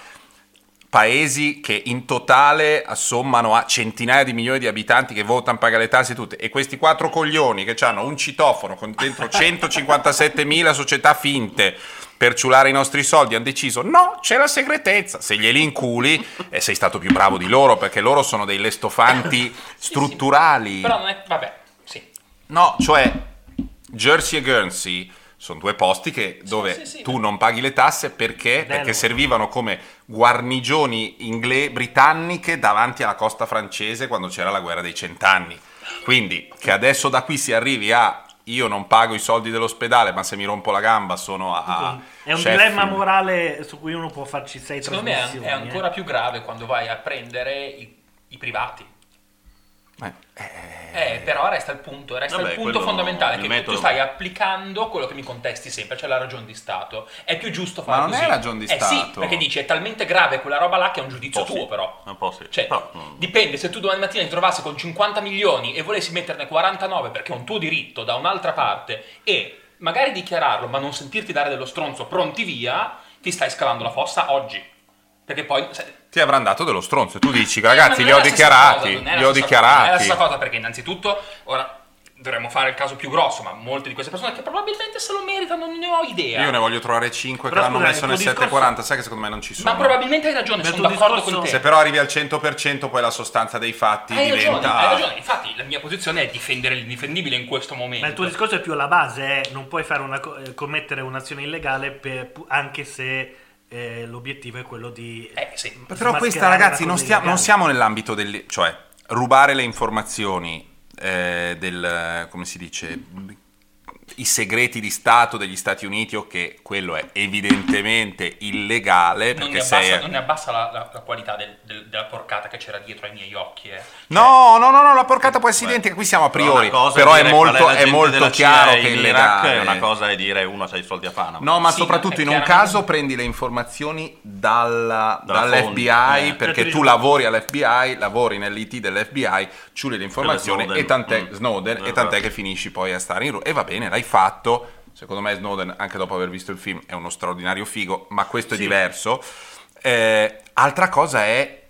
paesi che in totale assommano a centinaia di milioni di abitanti che votano, pagano le tasse e tutte, e questi quattro coglioni che hanno un citofono con dentro 157.000 società finte per ciulare i nostri soldi hanno deciso no, c'è la segretezza, se glieli inculi e sei stato più bravo di loro perché loro sono dei lestofanti Sì, sì. strutturali. Però non è... vabbè, sì. No, cioè Jersey e Guernsey sono due posti che, dove sì, sì. tu non paghi le tasse perché, perché servivano come guarnigioni ingle- britanniche davanti alla costa francese quando c'era la guerra dei cent'anni. Quindi che adesso da qui si arrivi a io non pago i soldi dell'ospedale, ma se mi rompo la gamba sono a... È un Sheffield. dilemma morale su cui uno può farci sei Secondo me è, trasmissioni. è ancora eh. più grave quando vai a prendere i, i privati. Eh, Eh, però resta il punto, resta Vabbè, il punto fondamentale che metodo- tu stai applicando quello che mi contesti sempre, cioè la ragione di Stato. È più giusto Ma fare non così. è ragion di eh sì, Stato. perché dici è talmente grave quella roba là che è un giudizio Un tuo sì, però. un po' sì. Cioè, Però, mm. dipende, se tu domani mattina ti trovassi con 50 milioni e volessi metterne 49 perché è un tuo diritto da un'altra parte e magari dichiararlo ma non sentirti dare dello stronzo pronti via, ti stai scalando la fossa oggi. Perché poi... sai, ti avranno dato dello stronzo e tu dici ma ragazzi li ho dichiarati, li ho cosa, Non è la dichiarati. stessa cosa perché innanzitutto, ora dovremmo fare il caso più grosso, ma molte di queste persone che probabilmente se lo meritano non ne ho idea. Io ne voglio trovare 5 che Però l'hanno scusa, messo nel tuo discorso- 740, sai che secondo me non ci sono. Ma probabilmente hai ragione, sono d'accordo discorso- con te. Se però arrivi al 100% poi la sostanza dei fatti Hai ragione, diventa... hai ragione. Infatti la mia posizione è difendere l'indifendibile in questo momento. Ma il tuo discorso è più alla base, eh, non puoi fare una co- eh, commettere un'azione illegale per- anche se eh, l'obiettivo è quello di... Eh sì. Però questa ragazzi non, stia- non siamo nell'ambito del... cioè rubare le informazioni eh, del... come si dice... i segreti di Stato degli Stati Uniti o che quello è evidentemente illegale Non perché ne sei... abbassa, non ne abbassa la, la- la qualità del- del- della porcata che c'era dietro ai miei occhi. eh. No, no, no, no, la porcata può essere identica, qui siamo a priori, però è molto, è gente molto chiaro CIA che è illegale. e una cosa è dire uno c'ha i soldi a Panama. No, ma Sì, soprattutto è in un caso prendi le informazioni dalla- Dalla dall'FBI eh. perché tu lavori all'FBI, lavori nell'IT dell'FBI, ciuli le informazioni e tant'è, Mm. Snowden, e tant'è che finisci poi a stare in Russia. E va bene, l'hai fatto. Secondo me Snowden, anche dopo aver visto il film, è uno straordinario figo, ma questo è diverso. Eh, altra cosa è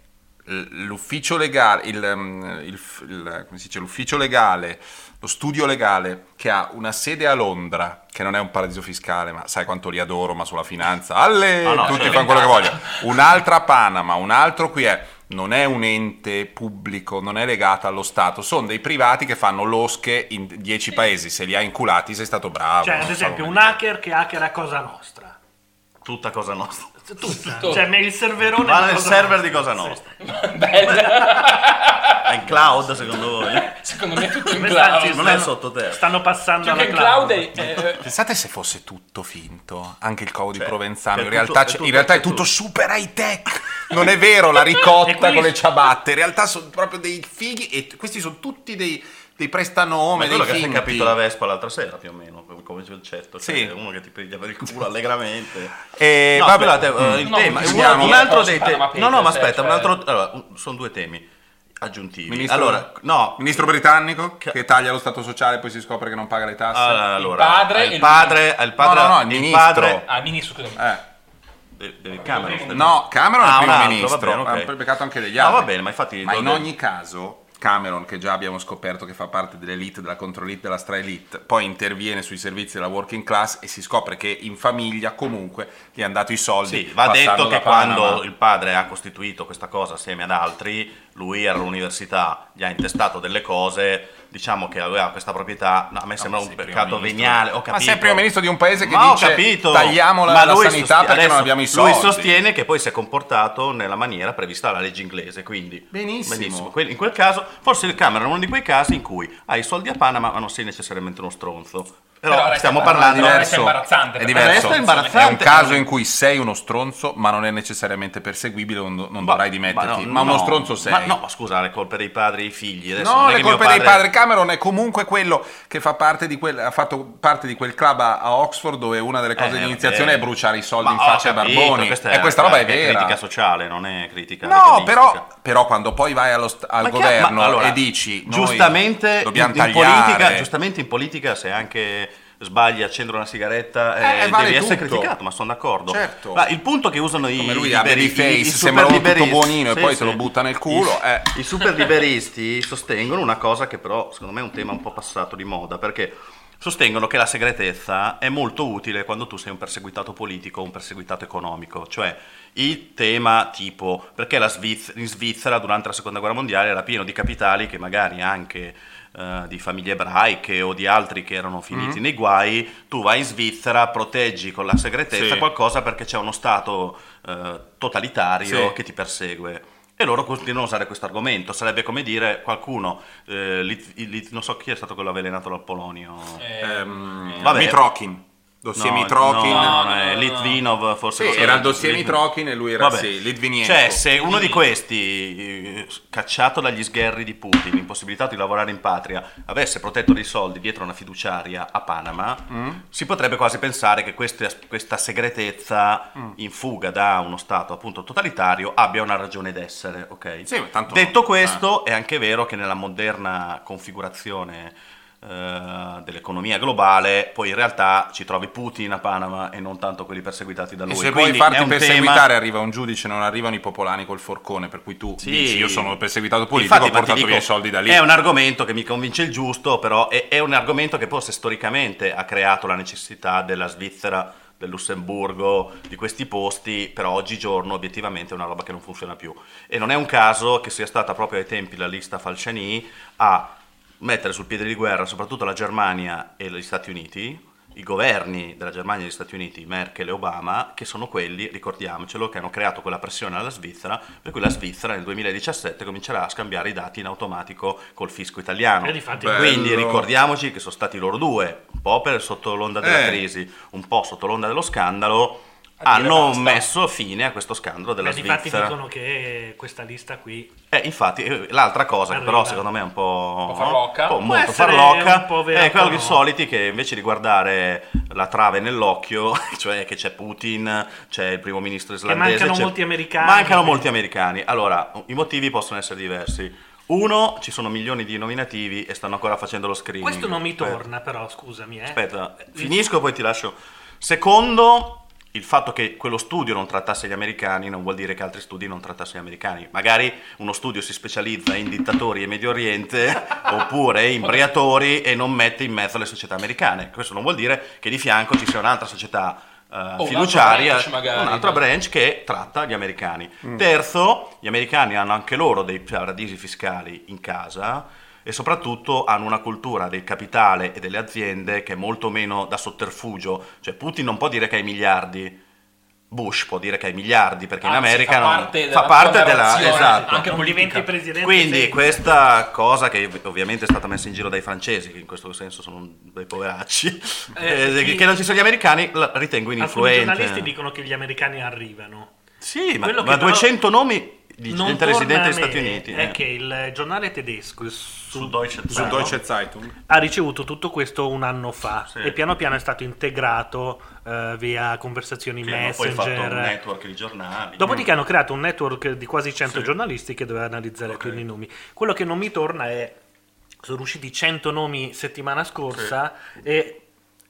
l'ufficio legale, il, um, il il- come si dice, l'ufficio legale, lo studio legale che ha una sede a Londra, che non è un paradiso fiscale, ma sai quanto li adoro, ma sulla finanza, alle, Ah, no, tutti sì. fanno quello che vogliono. Un'altra a Panama, un altro qui è, non è un ente pubblico, non è legato allo Stato, sono dei privati che fanno losche in 10 paesi, se li hai inculati sei stato bravo. Cioè, ad esempio, un hacker che hackera Cosa Nostra. Tutta cosa nostra. Tutta. Tutto. Cioè, il serverone di nel server Nostra. di cosa nostra. Bella. È in cloud secondo voi? Secondo me è tutto in cloud. stanno- Non è sottoterra. Stanno passando Cioè alla il cloud è... eh, Pensate se fosse tutto finto, anche il covo di Cioè, Provenzano, in realtà, è tutto- in realtà è tutto. super high tech, non è vero la ricotta quelli- con le ciabatte, in realtà sono proprio dei fighi e questi sono tutti dei, dei Ma prestanome, è dei quello che si è finti. capito la Vespa l'altra sera più o meno, come- come il cetto. Cioè, Sì. uno che ti prende per il culo allegramente. E no, vabbè, scusate, eh, mm. il No, tema. Un, un altro dei temi. No, no, ma aspetta, un cioè- altro. Allora, un- sono due temi aggiuntivi. Ministro, allora, no. ministro britannico Che- che taglia lo stato sociale e poi si scopre che non paga le tasse. Allora, padre il e il- padre, il padre, No, no, no, il ministro. padre Ah, ministro, scusami. Eh, del Cameron. No, Cameron è Ah, il un primo altro, ministro, bene, ok. ha peccato anche degli No, altri. va bene, ma infatti Ma in ogni caso, Cameron, che già abbiamo scoperto che fa parte dell'elite, della controlite, della stra-elite, poi interviene sui servizi della working class e si scopre che in famiglia comunque gli hanno dato i soldi. Sì, va detto che quando Panama. il padre ha costituito questa cosa assieme ad altri, lui era all'università, gli ha intestato delle cose, diciamo che aveva questa proprietà, no, a me sembra ma un peccato veniale, ho Ma capito. sei primo ministro di un paese che Ma dice, capito, "Tagliamo la- ma la lui sanità sosti- perché non abbiamo i Lui soldi." sostiene che poi si è comportato nella maniera prevista dalla legge inglese, quindi Benissimo. Que- In quel caso, forse il Cameron è uno di quei casi in cui hai i soldi a Panama ma non sei necessariamente uno stronzo. Però, Però stiamo imbarazzante, parlando però diverso, imbarazzante, è perché diverso. È imbarazzante. un caso in cui sei uno stronzo, ma non è necessariamente perseguibile, non, non dovrai dimetterti. Ma, no, uno no. stronzo sei. Ma no, ma scusa, le colpe dei padri e i figli. Adesso No, non è le colpe dei padre- padri. Cameron è comunque quello che fa parte di quel, ha fatto parte di quel club a, a Oxford dove una delle cose Eh, di iniziazione vabbè. è bruciare i soldi Ma in faccia ai barboni. questa e questa roba è vera. critica sociale, non è critica No, però, però quando poi vai allo al Ma governo ma allora, e dici noi giustamente dobbiamo in, in politica, giustamente in politica se anche sbagli accendere una sigaretta eh, Eh, vale devi essere tutto. criticato, ma sono d'accordo. Certo. Ma il punto che usano i come lui i ha liberi- i- i sembra uno tutto superliberisti- buonino e sì, poi sì. te lo butta nel culo. I, eh. i superliberisti sostengono una cosa che però secondo me è un tema un po' passato di moda, perché sostengono che la segretezza è molto utile quando tu sei un perseguitato politico o un perseguitato economico, cioè il tema tipo perché la Sviz- in Svizzera durante la seconda guerra mondiale era pieno di capitali che magari anche eh, di famiglie ebraiche o di altri che erano finiti nei guai, tu vai in Svizzera, proteggi con la segretezza Sì. qualcosa perché c'è uno Stato eh, totalitario Sì. che ti persegue. E loro continuano a usare questo argomento. Sarebbe come dire qualcuno, eh, Lit- Lit- non so chi è stato quello avvelenato dal Polonio. Ehm, Vabbè. Mitrokin. Dossier No, Mitrokin. no, No, no, Litvinov, forse. Sì, era il dossier Mitrokin e lui era Vabbè. sì, Litvinienko. Cioè, se uno di questi, eh, cacciato dagli sgherri di Putin, impossibilitato di lavorare in patria, avesse protetto dei soldi dietro una fiduciaria a Panama, Mm. si potrebbe quasi pensare che queste- questa segretezza Mm. in fuga da uno Stato appunto totalitario abbia una ragione d'essere, ok? Sì, Detto no. questo, è anche vero che nella moderna configurazione eh, dell'economia globale, poi in realtà ci trovi Putin a Panama e non tanto quelli perseguitati da lui. E se Quindi vuoi farti perseguitare tema- arriva un giudice, non arrivano i popolani col forcone, per cui tu Sì. dici io sono perseguitato politico, Infatti, ho portato dico, via i soldi da lì. È un argomento che mi convince il giusto, però è, è un argomento che forse storicamente ha creato la necessità della Svizzera, del Lussemburgo, di questi posti, però oggigiorno obiettivamente è una roba che non funziona più. E non è un caso che sia stata proprio ai tempi la lista Falciani a mettere sul piede di guerra soprattutto la Germania e gli Stati Uniti i governi della Germania e degli Stati Uniti, Merkel e Obama, che sono quelli, ricordiamocelo, che hanno creato quella pressione alla Svizzera, per cui la Svizzera nel 2017 comincerà a scambiare i dati in automatico col fisco italiano. E Quindi ricordiamoci che sono stati loro due, un po' per sotto l'onda della Eh. crisi, un po' sotto l'onda dello scandalo, hanno basta. messo fine a questo scandalo della Beh, difatti Svizzera. dicono che questa lista qui Eh, infatti, eh, l'altra cosa che però Arriva. secondo me è un po', Un po' farlocca. un po' molto farlocca, un po' vera, è quello po' di no. soliti che invece di guardare la trave nell'occhio, cioè che c'è Putin, c'è il primo ministro islandese, mancano c'è- molti americani. Mancano molti americani. Allora, i motivi possono essere diversi. Uno, ci sono milioni di nominativi e stanno ancora facendo lo screening. questo non mi torna però, scusami, eh. Aspetta, finisco poi ti lascio. Secondo, il fatto che quello studio non trattasse gli americani non vuol dire che altri studi non trattassero gli americani. Magari uno studio si specializza in dittatori e Medio Oriente oppure in briatori e non mette in mezzo le società americane. Questo non vuol dire che di fianco ci sia un'altra società altro fiduciaria, branch magari. un altro branch che tratta gli americani. Terzo, gli americani hanno anche loro dei paradisi fiscali in casa e soprattutto hanno una cultura del capitale e delle aziende che è molto meno da sotterfugio. Cioè Putin non può dire che ha i miliardi, Bush può dire che ha i miliardi perché in Anzi, America fa non- parte della fa parte della... Esatto. anche non diventi presidente Quindi senza. questa cosa che ovviamente è stata messa in giro dai francesi, che in questo senso sono dei poveracci, Eh, eh, che non ci sono gli americani, la ritengo Alcuni ininfluente. giornalisti dicono che gli americani arrivano. Sì, ma, Quello ma che però 200 nomi Non residente me Stati Uniti. È eh. che il giornale tedesco, il Sul Deutsche Su Zeitung. Zeitung. ha ricevuto tutto questo un anno fa Sì. e piano piano è stato integrato eh, via conversazioni Che hanno poi fatto un messenger. network di giornali. Dopodiché hanno creato un network di quasi 100 Sì. giornalisti che doveva analizzare Ok. quindi i nomi. Quello che non mi torna è sono usciti 100 nomi settimana scorsa e c'è st-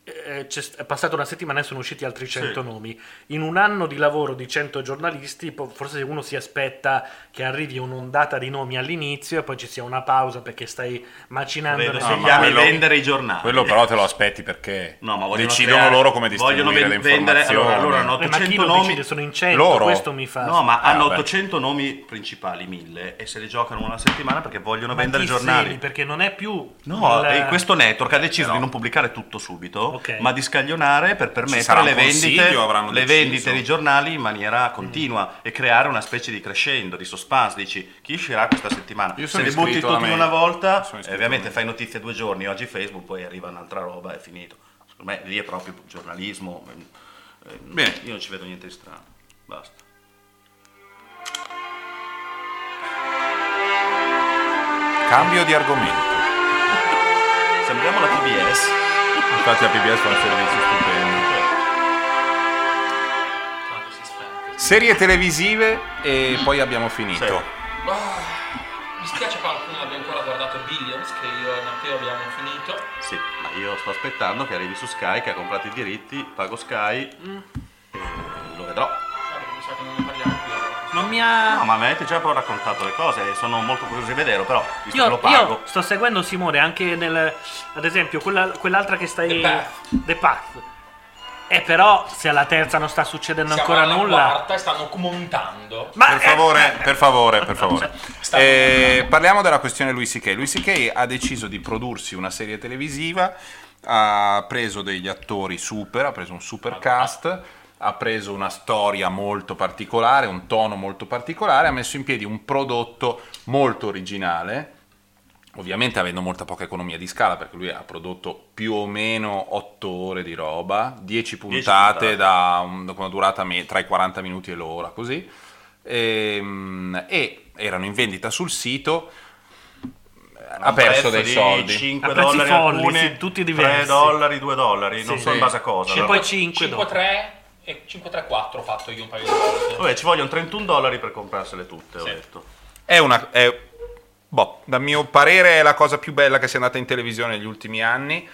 è passata una settimana e sono usciti altri 100 Sì. nomi. In un anno di lavoro di 100 giornalisti, forse uno si aspetta che arrivi un'ondata di nomi all'inizio e poi ci sia una pausa perché stai macinando Vedo No, gli ma quello- vendere i giornali. Quello però te lo aspetti perché No, ma vogliono decidono creare- loro come vogliono distribuire ven- le vendere- informazioni. allora, Eh, ma chi 800 lo nomi. decide? Sono in 100, Loro? questo mi fa... No, ma Eh, hanno vabbè. 800 nomi principali, 1000, e se li giocano una settimana perché vogliono Ma vendere chi giornali. Perché non è più... No, il- e questo network ha deciso Però- di non pubblicare tutto subito, Ok. ma di scaglionare per permettere le vendite, le vendite dei giornali in maniera continua e creare una specie di crescendo, di suspense. Dici chi uscirà questa settimana? Io Se li butti tutti in una volta, eh, ovviamente fai notizie due giorni, oggi Facebook, poi arriva un'altra roba, è finito. Secondo me lì è proprio giornalismo. eh, Bene. Io non ci vedo niente di strano. Basta. Cambio di argomento. Sembriamo la PBS. Infatti la PBS fa un servizio stupendo. Serie televisive e poi abbiamo finito. Sì. Ah, mi spiace qualcuno abbia ancora guardato Billions, che io e Matteo abbiamo finito. Sì, ma io sto aspettando che arrivi su Sky, che ha comprato i diritti, pago Sky e lo vedrò. Non mi ha... No, ma mi avete già poi raccontato le cose sono molto curioso di vederlo, però visto che Io, lo pago. io sto seguendo Simone anche nel. Ad esempio, quella- quell'altra che stai. The Path. The Path. E però, se alla terza non sta succedendo Siamo ancora nulla. quarta e stanno montando. Ma Per favore, per favore, per favore. Eh, parliamo della questione Louis C.K. Louis C.K. ha deciso di prodursi una serie televisiva, ha preso degli attori super, ha preso un super cast, ha preso una storia molto particolare, un tono molto particolare, ha messo in piedi un prodotto molto originale, ovviamente avendo molta poca economia di scala, perché lui ha prodotto più o meno 8 ore di roba, 10 puntate, 10 puntate. da, una durata me- tra i 40 minuti e l'ora, così, e, e erano in vendita sul sito ha perso dei soldi 5 dollari alcune, folli, sì, tutti diversi 3 dollari 2 dollari sì. non so in base a cosa 5 allora. 5 3 e 5-3-4 ho fatto io un paio di volte. Vabbè, ci vogliono 31 dollari per comprarsele tutte, ho Sì. detto. È una. È, boh, dal mio parere è la cosa più bella che sia andata in televisione negli ultimi anni.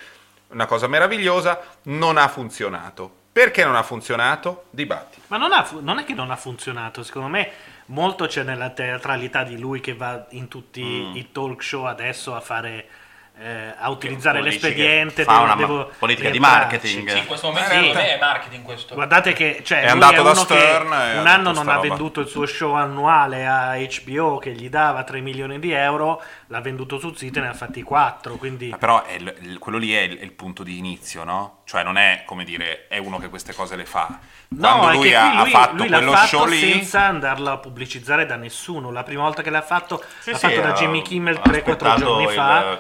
Una cosa meravigliosa. Non ha funzionato. Perché non ha funzionato? Dibatti. Ma non, ha fu- non è che non ha funzionato, secondo me molto c'è nella teatralità di lui che va in tutti Mm. i talk show adesso a fare eh, a utilizzare l'espediente. fa devo- una devo politica di marketing. Sì, in questo momento Sì. è marketing questo. Guardate che cioè, È lui andato è da Stern un anno non ha roba. venduto il suo show annuale a HBO che gli dava 3 milioni di euro, l'ha venduto sul sito e ne ha fatti 4, quindi però il- quello lì è il, è il punto di inizio, no? Cioè non è, come dire, è uno che queste cose le fa. No, Quando è lui che ha, qui ha lui, fatto lui l'ha quello fatto show lì... senza andarla a pubblicizzare da nessuno. La prima volta che l'ha fatto Sì, l'ha sì, fatto da Jimmy Kimmel ha 3-4 aspettato giorni il fa.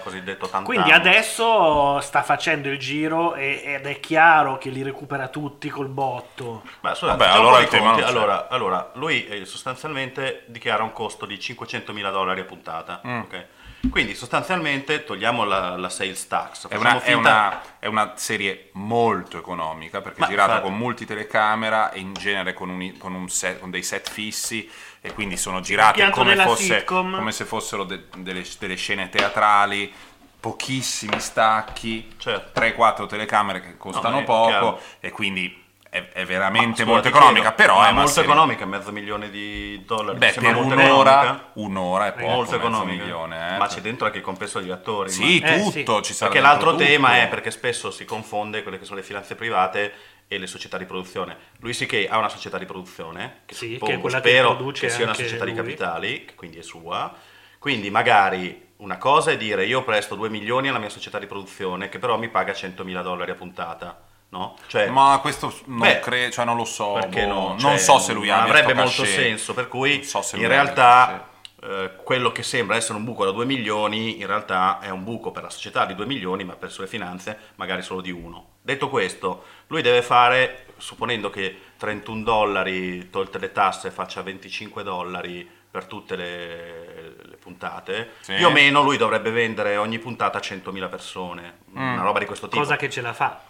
Quindi adesso sta facendo il giro e- ed è chiaro che li recupera tutti col botto. Ma scusate, Vabbè, allora conti. allora, allora, lui eh, sostanzialmente dichiara un costo di 500 mila dollari a puntata. Mm. ok? Quindi sostanzialmente togliamo la, la sales tax. È una, è, finta- una, è una serie molto economica perché Ma è girata infatti- con multitelecamera e in genere con, un- con un set- con dei set fissi e quindi sono girate come, fosse- come se fossero de- delle, delle scene teatrali, pochissimi stacchi, Certo. 3-4 telecamere che costano No, è poco chiaro. e quindi è, è veramente molto economica, però ma è una molto serie- economica, mezzo milione di dollari. Beh, per molto un'ora, un'ora è poco, molto economica. milione, eh. Ma c'è dentro anche il compenso degli attori. Sì, Eh, tutto, ci sarà Perché l'altro tutto. tema è perché spesso si confonde quelle che sono le finanze private e le società di produzione. Lui sì che ha una società di produzione, che Sì, suppongo, che che spero produce che sia una società di lui. capitali, che quindi è sua. Quindi magari una cosa è dire io presto 2 milioni alla mia società di produzione che però mi paga 100 mila dollari a puntata, no? Cioè, Ma questo non, Beh, cre- cioè non lo so. perché boh, no? non Cioè, so se lui non avrebbe molto cachet. senso, per cui Non so se in realtà eh, quello che sembra essere un buco da 2 milioni in realtà è un buco per la società di 2 milioni, ma per le sue finanze magari solo di uno. Detto questo, lui deve fare, supponendo che 31 dollari tolte le tasse faccia 25 dollari per tutte le, le puntate, Sì. più o meno lui dovrebbe vendere ogni puntata a 100.000 persone, Mm. una roba di questo tipo. Cosa che ce la fa.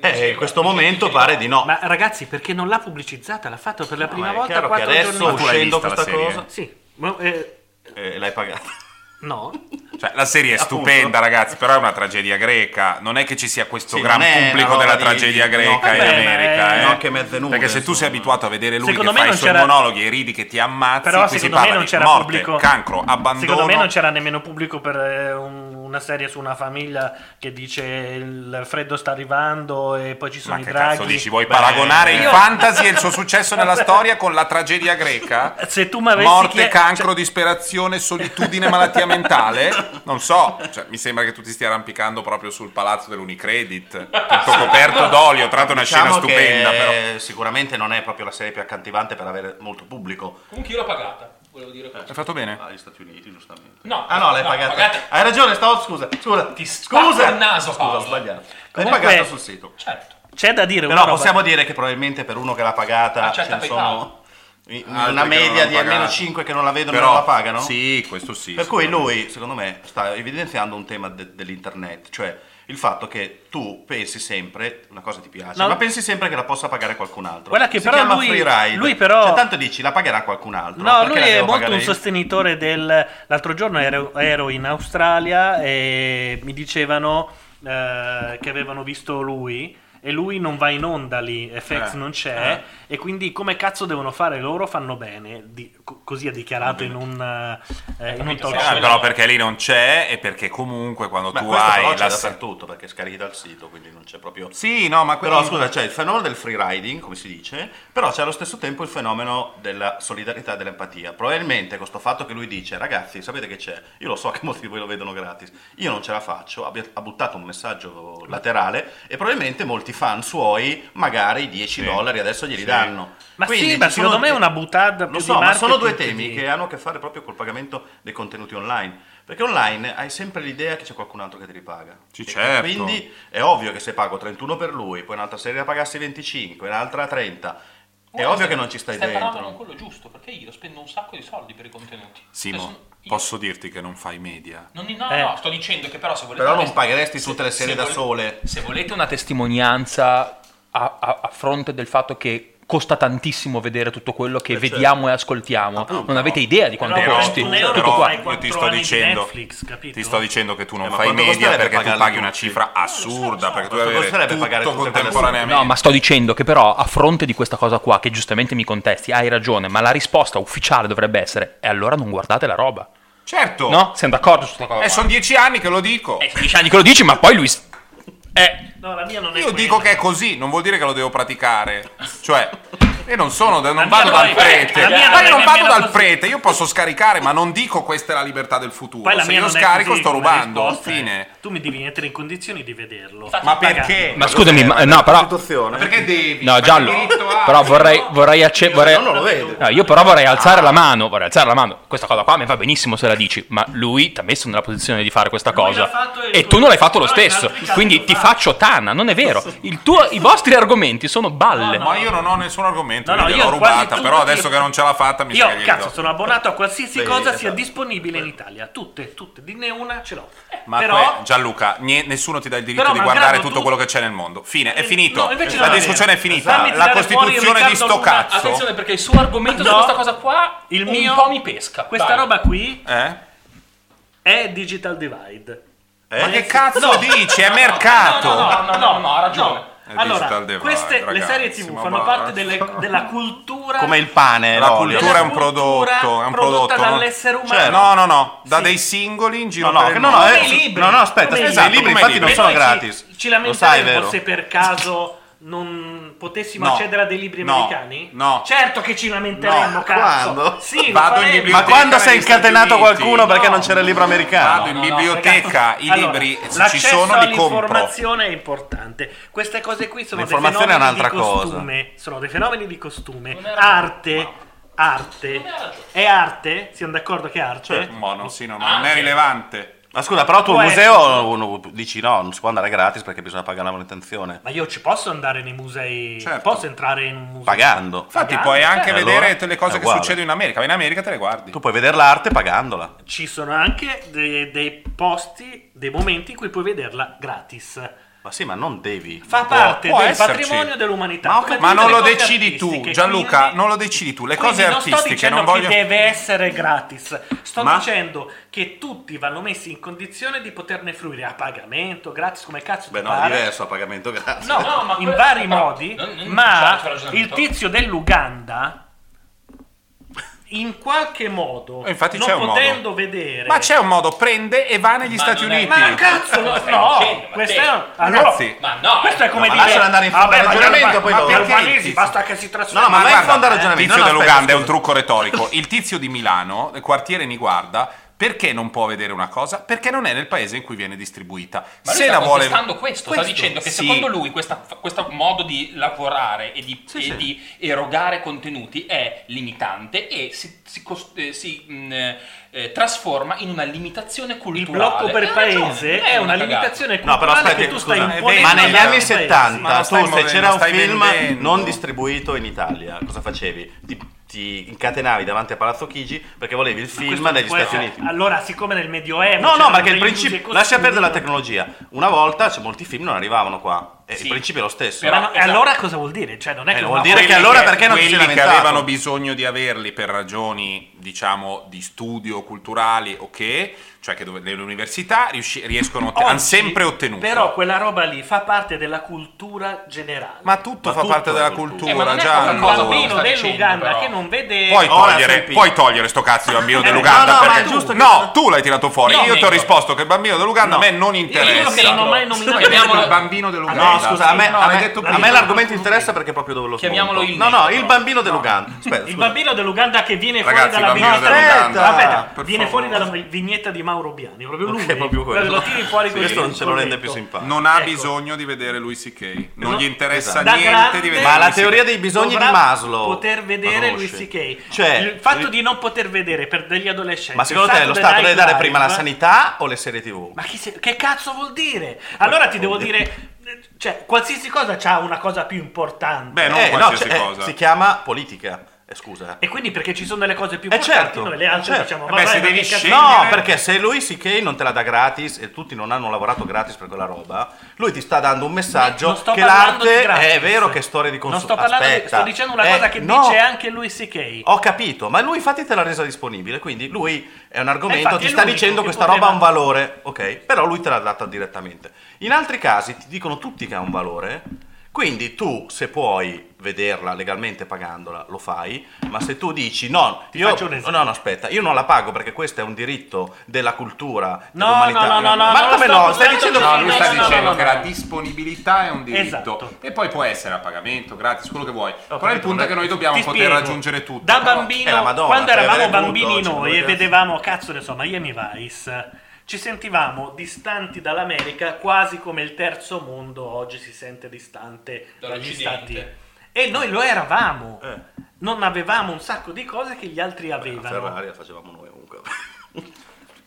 Eh, in questo momento pare di no. Ma ragazzi, perché non l'ha pubblicizzata? L'ha fatto per la prima Ma è volta chiaro che quattro adesso giorni fa. uscendo questa cosa, Sì, ma, eh, eh, l'hai pagata. no. Cioè, la serie è stupenda, ragazzi, però è una tragedia greca. Non è che ci sia questo Sì, gran pubblico della di- tragedia di- greca no, in vabbè, ma America. eh. no, anche mezze nude, Perché se tu sei abituato a vedere lui Secondo che fa i suoi monologhi e ridi che ti ammazzi, Però qui si secondo me non c'era morte, pubblico. cancro, abbandono. Secondo me non c'era nemmeno pubblico per eh, un- una serie su una famiglia che dice il freddo sta arrivando e poi ci sono Ma i che draghi. cazzo dici? Vuoi Beh, paragonare il io- fantasy e il suo successo nella storia con la tragedia greca? Se tu mi avessi Morte, chie- cancro, cioè- disperazione, solitudine, malattia mentale? Non so, cioè, mi sembra che tu ti stia arrampicando proprio sul palazzo dell'Unicredit, tutto coperto d'olio, tra l'altro una Diciamo scena stupenda, che però. sicuramente non è proprio la serie più accattivante per avere molto pubblico. Comunque io l'ho pagata, volevo dire questo. Hai fatto bene? Ah, gli Stati Uniti, giustamente. No, Ah no, l'hai no, pagata. pagata- Hai ragione, stavo scusa, scusa. Ti scusa. il naso, Scusa, ho sbagliato. L'hai pagata sul sito. Certo. C'è da dire una Però roba. possiamo dire che probabilmente per uno che l'ha pagata Accetta ce ne sono Altri una media di almeno pagata. 5 che non la vedono e Però, non la pagano. Sì, questo sì. Per cui lui, secondo me, sta evidenziando un tema de- dell'internet, cioè il fatto che tu pensi sempre, una cosa ti piace, No. ma pensi sempre che la possa pagare qualcun altro. Guarda che si però lui- free ride. lui però- Cioè, tanto dici, la pagherà qualcun altro. No, lui è molto pagare un sostenitore del... L'altro giorno ero, ero in Australia e mi dicevano eh, che avevano visto lui e lui non va in onda lì, FX Eh, non c'è e quindi come cazzo devono fare loro fanno bene, di- co- così ha dichiarato in un, eh, in un talk sì, Eh, show. però perché lì non c'è e perché comunque quando Beh, tu questo però hai la... dappertutto, perché scarichi dal sito, quindi non c'è proprio... Sì, no, ma Però quello... scusa, c'è il fenomeno del free riding, come si dice, però c'è allo stesso tempo il fenomeno della solidarietà e dell'empatia. Probabilmente questo fatto che lui dice, ragazzi, sapete che c'è? Io lo so che molti di voi lo vedono gratis, io non ce la faccio, ha buttato un messaggio laterale e probabilmente molti fan suoi magari 10 Sì. dollari adesso glieli Sì. danno. Ma Quindi sì, ma sono- secondo me è una buttata Lo so, ma sono due temi che hanno a che fare proprio col pagamento dei contenuti online. Perché online hai sempre l'idea che c'è qualcun altro che ti ripaga. Sì, certo. Quindi è ovvio che se pago 31 per lui, poi un'altra serie la pagassi 25, un'altra 30, è ovvio che non ci stai, stai parlando dentro. con quello giusto, perché io spendo un sacco di soldi per i contenuti. Cioè, Simo, sono- io- posso dirti che non fai media? Non, no, Eh. no, sto dicendo che però se volete... Però non pagheresti tutte le serie da vole- sole. Se volete una testimonianza a, a- a fronte del fatto che costa tantissimo vedere tutto quello che Eh, certo. vediamo e ascoltiamo, Appunto. non avete idea di quanto Però costi. un euro tutto qua. fai io ti sto dicendo, Netflix, capito? ti sto dicendo che tu non Eh, fai media perché tu paghi una cifra assurda, perché tu devi avere tutto pagare quelle contemporaneamente. No, ma sto dicendo che però a fronte di questa cosa qua, che giustamente mi contesti, hai ragione, ma la risposta ufficiale dovrebbe essere e allora non guardate la roba. Certo, No? Siamo d'accordo su questa cosa? eh, sono dieci anni che lo dico. Eh, sono dieci anni che lo dici, ma poi lui... Eh, No, la mia non è Io quella. dico che è così, non vuol dire che lo devo praticare. Cioè, Io non sono, non vado dal prete. Ma non io non vado dal prete, io posso scaricare, ma non dico questa è la libertà del futuro. Se io scarico così sto rubando. risposta, eh. Fine. Tu mi devi mettere in condizioni di vederlo. Ma perché? Ma scusami, ma- no, però. Costituzione. Perché devi? No, Ma Giallo. Però vorrei, vorrei acce- vorrei- non lo vede. No, io però vorrei alzare la mano. Vorrei alzare la mano. Questa cosa qua mi va benissimo se la dici. Ma lui ti ha messo nella posizione di fare questa Lui cosa. e tu- non l'hai fatto lo stesso. Quindi ti fa. Faccio tana. Non è vero. Il tuo- I vostri argomenti sono balle. Ma io non ho nessun argomento, No, no, io l'ho rubata, però adesso che non ce l'ha fatta mi sa Io, cazzo, sono abbonato a qualsiasi Sì, cosa sia esatto. disponibile in Italia. Tutte, tutte. Dinne una, ce l'ho. Ma Però... que- Gianluca, nie- nessuno ti dà il diritto Però di guardare tutto tu- quello che c'è nel mondo. Fine, è Eh, finito. no, la discussione è finita. La Costituzione di sto cazzo. Attenzione perché il suo argomento su No. questa cosa qua Il un mio- po' mi pesca. Questa Vai. roba qui Eh? è digital divide. Ma che cazzo dici? È mercato. No, no, no, no, no, ha ragione. Allora, queste, le ragazzi, serie tv fanno parte delle- della cultura Come il pane, La cultura è un prodotto, è un prodotta prodotto. no? dall'essere umano. Certo. No, no, no, da Sì. dei singoli in giro No, no, per no, no, eh, libri. no, no, aspetta, aspetta, i libri. infatti non sono gratis. Ci, ci Lo sai, lamenteremo vero? se per caso non potessimo No. accedere a dei libri No. americani? No. Certo che ci lamenteremo, No. cazzo. Quando? Sì. Ma quando Stati incatenato qualcuno perché No. non c'era il libro americano? Vado in No, no, no, biblioteca, i Allora, libri se ci l'accesso sono li compro. all'informazione è importante. Queste cose qui sono dei L'informazione è fenomeni di un'altra cosa. costume. Sono dei fenomeni di costume. Arte. Arte. È arte? Siamo d'accordo che è arte? Ma no, sì, no, Ah, non è rilevante. Ma scusa, però tu al museo uno- dici no, non si può andare gratis perché bisogna pagare la manutenzione. Ma io ci posso andare nei musei? Certo. Posso entrare in un museo? Pagando. Infatti Pagando, puoi anche eh, vedere allora tutte le cose che succedono in America. In America te le guardi. Tu puoi vedere l'arte pagandola. Ci sono anche dei, dei posti, dei momenti in cui puoi vederla gratis. Ma sì, ma non devi. Fa Può- parte può del esserci. patrimonio dell'umanità. Ma come Ma non lo decidi tu, Gianluca, quindi- non lo decidi tu. Le cose non sto artistiche dicendo non voglio... che deve essere gratis, sto Ma- dicendo che tutti vanno messi in condizione di poterne fruire a pagamento, gratis, come cazzo Beh, ti no, è pare. diverso a pagamento gratis. No, No, ma in vari modi, non- non ma il tizio dell'Uganda in qualche modo, Eh, infatti non c'è un potendo modo. vedere Ma c'è un modo, prende e va negli Ma Stati Uniti. Ma cazzo, no, no, dicendo, ma questo è allora, Ragazzi, Ma no, questo è come no, ma dire lascialo andare in fondo al ma ragionamento, poi ma dopo. Perché albanesi il basta che si trasferiscono No, ma vai in guarda, fondo al Il ragionamento. tizio No, no, dell'Uganda è un trucco retorico. Il tizio di Milano, del quartiere Niguarda, perché non può vedere una cosa? Perché non è nel paese in cui viene distribuita. Ma lui Se sta la vuole contestando questo, sta dicendo che Sì. secondo lui questa- questo modo di lavorare e di, Sì, e sì. di erogare contenuti è limitante e si, si cos- eh, si, mh, eh, trasforma in una limitazione il culturale. blocco per E ragione, paese è una cagata. limitazione No, però culturale aspetti, che tu stai scusa, imponendo ma negli anni dai, ai paesi. 70 Ma lo stai tu se muovendo, c'era un film vendendo. non distribuito in Italia, cosa facevi? Ti, ti incatenavi davanti a Palazzo Chigi perché volevi il film può Stati essere- Uniti. Allora, siccome nel Medioevo No, no, perché il degli principio. Lascia perdere la tecnologia. Una volta cioè, molti film non arrivavano qua. E Sì. il principio è lo stesso. Però- Ma no, e Esatto. allora cosa vuol dire? Cioè, non è Eh, che vuol una- dire che allora perché non ti quelli che avevano bisogno di averli per ragioni diciamo di studio culturali o che cioè che dove, le università riusci- riescono Oggi, hanno sempre ottenuto Però quella roba lì fa parte della cultura generale. ma tutto Ma fa tutto parte della cultura. cultura Eh, ma non è già quello bambino che dell'Uganda che non vede Puoi togliere, puoi togliere sto cazzo di bambino dell'Uganda no, no, perché che- no, tu l'hai tirato fuori. Io Io ti ho risposto che il bambino dell'Uganda a me non Io interessa. che non ho mai nominato il bambino dell'Uganda. No, scusa, a me, No, a me- detto a me l'argomento interessa perché è proprio dove lo Chiamiamolo smonto. il No, no, il bambino dell'Uganda. Aspetta, Il bambino dell'Uganda che viene Ragazzi, fuori dalla vignetta Aspetta, viene fuori dalla vignetta di Mauro Biani, proprio lui. Ok, è proprio quello. Lo tiri fuori Sì, così. questo non ce lo rende più simpatico. Non ha Ecco. bisogno di vedere lui C.K. Non No, gli interessa esatto. Da niente grande di vedere Ma la teoria dei bisogni di Maslow. poter vedere? Louis C.K. Cioè, il fatto di non poter vedere per degli adolescenti Ma secondo te lo Stato deve dare prima la sanità o le serie TV? Ma che cazzo vuol dire? Allora ti devo dire, cioè, qualsiasi cosa ha una cosa più importante. Beh, non Eh, no, qualsiasi cioè, eh, cosa. si chiama politica. Eh, scusa. E quindi perché ci sono delle cose più Eh, importanti, certo, noi le altre certo. diciamo, Eh vabbè, beh, se ma devi che cazzo- scegliere- No, perché se lui C.K. non te la dà gratis e tutti non hanno lavorato gratis per quella roba, lui ti sta dando un messaggio Non sto che di l'arte è vero che è storia di Non consumo. sto parlando di, Aspetta. sto dicendo una Eh, cosa che no, dice anche lui C.K. Ho capito, ma lui infatti te l'ha resa disponibile, quindi lui è un argomento, infatti ti sta dicendo che questa poteva- roba ha un valore, ok? Però lui te l'ha data direttamente. In altri casi ti dicono tutti che ha un valore, quindi tu se puoi vederla legalmente pagandola, lo fai, ma se tu dici no, Ti io, faccio un esempio. no, no, aspetta, io non la pago perché questo è un diritto della cultura, No, dell'umanità. no, no, no, ma no, come sto- no? Stai dicendo No, lui sta dicendo no, che no. la disponibilità è un diritto Esatto. e poi può essere a pagamento, gratis, quello che vuoi. Però il punto è che noi dobbiamo poter spiego. raggiungere tutto. Da bambino, Madonna, quando puoi eravamo bambini tutto, noi e vedevamo, cazzo ne so, Miami Vice, ci sentivamo distanti dall'America quasi come il terzo mondo oggi si sente distante dagli. Stati. E noi lo eravamo. Eh. Non avevamo un sacco di cose che gli altri La avevano. Ferrari la facevamo noi comunque.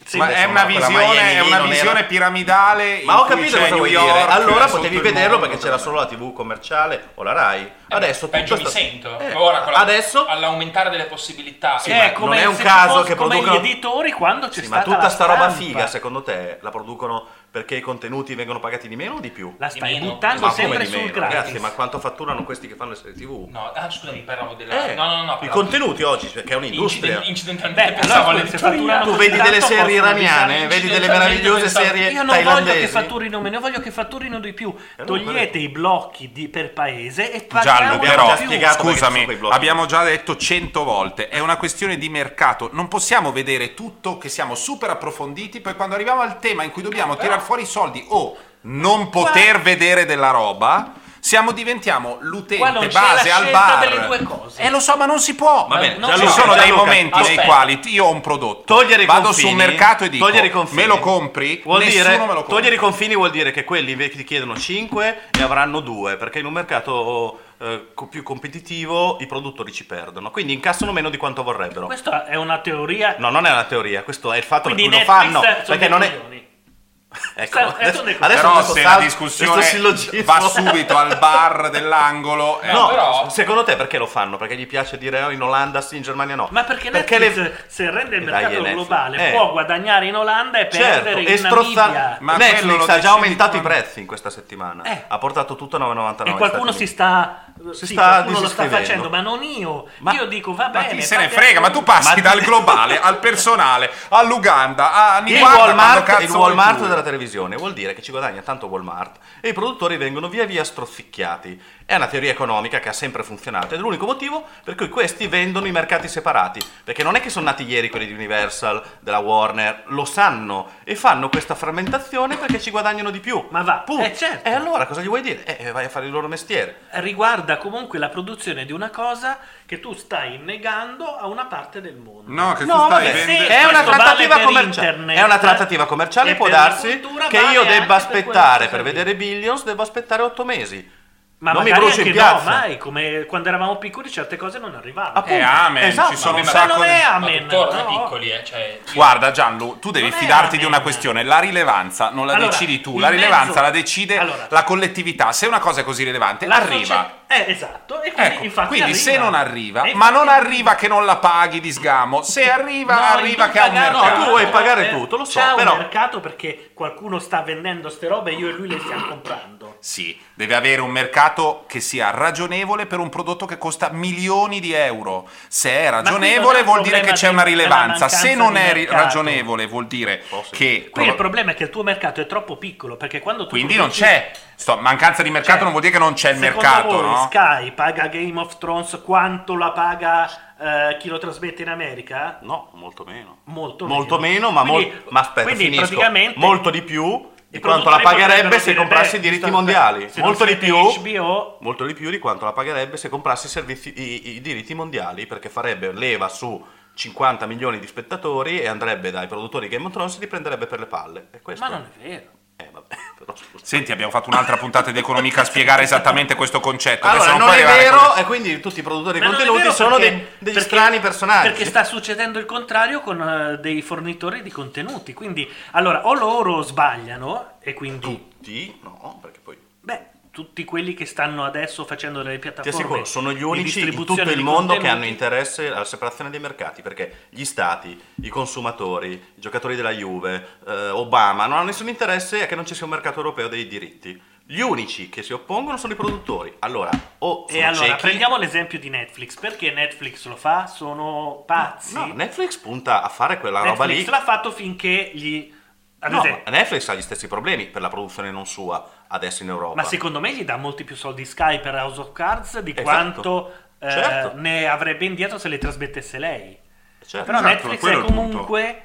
Sì, Ma è una visione, è una visione era- piramidale. Ma ho capito cosa vuoi York, dire. Allora potevi vederlo mondo, perché c'era solo la TV commerciale o la Rai. Adesso Eh, peggio mi sta- sento. Eh, Ora con la- adesso all'aumentare delle possibilità. Sì, Eh, ma è come non è un se caso fosse che come producono- gli editori quando c'è Sì, ma stata tutta la sta roba figa, secondo te, la producono perché i contenuti vengono pagati di meno o di più? La stai buttando Ma come sempre di sul meno? gratis. Ragazzi, ma quanto fatturano questi che fanno le serie TV? No, ah, scusami, parlavo della... Eh, no, no, no. I contenuti oggi, cioè, che è un'industria. Inciden- incidentalmente Beh, pensavo allora, fatturano Tu vedi delle serie iraniane, avvisare vedi delle meravigliose pensavo- serie Io non voglio che fatturino meno, io voglio che fatturino di più. non Togliete i blocchi di- per paese e Giallo, paghiamo abbiamo però già più. perché scusami, abbiamo già detto cento volte, è una questione di mercato, non possiamo vedere tutto che siamo super approfonditi, poi quando arriviamo al tema in cui dobbiamo tirare fuori i soldi o non poter vedere della roba, siamo diventiamo Qua l'utente base al bar. delle due cose. Eh lo so, ma non si può. Va bene, non Ci sono dei Gianluca, momenti nei aspetta. quali io ho un prodotto, Togliere vado confini, sul mercato e dico togliere i confini, me lo compri, vuol nessuno dire, me lo compra. togliere i confini vuol dire che quelli invece ti chiedono 5 ne avranno 2 perché in un mercato eh, più competitivo i produttori ci perdono quindi incassano meno di quanto vorrebbero Questa è una teoria. no non è una teoria questo è il fatto Quindi cui lo fanno perché non è. Ecco, adesso, adesso Però se la discussione va subito al bar dell'angolo, eh, No, però- secondo te perché lo fanno? Perché gli piace dire oh, in Olanda sì, in Germania no? Ma perché le- Netflix, se rende il mercato globale, Eh. può guadagnare in Olanda e Certo, perdere e in strozza- Namibia. Ma Netflix ha già aumentato i prezzi in questa settimana. Eh. Ha portato tutto a 9,99. E qualcuno si sta, Si sì, sta qualcuno lo sta facendo, ma non io. Ma- io dico va Ma bene. chi se ne frega? Ma tu passi Ma- dal globale al personale, all'Uganda, a Il guarda quando Walmart, il Walmart della televisione vuol dire che ci guadagna tanto Walmart e i produttori vengono via via strozicchiati. È una teoria economica che ha sempre funzionato ed è l'unico motivo per cui questi vendono i mercati separati. Perché non è che sono nati ieri quelli di Universal, della Warner, lo sanno e fanno questa frammentazione perché ci guadagnano di più. Ma va, Punto. eh, certo. E allora cosa gli vuoi dire? Eh, vai a fare il loro mestiere. Riguarda comunque la produzione di una cosa che tu stai negando a una parte del mondo. No, che tu No, stai vabbè, vendendo. è una Questo trattativa vale commerciale. internet È una trattativa commerciale. Può darsi che vale io debba aspettare per vedere Billions, devo aspettare otto mesi. Ma non mi magari brucio in anche piazza. no, mai, come quando eravamo piccoli certe cose non arrivavano. Appunto. Eh, amen, Esatto. ci sono Ma un ma sacco di... Ma amen. no. piccoli, eh. Cioè, io- Guarda Gianlu, tu devi Non fidarti di una questione, la rilevanza non la Allora, decidi tu, la rilevanza mezzo- la decide Allora. la collettività. Se una cosa è così rilevante, La arriva. Eh, esatto. E quindi, Ecco, infatti quindi se non arriva, E ma non arriva che non la paghi di sgamo, se arriva, No, arriva che ha un mercato. No, tu vuoi pagare eh, tutto, lo so, C'è però- un mercato perché qualcuno sta vendendo ste robe e io e lui le stiamo comprando. Sì, deve avere un mercato che sia ragionevole per un prodotto che costa milioni di euro. Se è non ragionevole vuol dire che c'è una rilevanza, se non è mercato. ragionevole vuol dire Oh, sì. che... Qui il problema è che il tuo mercato è troppo piccolo perché quando tu Quindi non produci- c'è. Sto, mancanza di mercato Cioè, non vuol dire che non c'è il mercato, voi no? Sky paga Game of Thrones quanto la paga eh, chi lo trasmette in America? No, molto meno. Molto, Molto meno, ma, Quindi- mol- ma aspetta, quindi finisco. praticamente Molto di più di quanto la pagherebbe se comprassi beh, i diritti mondiali. Molto di più. HBO Molto di più di quanto la pagherebbe se comprassi i, servizi, i, i diritti mondiali, perché farebbe leva su 50 milioni di spettatori e andrebbe dai produttori Game of Thrones e li prenderebbe per le palle. Ma non è vero. Eh, vabbè, però scusa. Senti, abbiamo fatto un'altra puntata di economica a spiegare esattamente questo concetto. adesso Allora, non puoi è arrivare vero, e quindi tutti i produttori di Ma non è contenuti vero sono perché- dei- degli perché- strani personaggi. Perché sta succedendo il contrario con eh, dei fornitori di contenuti. Quindi, allora, o loro sbagliano e quindi... Tutti? No, perché poi... Beh, tutti quelli che stanno adesso facendo delle Ti piattaforme assicuro, sono gli unici in tutto il mondo che hanno interesse alla separazione dei mercati, perché gli stati, i consumatori, i giocatori della Juve, eh, Obama non hanno nessun interesse a che non ci sia un mercato europeo dei diritti. Gli unici che si oppongono sono i produttori. Allora, o E allora, ciechi- prendiamo l'esempio di Netflix. Perché Netflix lo fa? Sono pazzi. No, Netflix punta a fare quella roba Netflix lì. l'ha fatto finché gli Ad No, esempio- Netflix ha gli stessi problemi per la produzione non sua adesso in Europa. Ma secondo me gli dà molti più soldi Sky per House of Cards di Esatto. quanto eh, Certo. ne avrebbe indietro se le trasmettesse lei. Certo. Però Esatto, Netflix è è comunque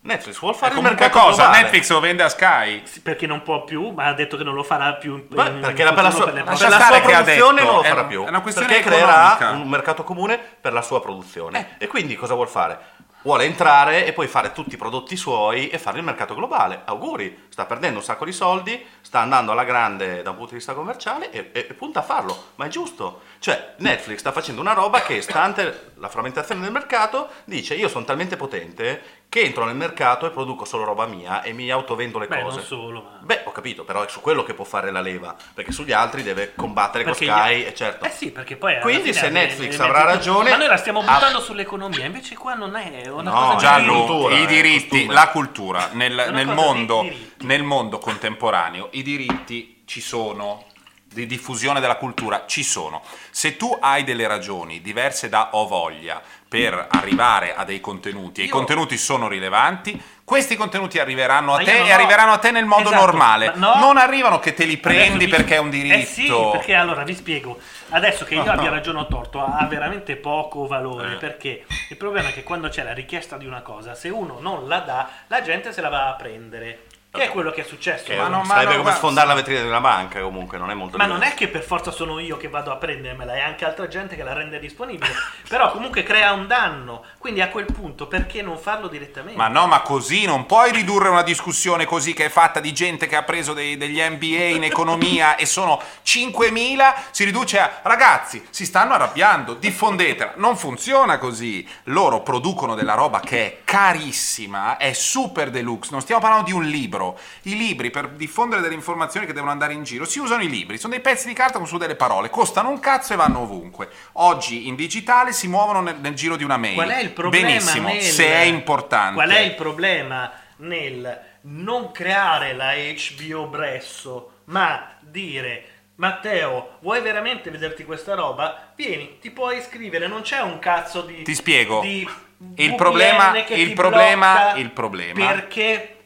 Netflix vuol È fare il comunque mercato cosa? globale. Netflix lo vende a Sky. perché non può più, ma ha detto che non lo farà più. in- Beh, in perché la- per la sua, per Lascia la sua produzione non lo è farà un- più. è una questione perché economica. creerà un mercato comune per la sua produzione. E quindi cosa vuol fare? Vuole entrare e poi fare tutti i prodotti suoi e fare il mercato globale. Auguri, sta perdendo un sacco di soldi, sta andando alla grande da un punto di vista commerciale e, e- e punta a farlo. Ma è giusto. Cioè, Netflix sta facendo una roba che, stante la frammentazione del mercato, dice io sono talmente potente che entro nel mercato e produco solo roba mia e mi autovendo le Beh, cose. non solo, ma... Beh, ho capito, però è su quello che può fare la leva, perché sugli altri deve combattere Perché con Sky gli- e certo. Eh sì, perché poi Quindi se le- Netflix le- avrà le- ragione- Ma noi la stiamo Ah. buttando sull'economia, invece qua non è una No, cosa di Gianlu, cultura, i eh, diritti, costume. la cultura nel, nel mondo, nel mondo contemporaneo, i diritti ci sono, di diffusione della cultura ci sono. Se tu hai delle ragioni diverse da ho voglia per arrivare a dei contenuti e i Io- contenuti sono rilevanti, questi contenuti arriveranno a te e ho- arriveranno a te nel modo Esatto, normale. ma no. Non arrivano che te li Adesso prendi vi- perché è un diritto. Eh sì, perché allora vi spiego. Adesso che io abbia ragione o torto ha veramente poco valore Eh. perché il problema è che quando c'è la richiesta di una cosa, se uno non la dà, la gente se la va a prendere. Che è quello che è successo. Che Ma no, ma sarebbe no, come guarda- sfondare la vetrina di una banca comunque, non è molto Ma non diverso. è che per forza sono io che vado a prendermela, è anche altra gente che la rende disponibile. Però comunque crea un danno. Quindi a quel punto perché non farlo direttamente? Ma no, ma così non puoi ridurre una discussione così che è fatta di gente che ha preso dei- degli MBA in economia e sono 5.000, si riduce a ragazzi, si stanno arrabbiando, diffondetela. Non funziona così. Loro producono della roba che è carissima, è super deluxe, non stiamo parlando di un libro. I libri per diffondere delle informazioni che devono andare in giro, si usano i libri, sono dei pezzi di carta con su delle parole, costano un cazzo e vanno ovunque. Oggi in digitale si muovono nel, nel giro di una mail. Qual è il problema Benissimo, nel- se è importante. Qual è il problema nel non creare la HBO Bresso, ma dire Matteo, vuoi veramente vederti questa roba? Vieni, ti puoi iscrivere, non c'è un cazzo di Ti spiego. di Il problema- il problema- blocca il problema- perché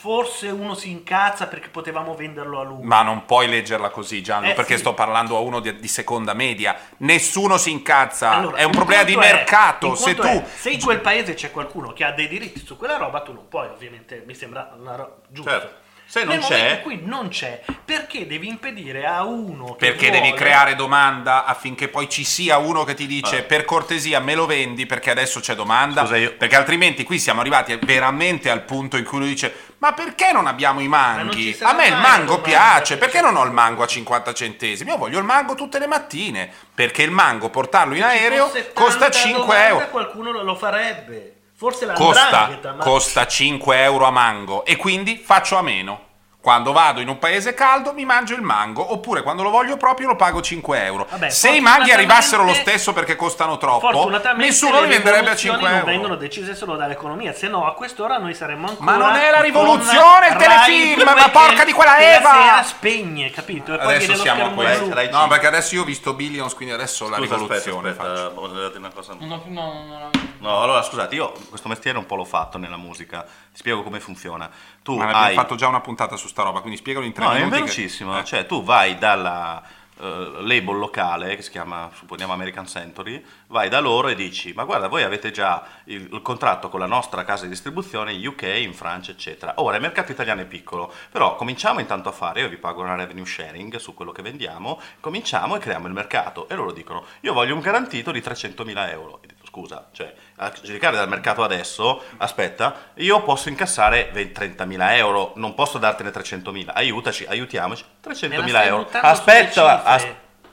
forse uno si incazza perché potevamo venderlo a lui. Ma non puoi leggerla così, Gianlu, Eh, perché sì. sto parlando a uno di, di seconda media. Nessuno si incazza. Allora, è un problema di è- mercato. Se tu. è, se in quel paese c'è qualcuno che ha dei diritti su quella roba, tu non puoi, ovviamente, mi sembra una roba giusta. Certo. Se non Nel c'è- cui non c'è, perché devi impedire a uno che Perché vuole- devi creare domanda affinché poi ci sia uno che ti dice Ah. per cortesia me lo vendi perché adesso c'è domanda. Scusa, io- Perché altrimenti qui siamo arrivati veramente al punto in cui uno dice ma perché non abbiamo i manghi? A me il mango piace, perché- non ho il mango a 50 centesimi? Io voglio il mango tutte le mattine perché il mango portarlo in aereo costa tanta 5 domanda, euro. Qualcuno lo farebbe. Forse la costa, ma costa 5 euro a mango e quindi faccio a meno. Quando vado in un paese caldo mi mangio il mango, oppure quando lo voglio proprio lo pago 5 euro. Vabbè, Se i manghi arrivassero lo stesso perché costano troppo, nessuno le li venderebbe a rivoluzioni 5 non euro. vengono decise solo dall'economia, se no a quest'ora noi saremmo ancora Ma non è la rivoluzione, il telefilm, 2 ma porca di quella che la Eva! sera spegne, capito? E poi Adesso siamo a questo. No, perché adesso io ho visto Billions, quindi adesso la Scusa, rivoluzione aspetta, aspetta, volevo dire una cosa. No, no, no, no. No, allora scusate, io questo mestiere un po' l'ho fatto nella musica. Ti spiego come funziona. Tu Ma hai fatto già una puntata su sta roba, quindi spiegalo in tre No, è minuti. che- velocissimo. Eh. Cioè, tu vai dalla eh, label locale che si chiama, supponiamo American Century, vai da loro e dici: Ma guarda, voi avete già il, il contratto con la nostra casa di distribuzione in UK, in Francia, eccetera. Ora il mercato italiano è piccolo, però cominciamo intanto a fare. Io vi pago una revenue sharing su quello che vendiamo. Cominciamo e creiamo il mercato. E loro dicono: Io voglio un garantito di 300.000 euro. Scusa, cioè, a giudicare dal mercato adesso, aspetta, io posso incassare 20 30.000 euro, non posso dartene 300.000. Aiutaci, aiutiamoci. Me la 300.000 stai euro. Aspetta, sulle cifre. as-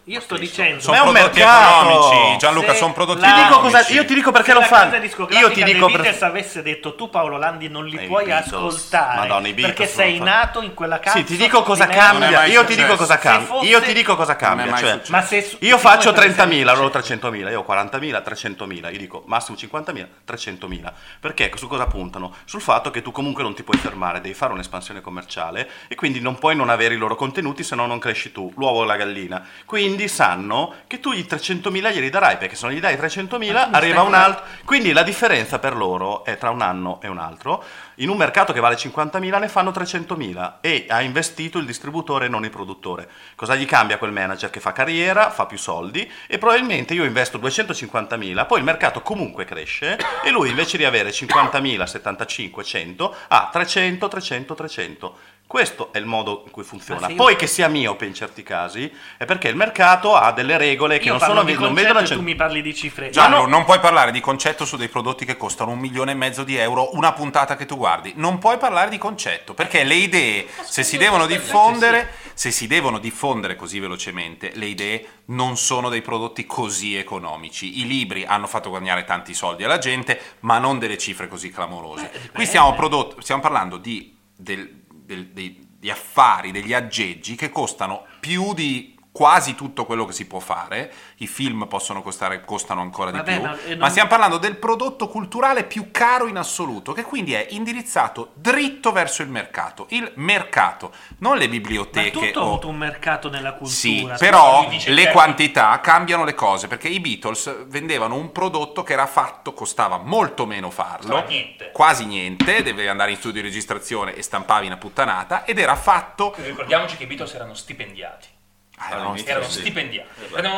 Io sto dicendo Sono Ma è un prodotti mercato! economici, Gianluca, Se sono prodotti la- Ti dico economici. cosa- io ti dico perché Se lo la fanno. Io ti dico dei per- Beatles avesse detto tu Paolo Landi non li Eh, i puoi Beatles. ascoltare Madonna, perché sono sei nato in quella casa Sì, ti dico cosa cambia. Io ti dico cosa Se cambia. fosse- Io ti dico cosa cambia. Cioè, ma se su- io faccio per esempio 30.000, loro c'è- 300.000, io ho 40.000, 300.000, io dico massimo 50.000, 300.000. Perché su cosa puntano? Sul fatto che tu comunque non ti puoi fermare, devi fare un'espansione commerciale e quindi non puoi non avere i loro contenuti se no non cresci tu, l'uovo e la gallina. Quindi quindi sanno che tu gli 300.000 glieli darai, perché se non gli dai 300.000 mi arriva un altro. Quindi la differenza per loro è tra un anno e un altro. In un mercato che vale 50.000 ne fanno 300.000 e ha investito il distributore e non il produttore. Cosa gli cambia quel manager che fa carriera, fa più soldi e probabilmente io investo 250.000, poi il mercato comunque cresce e lui invece di avere 50.000, 75, 100 ha 300, 300, 300. Questo è il modo in cui funziona. Io- Poi che sia miope in certi casi è perché il mercato ha delle regole che Io non sono di non vedono e cent- tu mi parli di cifre. Gianlu, Ma no, non puoi parlare di concetto su dei prodotti che costano un milione e mezzo di euro una puntata che tu guardi. Non puoi parlare di concetto, perché le idee, se si devono diffondere, se si devono diffondere così velocemente, le idee non sono dei prodotti così economici. I libri hanno fatto guadagnare tanti soldi alla gente, ma non delle cifre così clamorose. Qui stiamo, prodott- stiamo parlando di, del- del- dei- di affari, degli aggeggi che costano più di quasi tutto quello che si può fare. I film possono costare, costano ancora di Vabbè, più. ma, eh, Ma non- stiamo parlando del prodotto culturale più caro in assoluto, che quindi è indirizzato dritto verso il mercato. Il mercato, non le ma biblioteche. tutto ha o- avuto un mercato nella cultura. Sì, però le che- quantità cambiano le cose perché i Beatles vendevano un prodotto che era fatto, costava molto meno farlo, niente. quasi niente, dovevi andare in studio di registrazione e stampavi una puttanata ed era fatto Ricordiamoci che i Beatles erano stipendiati. Ah, erano sì. stipendiati.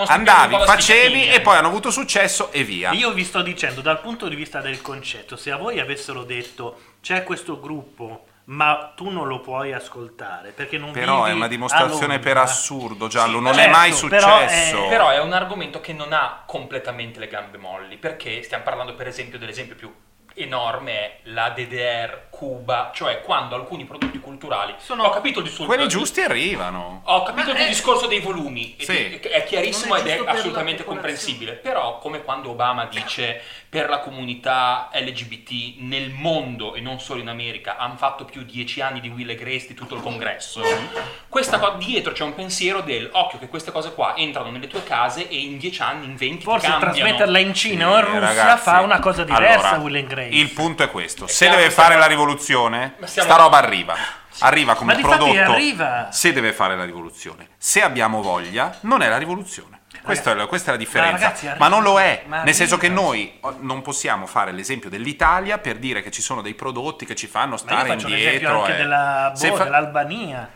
Andavi, facevi e poi hanno avuto successo e via. Io vi sto dicendo dal punto di vista del concetto, se a voi avessero detto c'è questo gruppo, ma tu non lo puoi ascoltare perché non Però vivi è una dimostrazione per assurdo, Giallo, Sì, non certo, è mai però è- successo. Però è un argomento che non ha completamente le gambe molli, perché stiamo parlando per esempio dell'esempio più enorme è la DDR, Cuba, cioè quando alcuni prodotti culturali Sono- ho capito il discorso Quelli giusti arrivano. ho capito Ma il è- discorso dei volumi, Sì. è chiarissimo è ed è assolutamente comprensibile, però come quando Obama dice per la comunità LGBT nel mondo e non solo in America hanno fatto più dieci anni di Will e Grace di tutto il congresso, questa cosa dietro c'è un pensiero del occhio che queste cose qua entrano nelle tue case e in dieci anni, in venti Forse cambiano. trasmetterla in Cina o in Russia ragazzi, fa una cosa diversa allora, Will and Grace. Il punto è questo: se deve fare la rivoluzione, sta roba arriva. Arriva come prodotto. arriva. Se deve fare la rivoluzione, se abbiamo voglia, non è la rivoluzione. Questa è, la, questa è la differenza. Ma ragazzi, arriva. Ma non lo è. Ma Nel senso che noi oh, non possiamo fare l'esempio dell'Italia per dire che ci sono dei prodotti che ci fanno Ma io stare indietro. anche eh. della, boh, fa- dell'Albania.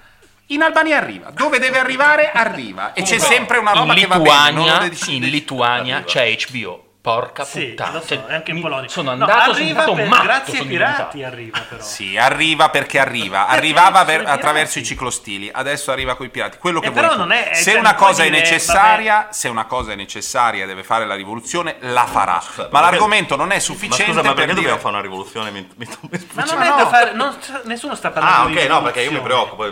In Albania arriva. Dove deve arrivare, arriva. E c'è Comunque, sempre una in roba che va bene. non Lituania, lo decide- in Lituania c'è HBO. Porca Sì, puttana. lo so, Cioè, anche in Polonia. Sono No, andato, sono arriva diventato per- matto. grazie ai sono pirati diventato. arriva però. Sì, arriva perché arriva. Arrivava sono per- attraverso i ciclostili, adesso arriva con i pirati. Quello che Eh, vuoi però tu. non è- se cioè, una cosa è dire, necessaria, se una cosa è necessaria deve fare la rivoluzione, la farà. Scusate, ma ma l'argomento non è Ma sufficiente scusa, ma per perché dire dobbiamo fare una rivoluzione? Mi- mi- mi- Ma non Ma è no. da fare, non- nessuno sta parlando Ah, di ok, no, perché io mi preoccupo.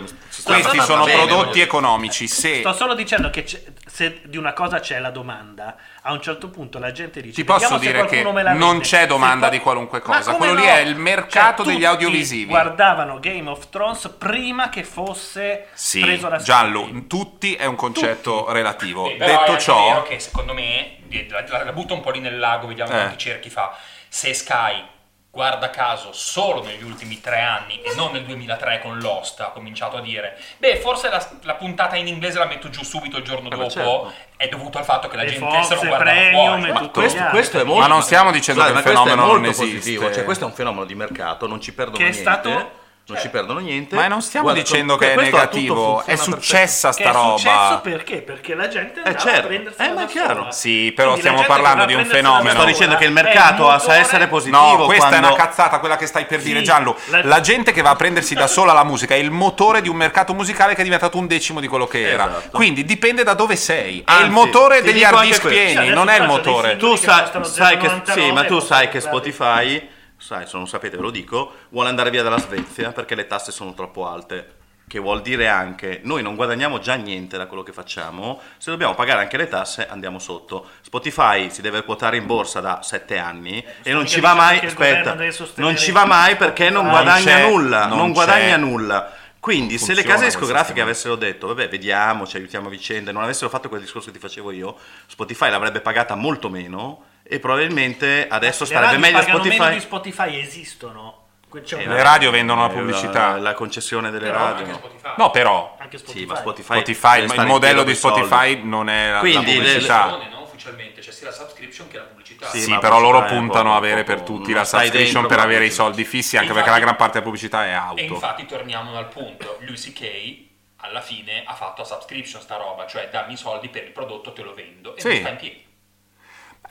questi sono prodotti economici. Sto solo dicendo che c'è- se di una cosa c'è la domanda, a un certo punto la gente dice ti posso "Vediamo se dire che non vende". c'è Se domanda qua- di qualunque cosa. Quello lì no? è il mercato Cioè, degli tutti audiovisivi. Guardavano Game of Thrones prima che fosse Sì, preso da Giallo, Sky. tutti è un concetto relativo. Sì, però è Detto ciò, vero che secondo me, la, la- la butto un po' lì nel lago, vediamo Eh. quanti cerchi fa. Se Sky, guarda caso, solo negli ultimi tre anni e non nel 2003 con Lost ha cominciato a dire, beh, forse la, la puntata in inglese la metto giù subito il giorno Eh, dopo, certo. è dovuto al fatto che la E gente se lo Premium, fuori. Ma Questo, questo è molto. Ma non stiamo dicendo Scusate, che il fenomeno è non esiste. positivo. Cioè, questo è un fenomeno di mercato, non ci perdono Che è niente. stato- Non ci perdono niente. Ma non stiamo Guarda, dicendo che è negativo, è successa sta è successo roba. perché? Perché la gente Eh, andava certo. a prendersi Eh, ma è chiaro. Sì, però Quindi stiamo parlando di un fenomeno. Sto dicendo che il È il mercato sa motore- essere positivo. No, questa quando... è una cazzata, quella che stai per Sì, dire Giallo. la- La... gente che va a prendersi da sola la musica è il motore di un mercato musicale che è diventato un decimo di quello che era. Esatto. Quindi dipende da dove sei. È Anzi, il motore degli hard disk pieni, Sì, non è il motore. tu sai, che, 0,99 sì, ma tu sai che Spotify, sai, se non sapete ve lo dico, vuole andare via dalla Svezia perché le tasse sono troppo alte. Che vuol dire anche, noi non guadagniamo già niente da quello che facciamo, se dobbiamo pagare anche le tasse andiamo sotto. Spotify si deve quotare in borsa da sette anni e non ci va mai, aspetta, non ci va mai perché non guadagna c'è, nulla, non non, guadagna nulla. Quindi se le case discografiche avessero detto, vabbè, vediamo, ci aiutiamo a vicenda, e non avessero fatto quel discorso che ti facevo io, Spotify l'avrebbe pagata molto meno e probabilmente adesso Le starebbe radio meglio pagano meno Spotify. di Spotify esistono. C'è Eh, Le radio vendono la Eh, pubblicità. La, la concessione delle Però radio. Anche no. Spotify. No, però, Anche Spotify. Sì, ma Spotify, Spotify, ma il modello di coi soldi. Spotify non è la, Quindi, la le- pubblicità. Televisione, no? ufficialmente, c'è sia la subscription che la pubblicità. Sì, Sì, però loro puntano a avere per tutti la subscription dentro, per avere i soldi fissi, anche E perché la infatti- gran parte della pubblicità è E auto. infatti torniamo al punto, lui C.K. alla fine ha fatto a subscription sta roba, cioè dammi i soldi per il prodotto te lo vendo e Sì. non sta in piedi.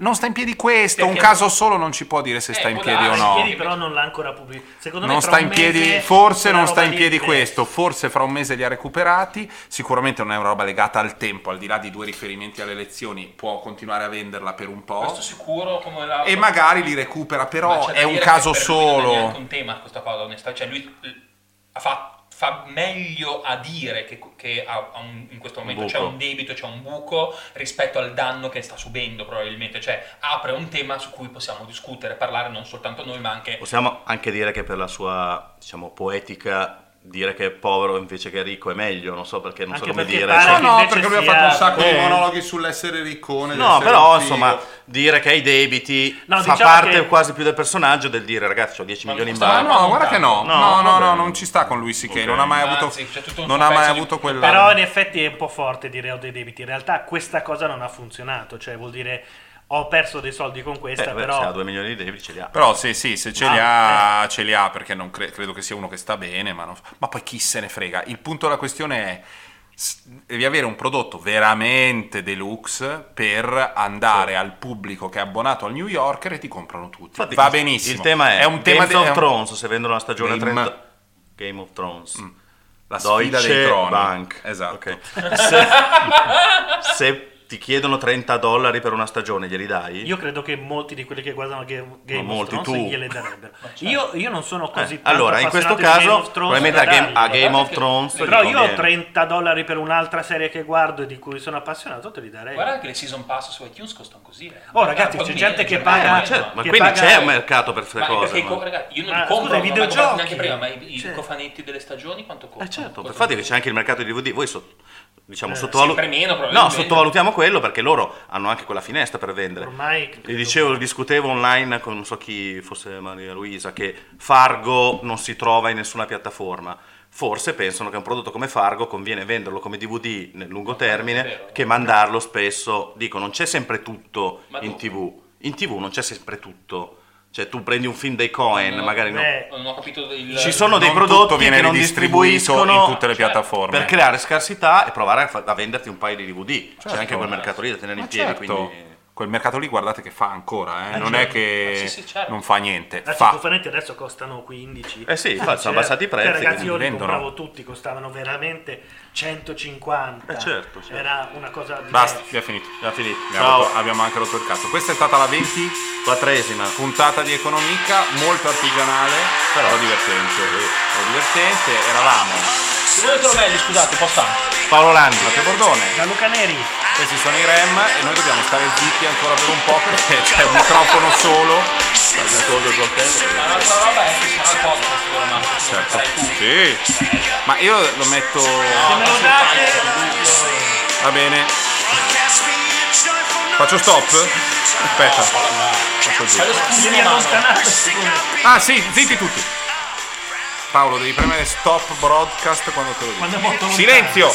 Non sta in piedi questo, un Perché- caso solo non ci può dire se Eh, sta in piedi o no. Ieri però non l'ha ancora pubblicato. Secondo me Non sta un in piedi, forse non sta in piedi questo, forse fra un mese li ha recuperati, sicuramente non è una roba legata al tempo, al di là di due riferimenti alle elezioni, può continuare a venderla per un po' Questo sicuro come la... e magari li recupera, però è un caso lui non è solo. un tema questa cosa, onestamente. Cioè lui ha fa, fa meglio a dire che, che ha- ha un- in questo momento c'è un debito, c'è un buco rispetto al danno che sta subendo probabilmente. Cioè apre un tema su cui possiamo discutere, parlare non soltanto noi ma anche... Possiamo anche dire che per la sua, diciamo, poetica, dire che è povero invece che ricco è meglio, non so perché non so Anche come perché dire. cioè- No, invece perché lui ha fatto un sacco di Eh. monologhi sull'essere riccone. No, però insomma, dire che hai debiti No, fa diciamo parte che- quasi più del personaggio del dire ragazzi ho 10 Ma milioni in banca. no, guarda che no, No, no, no, no, non ci sta con lui C.K., Ok. non ha mai avuto, Anzi, non ha mai pezzo di- avuto quella... Però in effetti è un po' forte dire ho dei debiti. In realtà questa cosa non ha funzionato, cioè vuol dire ho perso dei soldi con Eh, questa, beh, però se ha 2 milioni di debiti ce li ha. Però sì, sì, se ce li ha, ce li ha, perché non cre- credo che sia uno che sta bene, ma, non- ma poi chi se ne frega. Il punto della questione è, devi avere un prodotto veramente deluxe per andare al pubblico che è abbonato al New Yorker e ti comprano tutti. Infatti, Va benissimo. Il tema è, un tema Games de- of è un- Thrones, se vendono la stagione Game- 30... Game of Thrones. la sfida Deutsche dei troni. Bank. Esatto. Ok. Se, se ti chiedono 30 dollari per una stagione, glieli dai? io credo che molti di quelli che guardano Game, Game Ma of Thrones tu. gliele darebbero. Io, io non sono così Eh, allora, in questo caso, Game of Thrones probabilmente a Game, a. Game of che- Thrones... Però io ho conviene. 30 dollari per un'altra serie che guardo e di cui sono appassionato, te li darei. Guarda che le season pass su iTunes costano così. eh. Oh, ragazzi, c'è gente che paga- Ma, certo, ma che quindi paga- c'è un mercato per queste Ma cose. perché ma- ragazzi, io non Ah, li compro, i videogiochi. neanche prima, ma i, cofanetti delle stagioni quanto costano? Eh certo, infatti c'è anche il mercato di DVD, voi so- diciamo, Eh, sottovalu- meno, no, sottovalutiamo quello perché loro hanno anche quella finestra per vendere. Ormai dicevo, discutevo online con non so chi fosse Maria Luisa che Fargo non si trova in nessuna piattaforma. Forse pensano che un prodotto come Fargo conviene venderlo come DVD nel lungo termine che mandarlo spesso. Dico, non c'è sempre tutto in? TV. In TV non c'è sempre tutto. Cioè, tu prendi un film dei Cohen, No, magari no. beh, Non ho capito il... Ci sono dei non prodotti tutto viene che non distribuiscono in tutte le Certo, piattaforme. per creare scarsità e provare a, fa- a venderti un paio di DVD. C'è Certo. anche quel mercato lì da tenere in piedi. certo, Quindi... quel mercato lì guardate che fa ancora, eh, Eh, non certo. è che Ah, sì, sì, certo. non fa niente, i fa. cofanetti adesso costano 15. Eh sì, infatti, sono Cioè, abbassati i prezzi, cioè, ragazzi, io li vendono. compravo tutti, costavano veramente 150. Eh, certo, certo. Era una cosa diversa. Basta, abbiamo finito. Abbiamo finito. Abbiamo, Ciao. rotto- abbiamo anche rotto il cazzo. Questa è stata la 20 Quattresima. puntata di Economica, molto artigianale, però divertente. Però divertente, eravamo Dove Tromelli, scusate, un po' stanco. Paolo Landi. Matteo Bordone, Gianluca Neri. questi sono i REM e noi dobbiamo stare zitti ancora per un po' perché c'è un microfono solo. Ma l'altra roba è che sarà il podcast ormai. Certo. Sai tu. Sì, ma io lo metto... Se me lo date, Va bene. Faccio stop? Aspetta. Faccio giù. Mano. allontanare. Ah sì, zitti tutti. Paolo, devi premere stop broadcast quando te lo dico. Silenzio!